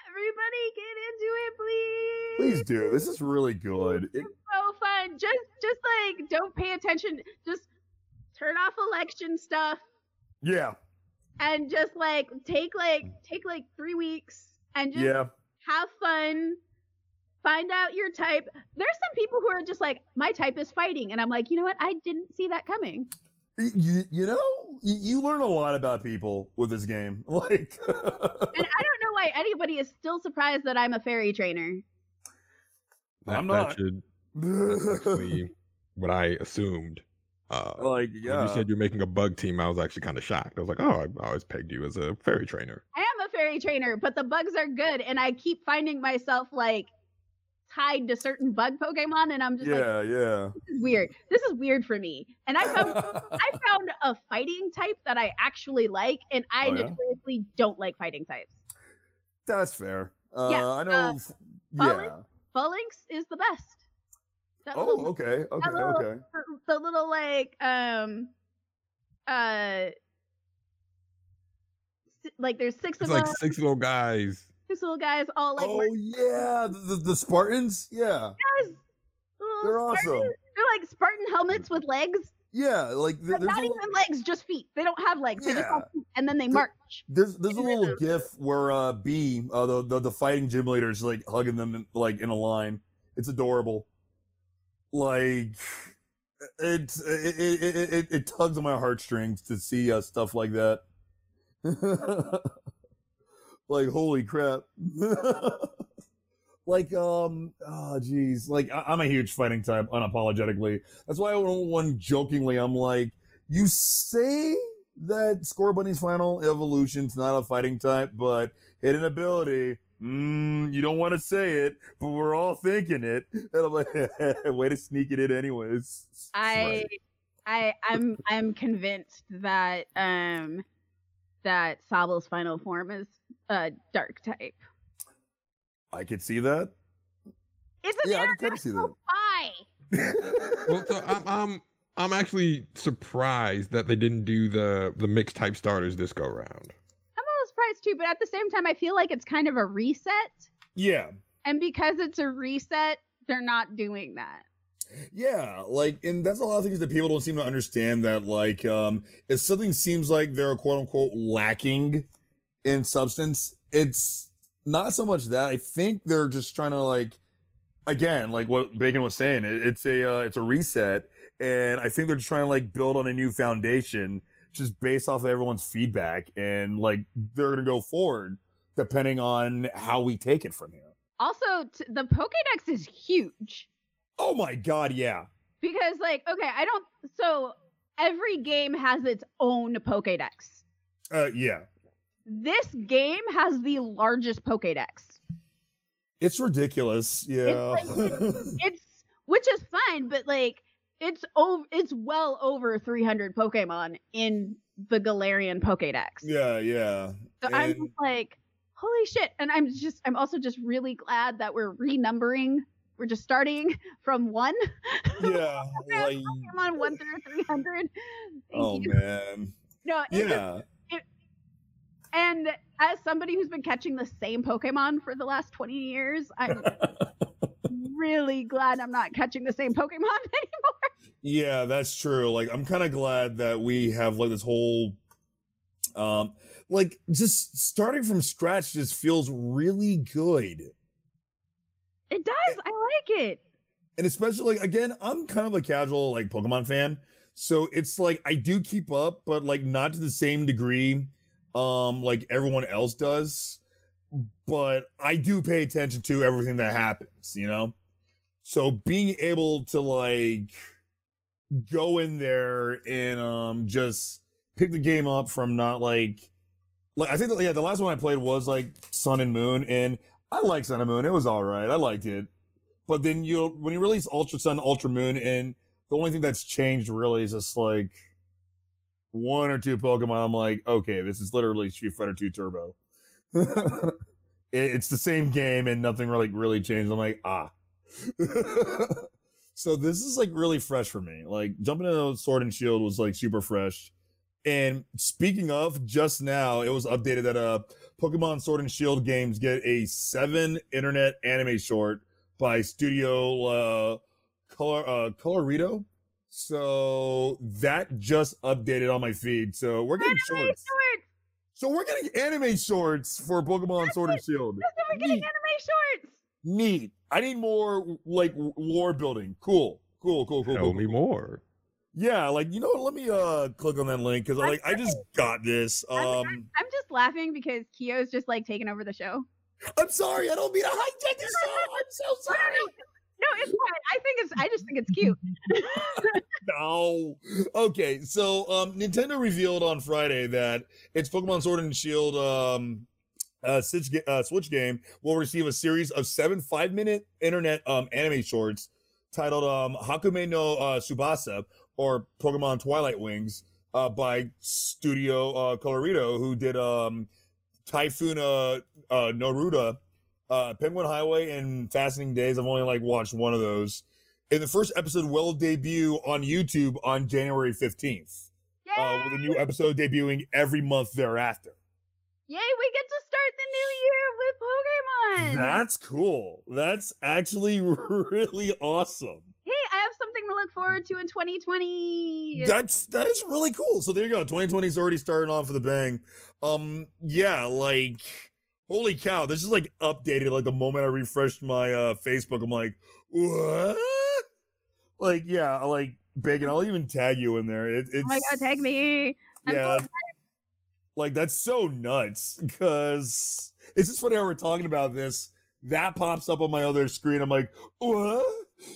Everybody get into it, please. Please do. This is really good. It's so fun. Just just like don't pay attention. Just turn off election stuff. Yeah. And just like take like take like three weeks and just yeah have fun. Find out your type. There's some people who are just like, my type is fighting, and I'm like, you know what? I didn't see that coming. You, you know, you, you learn a lot about people with this game. <laughs> Like, And I don't know why anybody is still surprised that I'm a fairy trainer. That, I'm that not. should actually what I assumed. Uh, like, when yeah. you said you're making a bug team, I was actually kind of shocked. I was like, oh, I always pegged you as a fairy trainer. I am a fairy trainer, but the bugs are good, and I keep finding myself like tied to certain bug Pokemon, and I'm just like, yeah, yeah. this is weird. This is weird for me. And I found <laughs> I found a fighting type that I actually like, and I Oh, yeah? notoriously don't like fighting types. That's fair. Uh, Yeah, I know. uh, yeah. Falinks is the best. That Oh, little, okay, okay, little- okay. the little like um uh like there's six It's of like them, six little guys. six little guys all like oh yeah, the, the, the Spartans. Yeah, guys, little they're Spartan- awesome. They're like Spartan helmets with legs, Yeah, like th- there's not a, even legs, just feet. They don't have legs. They just have Yeah. feet, and then they There- march. there's there's a little gif where uh Bea, uh, the, the the fighting gym leader is like hugging them in, like in a line. It's adorable. Like it it it it, it, it tugs on my heartstrings to see uh, stuff like that. <laughs> like holy crap. <laughs> like um oh geez. Like I, i'm a huge fighting type unapologetically. That's why I one jokingly i'm like you say that Scorbunny's final evolution's not a fighting type but hidden ability. Mm, you don't want to say it but we're all thinking it. <laughs> And i'm like way to sneak it in anyways. I I I'm I'm convinced that um that Sobble's final form is a dark type. i could see that It's an Yeah, I can kinda see international spy. Well, so I'm, I'm I'm actually surprised that they didn't do the the mixed type starters this go round. I'm a little surprised too, but at the same time, I feel like it's kind of a reset. yeah And because it's a reset, they're not doing that. Yeah, like, and that's a lot of things that people don't seem to understand. That, like, um, if something seems like they're quote unquote lacking in substance, it's not so much that. I think they're just trying to like, again, like what Bacon was saying, it, it's a uh, it's a reset, and I think they're just trying to like build on a new foundation, just based off of everyone's feedback, and like they're gonna go forward depending on how we take it from here. Also, t- the Pokédex is huge Oh my god, yeah. because, like, okay, I don't. So every game has its own Pokédex. Uh, yeah. This game has the largest Pokédex. It's ridiculous. Yeah. <laughs> It's which is fine, but like it's over it's well over 300 Pokemon in the Galarian Pokédex. yeah, yeah. So I'm like, holy shit. And I'm just I'm also just really glad that we're renumbering. We're just starting <laughs> from one. <laughs> Yeah. Like, Pokemon one through 300. Oh you. man. No, Yeah. and as somebody who's been catching the same Pokemon for the last 20 years, I'm <laughs> really glad I'm not catching the same Pokemon anymore. Yeah, that's true. Like I'm kind of glad that we have like this whole um like just starting from scratch just feels really good. It does. I like it. and especially like again i'm kind of a casual like pokemon fan so it's like i do keep up but like not to the same degree um like everyone else does but i do pay attention to everything that happens you know so being able to like go in there and um just pick the game up from not like like i think that, yeah the last one i played was like sun and moon and i like sun and moon it was all right i liked it but then you when you release Ultra Sun, Ultra Moon, and the only thing that's changed really is just like one or two Pokemon. I'm like, okay, this is literally Street Fighter 2 Turbo. <laughs> It- it's the same game and nothing really really changed. I'm like, ah. <laughs> so this is like really fresh for me. Like jumping into Sword and Shield was like super fresh. And speaking of, just now it was updated that uh Pokemon Sword and Shield games get a seven internet anime short by Studio uh, Color uh, Colorido. So that just updated on my feed. So we're getting Anime shorts. shorts. So we're getting anime shorts for Pokemon Sword and Shield. That's we're getting Neat. anime shorts. Neat. I need more like lore building. Cool. Cool. Cool. Cool. Tell cool, me cool. more. Yeah, like you know, let me uh click on that link because like I just got this. I'm- Um, I'm just laughing because Kyo's just like taking over the show. I'm sorry, I don't mean to hijack this. show. I'm so <laughs> sorry. No, it's fine. I think it's. I just think it's cute. <laughs> No. Okay, so um Nintendo revealed on Friday that its Pokemon Sword and Shield um uh Switch, uh, Switch game will receive a series of seven five-minute internet um anime shorts titled um Hakumei no uh, Tsubasa or Pokemon Twilight Wings uh by Studio uh Colorido who did um Typhoon uh, uh Noruda uh Penguin Highway and Fascinating Days. I've only like watched one of those. And the first episode will debut on YouTube on January 15th, uh, with a new episode debuting every month thereafter. Yay! We get to start the new year with Pokemon. That's cool. That's actually <laughs> really awesome. hey, I have something to look forward to in 2020. That's that is really cool. So there you go. 2020 is already starting off with a bang. Um, yeah, like holy cow, this is like updated. Like the moment I refreshed my uh Facebook, I'm like, what? Like, yeah, like Bacon, I'll even tag you in there. It, it's like oh my god, tag me. I'm so yeah like that's so nuts because it's just funny how we're talking about this that pops up on my other screen i'm like what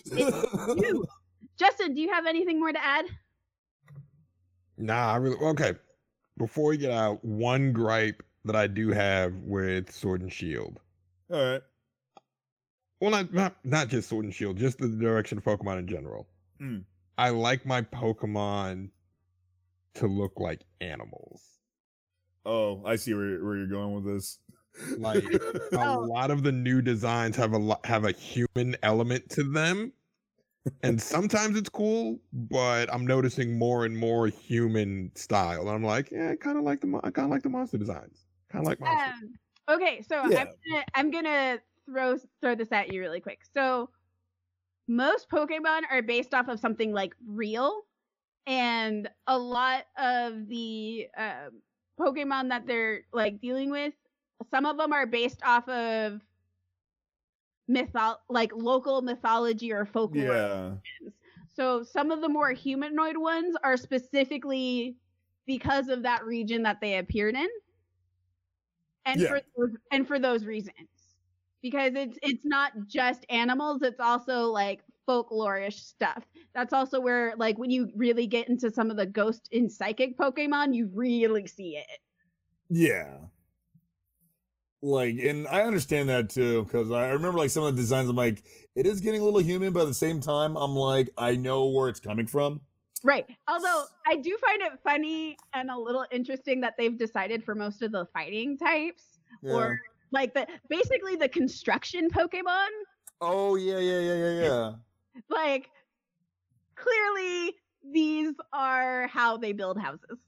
you. <laughs> Justin, do you have anything more to add? Nah, I really okay. Before we get out, one gripe that I do have with Sword and Shield. all right Well, not not, not just Sword and Shield, just the direction of Pokemon in general. Mm. I like my Pokemon to look like animals. oh i see where, where you're going with this Like <laughs> a Oh. lot of the new designs have a lo- have a human element to them. And sometimes it's cool, but I'm noticing more and more human style. And I'm like, yeah, I kind of like the mo- I kind of like the monster designs. Kind of like monsters. Um, okay, so Yeah. I'm gonna I'm gonna throw throw this at you really quick. So most Pokemon are based off of something like real, and a lot of the um, Pokemon that they're like dealing with, some of them are based off of mytho like local mythology or folklore. yeah So some of the more humanoid ones are specifically because of that region that they appeared in. And Yeah. for those, and for those reasons. Because it's it's not just animals, it's also like folklorish stuff. That's also where like when you really get into some of the ghost and psychic Pokemon, you really see it. yeah like and i understand that too because i remember like some of the designs i'm like it is getting a little human but at the same time i'm like i know where it's coming from Right. Although I do find it funny and a little interesting that they've decided for most of the fighting types Yeah. or like the basically the construction Pokemon, oh yeah yeah yeah yeah yeah like clearly these are how they build houses.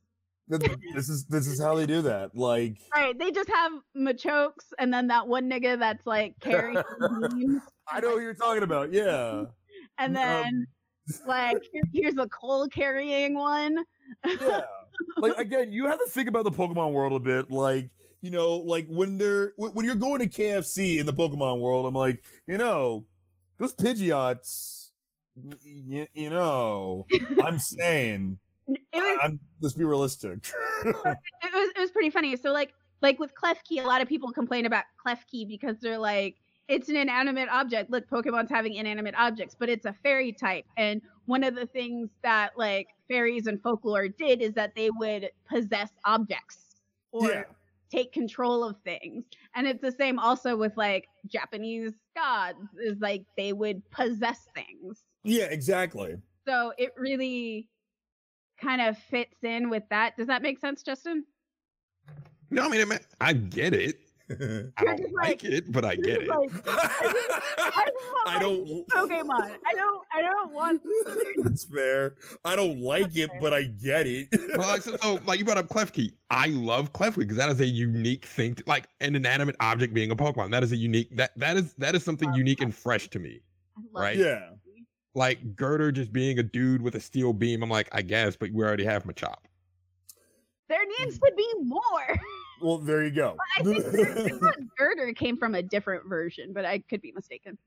Th- <laughs> this is this is how they do that like Right. They just have Machokes and then that one nigga that's like carrying <laughs> i know who you're talking about yeah <laughs> and Um, then like here's a coal carrying one. yeah like again you have to think about the pokemon world a bit like you know like when they're when when you're going to kfc in the pokemon world i'm like you know those pidgeots you, you know i'm saying It was I'm, let's be realistic <laughs> it was it was pretty funny. So like like with Klefki, a lot of people complain about Klefki because they're like it's an inanimate object. Look, Pokemon's having inanimate objects, but it's a fairy type. And one of the things that like fairies and folklore did is that they would possess objects or Yeah. take control of things. And it's the same also with like Japanese gods is like they would possess things. yeah exactly So it really kind of fits in with that. Does that make sense, Justin? No, I mean, it ma- I get it. <laughs> I don't like like- it, but I get it. like, I just, I just <laughs> want I don't. Pokemon. I don't. I don't want. <laughs> That's fair. I don't like it, but I get it. well, like, so, so, like you brought up Klefki. I love Klefki because that is a unique thing, to, like an inanimate object being a Pokemon. That is a unique. That that is that is something unique and fresh to me. I love Right. it. yeah. Like Gurdurr just being a dude with a steel beam. I'm like, I guess, but we already have Machop. There mm. needs to be more. Well, there you go. I think <laughs> I thought Gurdurr came from a different version, but I could be mistaken.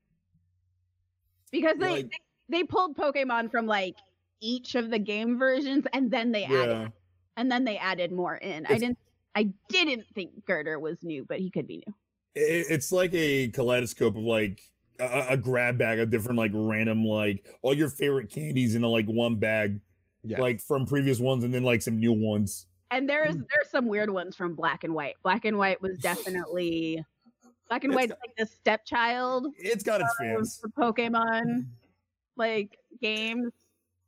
Because they Like- they, they pulled Pokemon from like each of the game versions, and then they added yeah. and then they added more in. I didn't I didn't think Gurdurr was new, but he could be new. It, it's like a kaleidoscope of like a, a grab bag of different like random like all your favorite candies in a, like one bag, Yeah. like from previous ones, and then like some new ones. And there's mm. there's some weird ones from Black and White. Black and White was <laughs> definitely Black and It's White's got- like the stepchild It's got its fans. the Pokemon like games.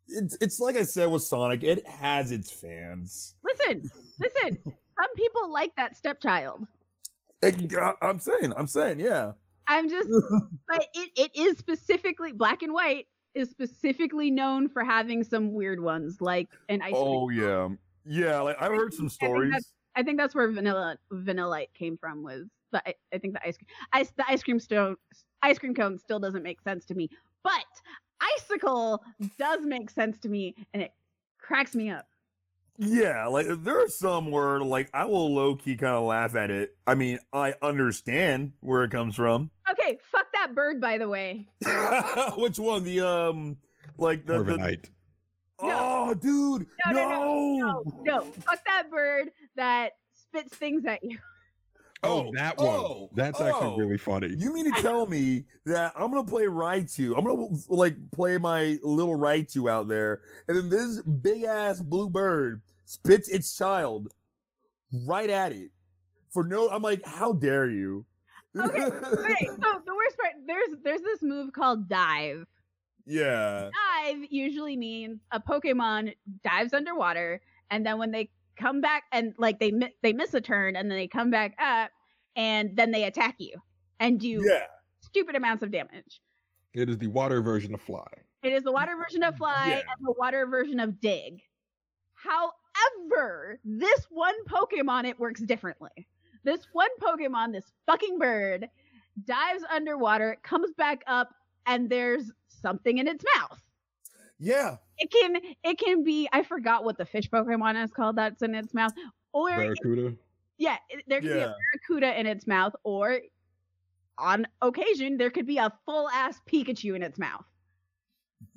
It's it's like I said with Sonic. It has its fans. Listen, listen. <laughs> Some people like that stepchild. It- uh, I'm saying. I'm saying. Yeah. I'm just, <laughs> but it, it is specifically black and white is specifically known for having some weird ones like an ice. Oh cream. yeah. Yeah. Like I've heard some I think stories. I think that's where vanilla vanillite came from. Was the I, I think the ice cream ice the ice cream stone ice cream cone still doesn't make sense to me, but icicle does make sense to me, and it cracks me up. Yeah, like there are some where like I will low key kind of laugh at it. I mean, I understand where it comes from. Okay, fuck that bird. By the way, <laughs> Which one? The um, like the, the Corviknight. oh, dude, No, no, no, no, no, fuck that bird that spits things at you. Oh, Oh, that one. oh, That's oh. actually really funny. You mean to tell me that I'm gonna play Raichu? I'm gonna like play my little Raichu out there, and then this big ass blue bird spits its child right at it for no. I'm like, how dare you? Okay, Okay, <laughs> so the worst part there's there's this move called dive. yeah. Dive usually means a Pokemon dives underwater, and then when they come back and like they mi- they miss a turn, and then they come back up, and then they attack you and do Yeah. stupid amounts of damage. It is the water version of Fly. It is the water version of Fly Yeah. and the water version of Dig. However, this one Pokemon it works differently. This one Pokemon, this fucking bird, dives underwater, comes back up, and there's something in its mouth. Yeah. It can it can be I forgot what the fish Pokemon is called that's in its mouth. Or Barracuda. yeah, it- there could be a barracuda in its mouth, or on occasion there could be a full ass Pikachu in its mouth.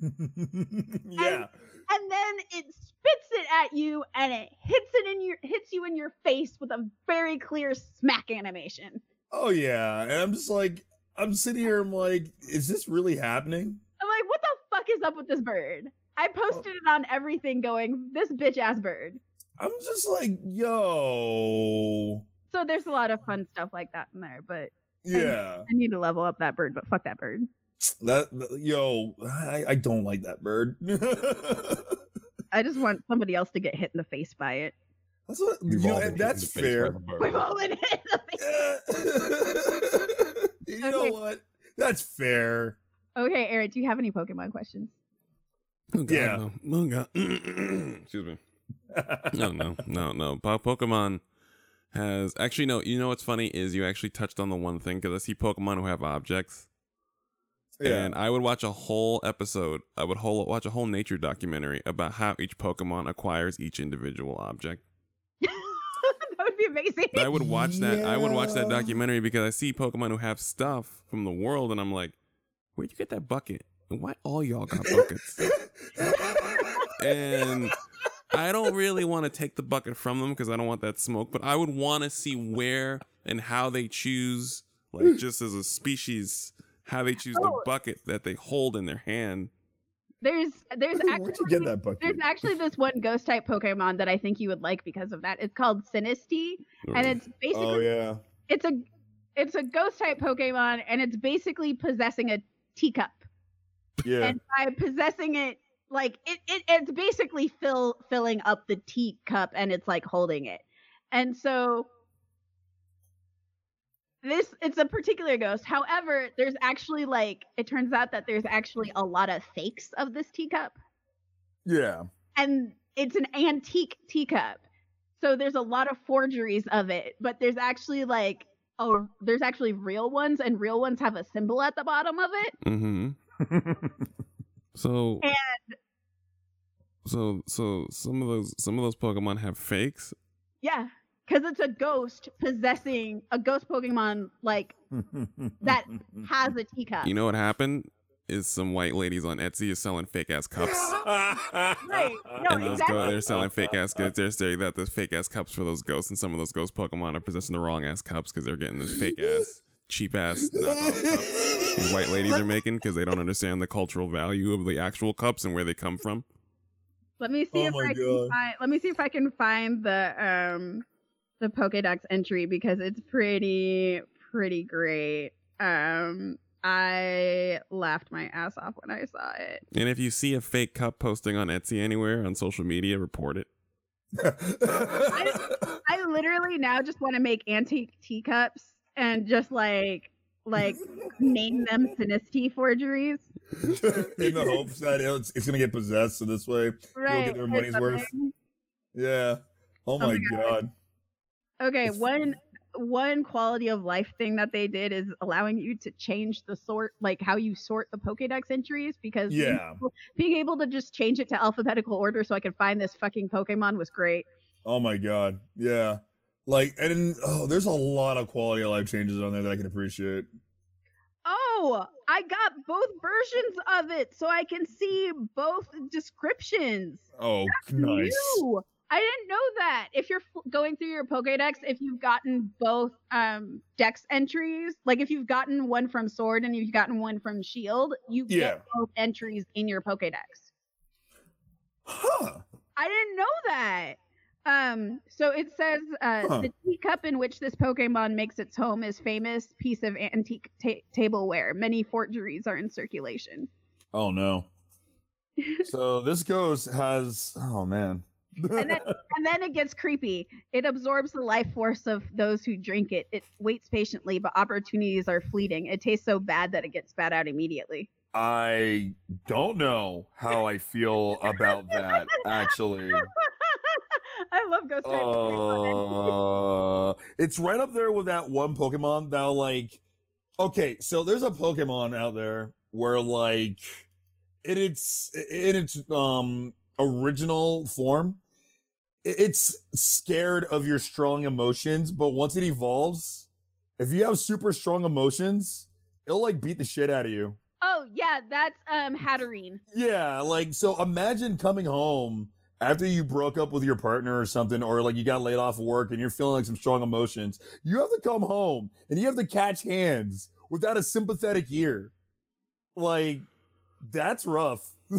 <laughs> yeah. and then it spits it at you and it hits it in your hits you in your face with a very clear smack animation. Oh yeah. And I'm just like, I'm sitting here. I'm like, is this really happening? I'm like, what the fuck is up with this bird? I posted it on everything going, this bitch ass bird. I'm just like, yo. So there's a lot of fun stuff like that in there, but Yeah. I need to level up that bird, but fuck that bird. That, that- yo, I, I don't like that bird. <laughs> I just want somebody else to get hit in the face by it. That's what We've you know, all been and hit in that's the face by fair. the bird. We've all been hit in the face. <laughs> you know what? That's fair. Okay, Eric, do you have any Pokemon questions? Oh, God, Yeah. No. Oh, God. <clears throat> Excuse me. No, no, no, no. Po- Pokemon has actually no. You know what's funny is you actually touched on the one thing because I see Pokemon who have objects, yeah. and I would watch a whole episode. I would whole, watch a whole nature documentary about how each Pokemon acquires each individual object. <laughs> that would be amazing. I would watch that. I would watch that documentary because I see Pokemon who have stuff from the world, and I'm like, where'd you get that bucket? And why all y'all got buckets? <laughs> and I don't really want to take the bucket from them because I don't want that smoke, but I would want to see where and how they choose, like just as a species, how they choose the Oh. bucket that they hold in their hand. There's there's Where'd you actually get that bucket? there's actually this one ghost type Pokemon that I think you would like because of that. It's called Sinistea, and it's basically Oh yeah. it's a it's a ghost type Pokemon, and it's basically possessing a teacup. Yeah. And by possessing it, like it, it it's basically fill filling up the teacup, and it's like holding it. And so this it's a particular ghost. However, there's actually like it turns out that there's actually a lot of fakes of this teacup. Yeah. and it's an antique teacup. So there's a lot of forgeries of it, but there's actually like oh, there's actually real ones, and real ones have a symbol at the bottom of it. Mm-hmm. <laughs> So And so so some of those some of those Pokemon have fakes. yeah, because it's a ghost possessing a ghost Pokemon like <laughs> That has a teacup. You know what happened? Is some white ladies on Etsy is selling fake ass cups. <laughs> Right. No, and those exactly. go- they're selling fake ass goods. They're saying that there's fake ass cups for those ghosts, and some of those ghost Pokemon are possessing the wrong ass cups because they're getting this fake ass, cheap ass cups these white ladies are making because they don't understand the cultural value of the actual cups and where they come from. Let me see Oh if my I can find. Let me see if I can find the um the Pokédex entry because it's pretty pretty great. Um, I laughed my ass off when I saw it. And if you see a fake cup posting on Etsy anywhere on social media, report it. <laughs> I literally now just want to make antique teacups and just like like name them Sinistea forgeries. in the hopes that it's, it's gonna get possessed, so this way, Right. get their or money's worth. yeah. Oh my my god. Okay, It's- one one quality of life thing that they did is allowing you to change the sort like how you sort the Pokédex entries because being Yeah. able- being able to just change it to alphabetical order so I could find this fucking Pokemon was great. Oh my god. Yeah. Like and oh, there's a lot of quality of life changes on there that I can appreciate. Oh, I got both versions of it so I can see both descriptions. Oh, nice. New. I didn't know that. If you're f- going through your Pokédex, if you've gotten both um dex entries, like if you've gotten one from Sword and you've gotten one from Shield, you Yeah. get both entries in your Pokédex. Huh. I didn't know that. Um, so it says uh, Huh. the teacup in which this Pokemon makes its home is famous piece of antique ta- tableware. Many forgeries are in circulation. Oh no. <laughs> so this ghost has oh man. And then, <laughs> and then it gets creepy. It absorbs the life force of those who drink it. It waits patiently, but opportunities are fleeting. It tastes so bad that it gets spat out immediately. I don't know how I feel about that actually. <laughs> I love Ghost Pokemon. Uh, it's right up there with that one Pokemon that like. Okay, so there's a Pokemon out there where like, in its in its um original form, it's scared of your strong emotions, but once it evolves, if you have super strong emotions, it'll like beat the shit out of you. Oh yeah, that's um Hatterene. Yeah, like so imagine coming home after you broke up with your partner or something, or like you got laid off of work and you're feeling like some strong emotions. You have to come home and you have to catch hands without a sympathetic ear. Like, that's rough. <laughs>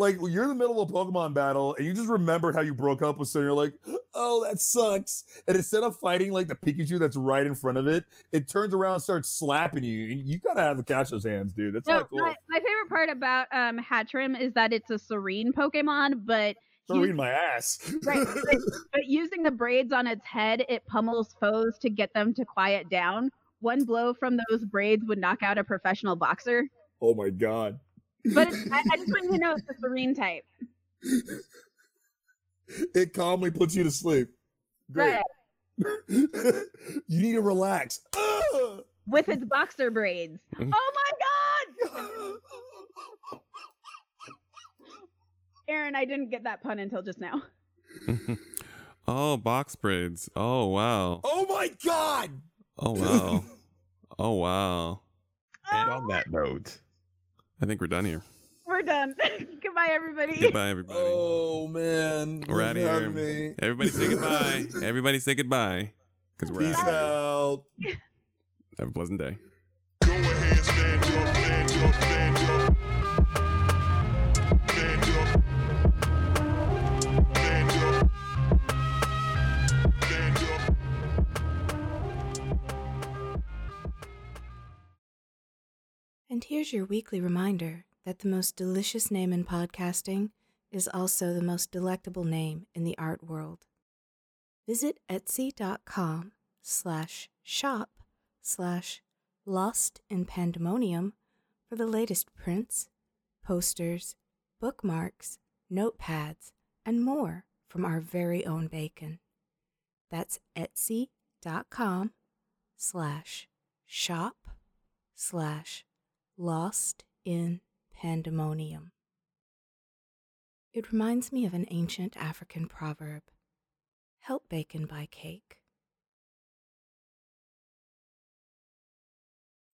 like you're in the middle of a Pokemon battle and you just remembered how you broke up with someone, you're like, oh, that sucks. And instead of fighting like the Pikachu that's right in front of it, it turns around and starts slapping you. And you gotta have to catch those hands, dude. That's No, not cool. my, my favorite part about um Hatterene is that it's a serene Pokemon, but you- my ass. Right, <laughs> but, but using the braids on its head, it pummels foes to get them to quiet down. One blow from those braids would knock out a professional boxer. oh my god. But it's, I, I <laughs> just want you to know it's a serene type. It calmly puts you to sleep. Great. Right. <laughs> you need to relax. With its boxer braids. <laughs> Oh my god! Aaron, I didn't get that pun until just now. oh, box braids. Oh wow. oh my god. Oh wow. Oh wow. Oh and on that note, I think we're done here. We're done. <laughs> Goodbye, everybody. Goodbye, everybody. Oh man. We're Thanks outta for here. me. Everybody say goodbye. <laughs> Everybody say goodbye. Because we're Peace out. out. Have a pleasant day. Here's your weekly reminder that the most delicious name in podcasting is also the most delectable name in the art world. Visit Etsy.com slash shop slash lost in pandemonium for the latest prints, posters, bookmarks, notepads, and more from our very own bacon. That's etsy.com slash shop slash lost in pandemonium. It reminds me of an ancient African proverb help bacon buy cake.